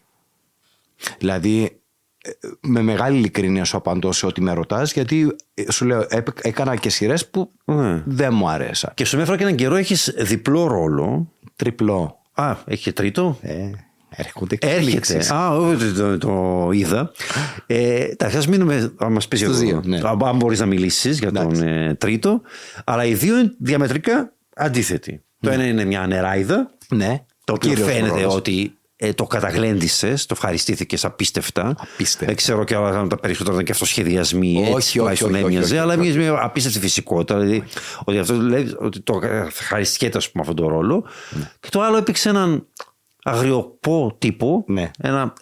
Δηλαδή, ε, με μεγάλη ειλικρίνεια σου απαντώ σε ό,τι με ρωτάς, γιατί ε, σου λέω, έπαι- έκανα και σειρές που Ναι. δεν μου αρέσαν. Και στο μια φορά και έναν καιρό έχεις διπλό ρόλο. Τριπλό. Α, έχει και τρίτο. Ε, έρχονται Έρχεται. εξελίξεις. Α, όχι, το, το, το είδα. Ε, τα ας μείνουμε, θα μας πεις για Στους το, δύο, ναι. αν- αν μπορείς να μιλήσεις για τον Εντάξει. ε, τρίτο. Αλλά οι δύο είναι διαμετρικά αντίθετοι. Το ένα είναι μια νεράιδα, Ναι, το ο οποίο κύριος φαίνεται ρόλος. ότι ε, το καταγλέντισε, το ευχαριστήθηκες απίστευτα. Απίστευτα. Δεν ξέρω και αν τα περισσότερα ήταν και αυτοσχεδιασμοί. Όχι, Έτσι, όχι, τουλάχιστον όχι, όχι, έμοιαζε, όχι, αλλά όχι. έμοιαζε με απίστευτη φυσικότητα. Δηλαδή, ότι αυτό λέει ότι το ευχαριστιέται, ας πούμε, αυτόν τον ρόλο. Και το άλλο έπαιξε έναν αγριοπό τύπο. Ναι. Ένα,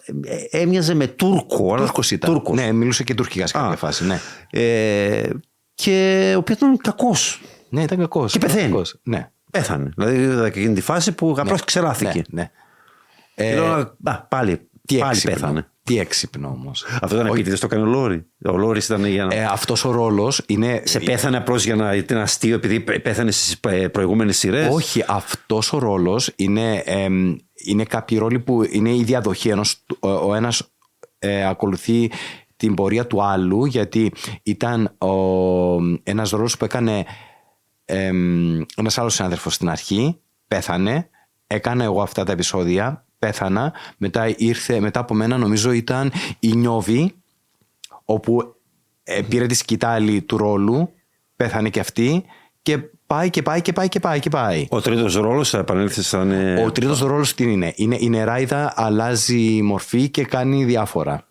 ε, έμοιαζε με Τούρκο. αλλά- Τούρκος ήταν. Τούρκος. Ναι, μιλούσε και τουρκικά σε κάποια Α. φάση. Ναι, Ε, και ο οποίος ήταν κακός. ναι ήταν κακός. Και πεθαίνει. Ναι. Πέθανε. Δηλαδή, είδα και εκείνη τη φάση που απλώς ξεράθηκε. Ναι, ναι. Και Ε, λέω, «Α, πάλι, τι πάλι έξυπνο. πέθανε. Τι έξυπνο όμως. Αυτό ήταν επίτηδες, το έκανε ο Λόρι. Ο Λόρις ήταν για να. Ε, Αυτός ο ρόλος είναι. σε πέθανε απλώς για να ήταν αστείο επειδή πέθανε στις προηγούμενες σειρές. Όχι, αυτός ο ρόλος είναι, εμ, είναι κάποιοι ρόλοι που είναι η διαδοχή. Ενός, ο, ο ένας ε, ακολουθεί την πορεία του άλλου, γιατί ήταν ο, ένας ρόλος που έκανε εμ, ένας άλλος συνάδελφος στην αρχή, πέθανε, έκανα εγώ αυτά τα επεισόδια, πέθανα, μετά ήρθε, μετά από μένα νομίζω ήταν η Νιώβη, όπου ε, πήρε τη σκητάλη του ρόλου, πέθανε και αυτή Και πάει και πάει και πάει και πάει και πάει. Ο τρίτος ρόλος θα επανέλθεις σαν. ε, Ο τρίτος ρόλος τι είναι; είναι. Η νεράιδα αλλάζει μορφή και κάνει διάφορα.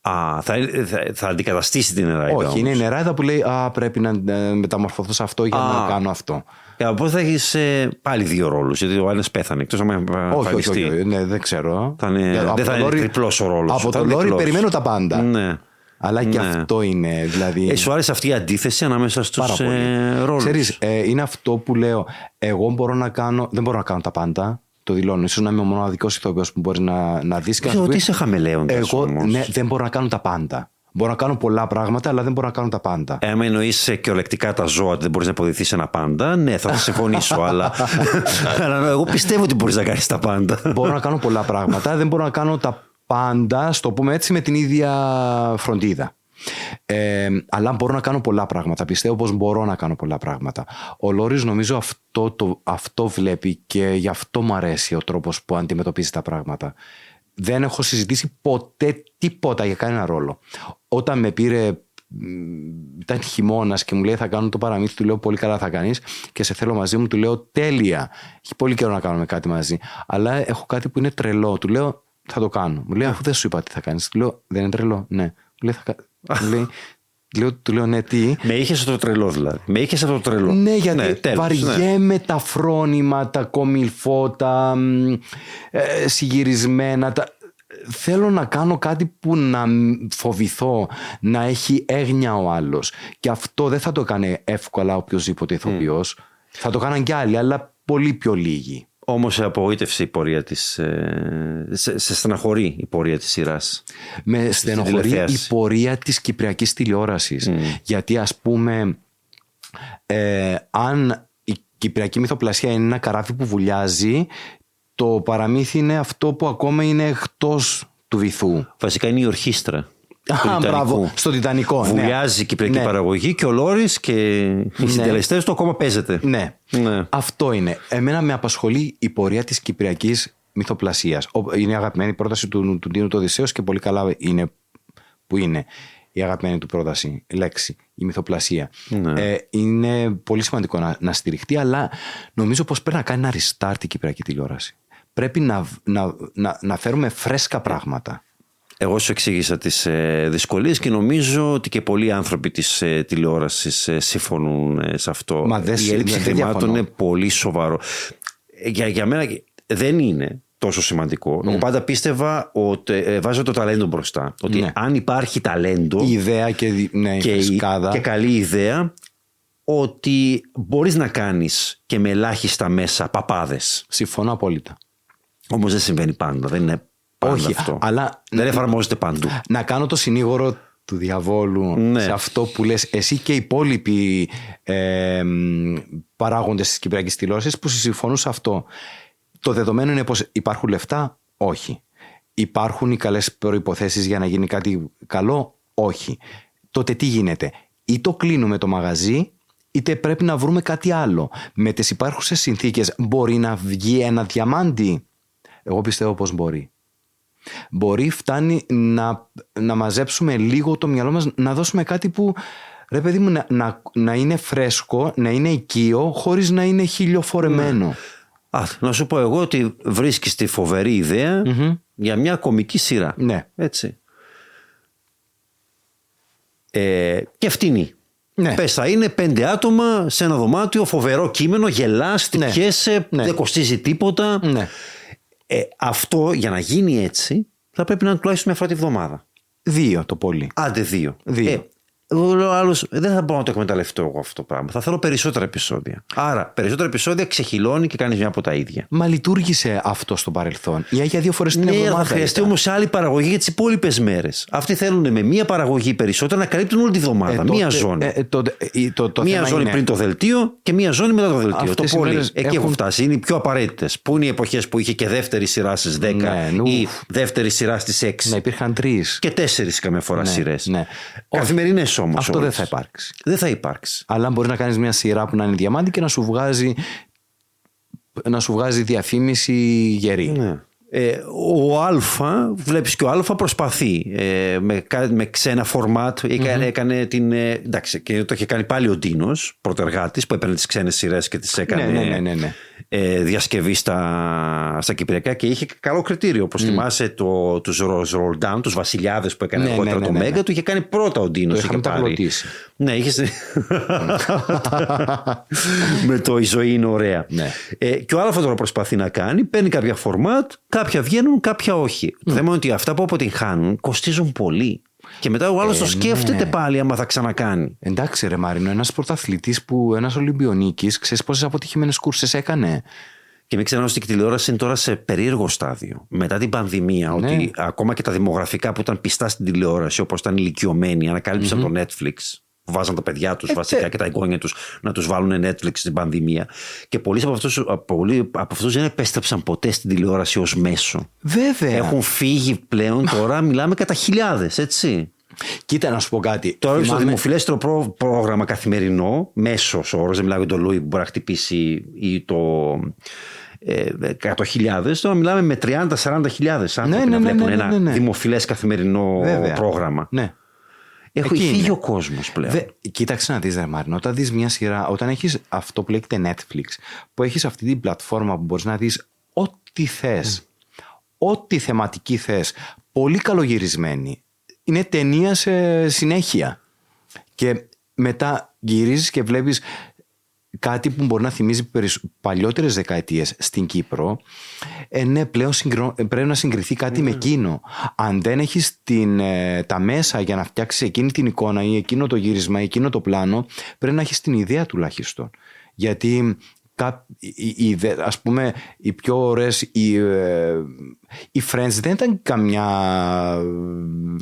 Α, θα, θα, θα αντικαταστήσει την νεράιδα. Όχι, όμως. είναι η νεράιδα που λέει Α, πρέπει να ε, μεταμορφωθώ σε αυτό για Α. να κάνω αυτό. Και από θα έχεις πάλι δύο ρόλους. Γιατί ο ένας πέθανε. Εκτός αν Όχι, όχι, όχι, όχι, ναι, δεν ξέρω. Θα είναι- Ε, δεν από θα το είναι Λόρι- τριπλός ο ρόλος. Από Θα το είναι Λόρι διπλός. περιμένω τα πάντα. Ναι. Αλλά και Ναι. αυτό είναι. Δηλαδή, Ε, σου άρεσε αυτή η αντίθεση ανάμεσα στους πάρα πολύ. ε, ρόλους; Ξέρεις, ε, είναι αυτό που λέω. Εγώ μπορώ να κάνω. Δεν μπορώ να κάνω τα πάντα. Το δηλώνω. Σω να είμαι ο μοναδικό ηθοποιός που μπορεί να, να δεις και να σου ότι πει, είσαι χαμελέοντα. Εγώ ναι, δεν μπορώ να κάνω τα πάντα. Μπορώ να κάνω πολλά πράγματα, αλλά δεν μπορώ να κάνω τα πάντα. Εάν εννοείς και ολεκτικά τα ζώα ότι δεν μπορείς να αποδειχθεί ένα πάντα, ναι, θα συμφωνήσω. αλλά, αλλά εγώ πιστεύω ότι μπορείς να κάνεις τα πάντα. μπορώ να κάνω πολλά πράγματα, δεν μπορώ να κάνω τα πάντα, στο πούμε έτσι, με την ίδια φροντίδα. Ε, αλλά μπορώ να κάνω πολλά πράγματα. Πιστεύω πως μπορώ να κάνω πολλά πράγματα. Ο Λόρις νομίζω αυτό, το, αυτό βλέπει και γι' αυτό μου αρέσει ο τρόπος που αντιμετωπίζει τα πράγματα. Δεν έχω συζητήσει ποτέ τίποτα για κανένα ρόλο. Όταν με πήρε μ, ήταν χειμώνας και μου λέει θα κάνω το παραμύθι, του λέω πολύ καλά θα κάνεις και σε θέλω μαζί μου, του λέω τέλεια. Έχει πολύ καιρό να κάνουμε κάτι μαζί. Αλλά έχω κάτι που είναι τρελό. Του λέω θα το κάνω. Μου λέει αφού δεν σου είπα τι θα κάνεις. Του λέω δεν είναι τρελό. Ναι. Μου λέει, θα... κα- μου λέει, λέω, του λέω ναι, τι; Με είχες αυτό το τρελό δηλαδή. Με είχες αυτό το τρελό. Ναι, γιατί τέλος, βαριέμαι τα φρόνημα, τα κομιλφό, τα μ, ε, συγυρισμένα. Τα... Θέλω να κάνω κάτι που να μ, φοβηθώ, να έχει έγνοια ο άλλος. Και αυτό δεν θα το έκανε εύκολα οποιοδήποτε ηθοποιός. Θα το κάναν κι άλλοι, αλλά πολύ πιο λίγοι. Όμως σε απογοήτευσε η πορεία της. σε, σε στεναχωρεί η πορεία της σειράς. Με στενοχωρεί η τηλεθέασης. πορεία της κυπριακής τηλεόρασης. Γιατί ας πούμε, ε, αν η κυπριακή μυθοπλασία είναι ένα καράβι που βουλιάζει, το παραμύθι είναι αυτό που ακόμα είναι εκτός του βυθού. Βασικά είναι η ορχήστρα. Του Α, Τιτανικού. μπράβο, στο Τιτανικό. ναι. Βουλιάζει η κυπριακή Ναι. παραγωγή και ο Λόρις και οι συντελεστές του ακόμα παίζεται. Ναι. Ναι. Αυτό είναι. Εμένα με απασχολεί η πορεία της κυπριακής μυθοπλασίας. Ο- Είναι η αγαπημένη πρόταση του, του Ντίνου του Οδυσσέως και πολύ καλά είναι που είναι η αγαπημένη του πρόταση, η λέξη, η μυθοπλασία. Ε, είναι πολύ σημαντικό να, να στηριχτεί, αλλά νομίζω πως πρέπει να κάνει ένα restart η κυπριακή τηλεόραση. Πρέπει να, να, να, να φέρουμε φρέσκα πράγματα. Εγώ σου εξήγησα τις ε, δυσκολίες και νομίζω ότι και πολλοί άνθρωποι της ε, τηλεόρασης ε, συμφωνούν ε, σε αυτό. Μα δεν η συ- έλλειψη δεν χρημάτων διαφωνώ. είναι πολύ σοβαρό. Ε, Για, για μένα δεν είναι τόσο σημαντικό. Εγώ πάντα πίστευα ότι ε, βάζω το ταλέντο μπροστά. Ότι Ναι. αν υπάρχει ταλέντο Η ιδέα και, δι- ναι, η και, η- φρεσκάδα. και καλή ιδέα ότι μπορείς να κάνεις και με ελάχιστα μέσα παπάδες. Συμφωνώ απόλυτα. Όμως δεν συμβαίνει πάντα. Δεν είναι πάντα Όχι, αυτό. αλλά Δεν εφαρμόζεται παντού. να κάνω το συνήγορο του διαβόλου Ναι. σε αυτό που λες εσύ και οι υπόλοιποι ε, μ, παράγοντες της Κυπριακής τηλεόρασης που συμφωνούν σε αυτό. Το δεδομένο είναι πως υπάρχουν λεφτά, όχι. Υπάρχουν οι καλές προϋποθέσεις για να γίνει κάτι καλό, όχι. Τότε τι γίνεται; Ή το κλείνουμε το μαγαζί είτε πρέπει να βρούμε κάτι άλλο. Με τις υπάρχουσες συνθήκες μπορεί να βγει ένα διαμάντι; Εγώ πιστεύω πως μπορεί μπορεί φτάνει να, να μαζέψουμε λίγο το μυαλό μας, να δώσουμε κάτι που ρε παιδί μου να, να, να είναι φρέσκο, να είναι οικείο χωρίς να είναι χιλιοφορεμένο. Α, να σου πω εγώ ότι βρίσκεις τη φοβερή ιδέα για μια κομική σειρά. Ναι. Έτσι. Ε, και φτηνή. Ναι. Πες θα είναι πέντε άτομα σε ένα δωμάτιο, φοβερό κείμενο, γελάς, Ναι. τυπιέσαι, Ναι. δεν κοστίζει τίποτα. Ναι. Ε, αυτό για να γίνει έτσι θα πρέπει να είναι τουλάχιστον μια φορά τη βδομάδα. Δύο το πολύ. Άντε δύο. Δύο. Ε, εγώ λέω άλλος, δεν θα μπορώ να το εκμεταλλευτώ εγώ αυτό το πράγμα. Θα θέλω περισσότερα επεισόδια. Άρα, περισσότερα επεισόδια ξεχυλώνει και κάνεις μια από τα ίδια. Μα λειτουργήσε αυτό στο παρελθόν. Ή για δύο φορές την Ναι, εβδομάδα. θα χρειαστεί ήταν. όμως άλλη παραγωγή για τις υπόλοιπες μέρες. Αυτοί θέλουν με μία παραγωγή περισσότερα να καλύπτουν όλη τη βδομάδα. Ε, μία τότε- ζώνη. ε, ε, τότε- ε, το, το μία θέμα ζώνη είναι- πριν το δελτίο και μία ζώνη μετά το δελτίο. Αυτές το οι πολύ. μέρες Εκεί έχουν- έχουν φτάσει. Είναι οι πιο απαραίτητες. Πού είναι οι εποχές που είχε και δεύτερη σειρά στις 10 Ναι, νου. ή δεύτερη σειρά στις 6. Να υπήρχαν τρεις. Και τέσσερις καμιά φορά Ναι, σειρές. ναι. Καθημερινές όμως. Αυτό δεν θα υπάρξει. Δεν θα υπάρξει. Αλλά μπορεί να κάνεις μια σειρά που να είναι διαμάντη και να σου βγάζει, να σου βγάζει διαφήμιση γερή. Ναι. Ε, ο Α, βλέπεις και ο Α προσπαθεί ε, με, κα- με ξένα φορμάτ. Έκανε, έκανε την. ε, εντάξει, και το είχε κάνει πάλι ο Ντίνος, πρωτεργάτης, που έπαιρνε τις ξένες σειρές και τις έκανε Ναι, ναι, ναι, ναι, ναι. Ε, διασκευή στα, στα Κυπριακά και είχε καλό κριτήριο. Όπως θυμάσαι το, τους Ροζ Ρολντάν, τους βασιλιάδες που έκανε Ναι, αργότερα ναι, το ναι, ναι, Μέγκα, ναι. του είχε κάνει πρώτα ο Ντίνος. Το είχε είχαμε πάρει. ταγλωτήσει. Ναι, είχε. με το η ζωή είναι ωραία. Ναι. Ε, και ο Άλφα τώρα προσπαθεί να κάνει, παίρνει κάποια φορμάτ, κάποια βγαίνουν, κάποια όχι. Το θέμα είναι ότι αυτά που αποτυγχάνουν κοστίζουν πολύ. Και μετά ο άλλος το σκέφτεται πάλι άμα θα ξανακάνει. Εντάξει, ρε Μάρινο, ένας πρωταθλητής που ένας Ολυμπιονίκης, ξέρεις πόσες αποτυχημένες κούρσες έκανε; Και μην ξεχνάμε ότι η τηλεόραση είναι τώρα σε περίεργο στάδιο. Μετά την πανδημία, Ναι. ότι ακόμα και τα δημογραφικά που ήταν πιστά στην τηλεόραση, όπως ήταν ηλικιωμένοι, ανακάλυψαν το Netflix. Που Βάζαν τα παιδιά τους Ε, βασικά τε- και τα εγγόνια τους να τους βάλουν Netflix στην πανδημία. Και πολλοί από αυτούς πολλοί από αυτούς δεν επέστρεψαν ποτέ στην τηλεόραση ως μέσο. Βέβαια. Έχουν φύγει πλέον τώρα, μιλάμε κατά χιλιάδες, έτσι. Κοίτα να σου πω κάτι. Τώρα στο Θυμάμαι- δημοφιλέστερο προ- πρόγραμμα καθημερινό, μέσος όρο, δεν μιλάω για τον Λούι που μπορεί να χτυπήσει ή το ε, 100.000, τώρα μιλάμε με 30-40 χιλιάδες άνθρωποι ναι, να ναι, βλέπουν ναι, ναι, ένα ναι, ναι. δημοφιλές καθημερινό Βέβαια. πρόγραμμα. Ναι. Έχω Εκεί φύγει είναι. ο κόσμος πλέον. Δε, κοίταξε να δεις ρε Μάρινο, όταν δεις μια σειρά, όταν έχεις αυτό που λέγεται Netflix, που έχεις αυτή την πλατφόρμα που μπορείς να δεις ό,τι θες, ό,τι θεματική θες, πολύ καλογυρισμένη. Είναι ταινία σε συνέχεια. Και μετά γυρίζεις και βλέπεις κάτι που μπορεί να θυμίζει περισ- παλιότερες δεκαετίες στην Κύπρο ε, ναι, πλέον συγκρό- ε, πρέπει να συγκριθεί κάτι με εκείνο. Αν δεν έχεις την, ε, τα μέσα για να φτιάξεις εκείνη την εικόνα ή εκείνο το γύρισμα ή εκείνο το πλάνο πρέπει να έχεις την ιδέα τουλάχιστον. Γιατί κά- οι, οι, ιδε- ας πούμε οι πιο ωραίες οι, ε, οι Friends δεν ήταν καμιά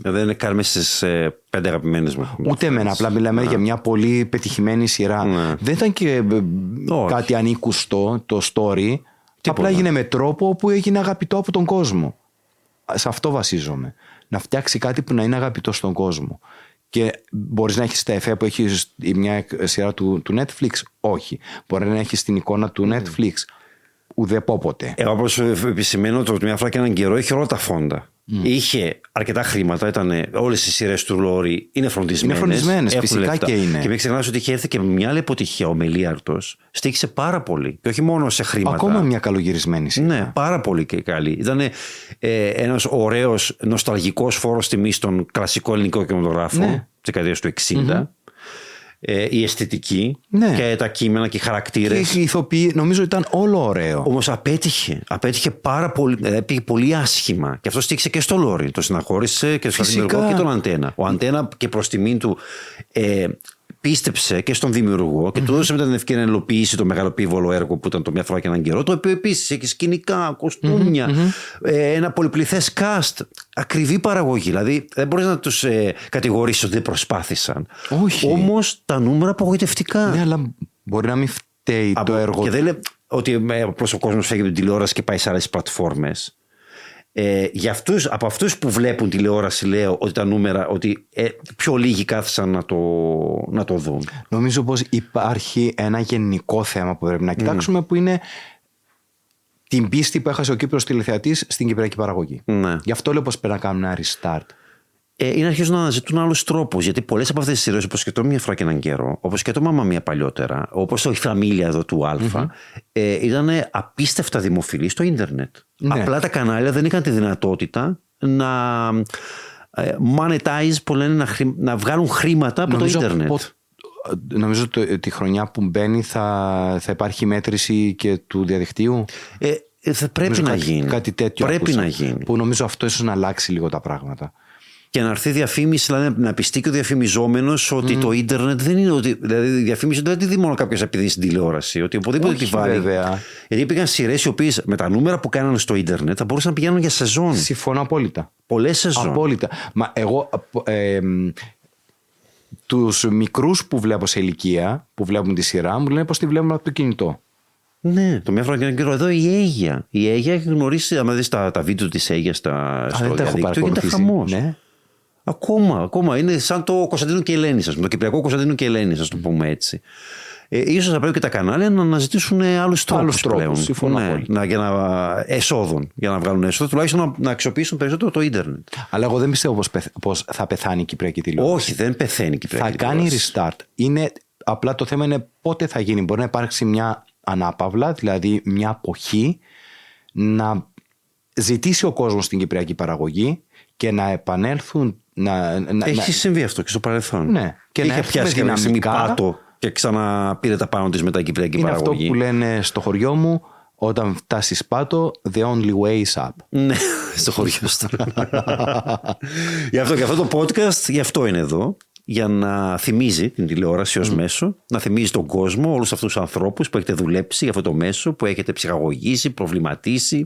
Δεν είναι καν μέσα στις ε, πέντε αγαπημένες μου. Ούτε εμένα, απλά μιλάμε για μια πολύ πετυχημένη σειρά. Ναι. Δεν ήταν και ε, Όχι. κάτι ανήκουστο το story. Απλά έγινε με τρόπο που έγινε αγαπητό από τον κόσμο. Σε αυτό βασίζομαι. Να φτιάξει κάτι που να είναι αγαπητό στον κόσμο. Και μπορείς να έχεις τα εφέ που έχει μια σειρά του, του Netflix; Όχι. Μπορεί να έχεις την εικόνα του Netflix; Ουδεπόποτε. Ε, Όπως επισημαίνω, το μια φορά και έναν καιρό είχε όλα τα φόντα. Είχε αρκετά χρήματα, ήταν όλες οι σειρές του Λόρι είναι φροντισμένες. Είναι φροντισμένες, φυσικά και είναι. Και μην ξεχνάς ότι είχε έρθει και με μια άλλη αποτυχία. Ο Μελίαρτος στήχησε πάρα πολύ. Και όχι μόνο σε χρήματα. Ακόμα μια καλογυρισμένη σειρά. Ναι, πάρα πολύ και καλή. Ήταν ε, ένας ωραίος νοσταλγικός φόρος τιμής στον κλασικό ελληνικό κινηματογράφο Ναι. της δεκαετίας του 60. Ε, η αισθητική Ναι. και τα κείμενα και οι χαρακτήρες. Και οι ηθοποιοί νομίζω ήταν όλο ωραίο. Όμως απέτυχε. Απέτυχε πάρα πολύ. Δηλαδή πήγε πολύ άσχημα. Και αυτό στήξε και στο Λόρι. Το συναχώρησε και στον Φυσικά. δημιουργό και τον Αντένα. Ο Αντένα και προς τιμήν του ε, πίστεψε και στον δημιουργό και του έδωσε μετά την ευκαιρία να υλοποιήσει το μεγαλοπίβολο έργο που ήταν το μια φορά και έναν καιρό. Το οποίο επίσης έχει σκηνικά, κοστούμια, ε, ένα πολυπληθές cast. Ακριβή παραγωγή. Δηλαδή δεν μπορείς να τους ε, κατηγορήσεις ότι δεν προσπάθησαν. Όχι. Όμως τα νούμερα απογοητευτικά. Ναι, αλλά μπορεί να μην φταίει το Από- έργο Και δεν λέει ότι ε, απλώς ο κόσμος φεύγει από την τηλεόραση και πάει σε άλλες πλατφόρμες. Ε, για αυτούς, από αυτούς που βλέπουν τηλεόραση, λέω ότι τα νούμερα, ότι ε, πιο λίγοι κάθισαν να το, να το δουν. Νομίζω πως υπάρχει ένα γενικό θέμα που πρέπει να κοιτάξουμε που είναι την πίστη που έχασε ο Κύπρος τηλεθεατής στην κυπριακή παραγωγή. Ναι. Γι' αυτό λέω πως πρέπει να κάνουμε ένα restart. Ε, είναι να αρχίζουν να αναζητούν άλλους τρόπους. Γιατί πολλές από αυτές τις σειρές, όπως και το Μία φορά και έναν καιρό, όπως και το Μάμα Μία παλιότερα, όπως το Η Φαμίλια εδώ του Α, ε, ήταν απίστευτα δημοφιλή στο ίντερνετ. Ναι. Απλά τα κανάλια δεν είχαν τη δυνατότητα να ε, monetize, που λένε, να, χρη- να βγάλουν χρήματα από το ίντερνετ. πο- νομίζω το- τη χρονιά που μπαίνει θα, θα υπάρχει μέτρηση και του διαδικτύου; Ε, ε, θα πρέπει Νομίζω να κάτι, γίνει. Κάτι τέτοιο Πρέπει άκουσα, να γίνει. Που νομίζω αυτό ίσως να αλλάξει λίγο τα πράγματα. Και να έρθει διαφήμιση, δηλαδή να πιστεί και ο διαφημιζόμενος ότι το ίντερνετ δεν είναι. Ότι, δηλαδή η διαφήμιση δεν τη δει μόνο κάποιος επειδή στην τηλεόραση. Ότι οπουδήποτε Όχι, τη βάλει. βέβαια. Γιατί πήγαν σειρές οι οποίες με τα νούμερα που κάνανε στο ίντερνετ θα μπορούσαν να πηγαίνουν για σεζόν. Συμφωνώ απόλυτα. Πολλές σεζόν. Απόλυτα. Μα εγώ ε, μ, τους μικρούς που βλέπω σε ηλικία, που βλέπουν τη σειρά, μου λένε πως τη βλέπουν από το κινητό. Ναι, το μια φορά και έναν καιρό. Εδώ η Αίγια. Η Αίγια έχει γνωρίσει, άμα δεις τα, τα βίντεο της Αίγιας στα, στο δεν τα έχω διαδίκτυο, γίνεται παρακολουθήσει. χαμός. Ναι. Ακόμα, ακόμα. Είναι σαν το Κωνσταντίνο και Ελένη, ας πούμε. Το κυπριακό Κωνσταντίνο και Ελένη, ας το πούμε έτσι. Ε, ίσως θα πρέπει και τα κανάλια να αναζητήσουν άλλους τρόπους. Άλλους τρόπους, συμφωνώ πολύ. να, για να, εσόδων, για να βγάλουν έσοδα, τουλάχιστον να, να αξιοποιήσουν περισσότερο το ίντερνετ. Αλλά εγώ δεν πιστεύω πως, πεθ- πως θα πεθάνει η Κυπριακή τηλεόραση. Όχι, δεν πεθαίνει η θα Κυπριακή κάνει τηλεόραση. restart. Είναι, απλά το θέμα είναι πότε θα γίνει. Μπορεί να υπάρξει μια ανάπαυλα, δηλαδή μια αποχή, να ζητήσει ο κόσμος την Κυπριακή παραγωγή και να επανέλθουν. Να, να, Έχει να- συμβεί αυτό και στο παρελθόν. Ναι. Και να Είχε έρθουμε πιάσει κάποια στιγμή δυναμικά. πάτο και ξαναπήρε τα πάνω της μετά η Κυπριακή είναι παραγωγή. αυτό που λένε στο χωριό μου, όταν φτάσεις πάτο, the only way is up. Ναι, στο χωριό σου. γι' αυτό και αυτό το podcast, γι' αυτό είναι εδώ. Για να θυμίζει την τηλεόραση ως μέσο, να θυμίζει τον κόσμο, όλους αυτούς τους ανθρώπους που έχετε δουλέψει για αυτό το μέσο, που έχετε ψυχαγωγήσει, προβληματίσει.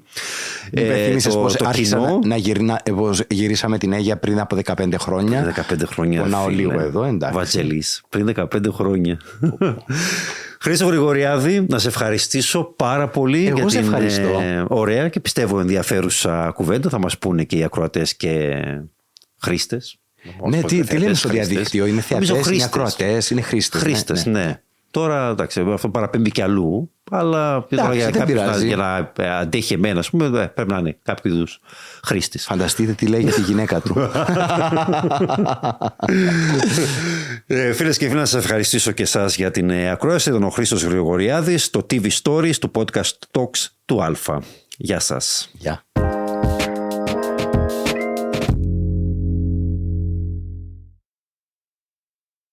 Μην ε, υπενθύμησες το, πως το άρχισα κοινό. να, να γυρνά, ε, πως γυρίσαμε την Αίγια πριν από 15 χρόνια. 15 χρόνια. Πονάω φίλε. λίγο εδώ, εντάξει. Βατζελής, πριν 15 χρόνια. Χρήστο Γρηγοριάδη, να σε ευχαριστήσω πάρα πολύ Εγώ για σε την ευχαριστώ. ε, ωραία και πιστεύω ενδιαφέρουσα κουβέντα. Θα μας πούνε και οι ακροατές και χρήστες. Ναι, τι, τι Θεατές, λένε στο χρήστες. διαδίκτυο, είναι Νομίζω θεατές, είναι χρήστες. ακροατές, είναι χρήστες. ναι, Χρήστες, ναι. ναι. Τώρα, εντάξει, αυτό παραπέμπει και αλλού. Αλλά τώρα Εντάξει, για, δεν κάποιους να- πειράζει. για να ε, αντέχει εμένα, ας πούμε, ε, πρέπει να είναι κάποιο είδους χρήστης. Φανταστείτε τι λέει για τη γυναίκα του. Ε, Φίλες και φίλοι, να σας ευχαριστήσω και εσάς για την ε, ακρόαση. Ήταν ο Χρήστος Γρηγοριάδης, το TV Stories του podcast Talks του Αλφα. Γεια σας. Γεια.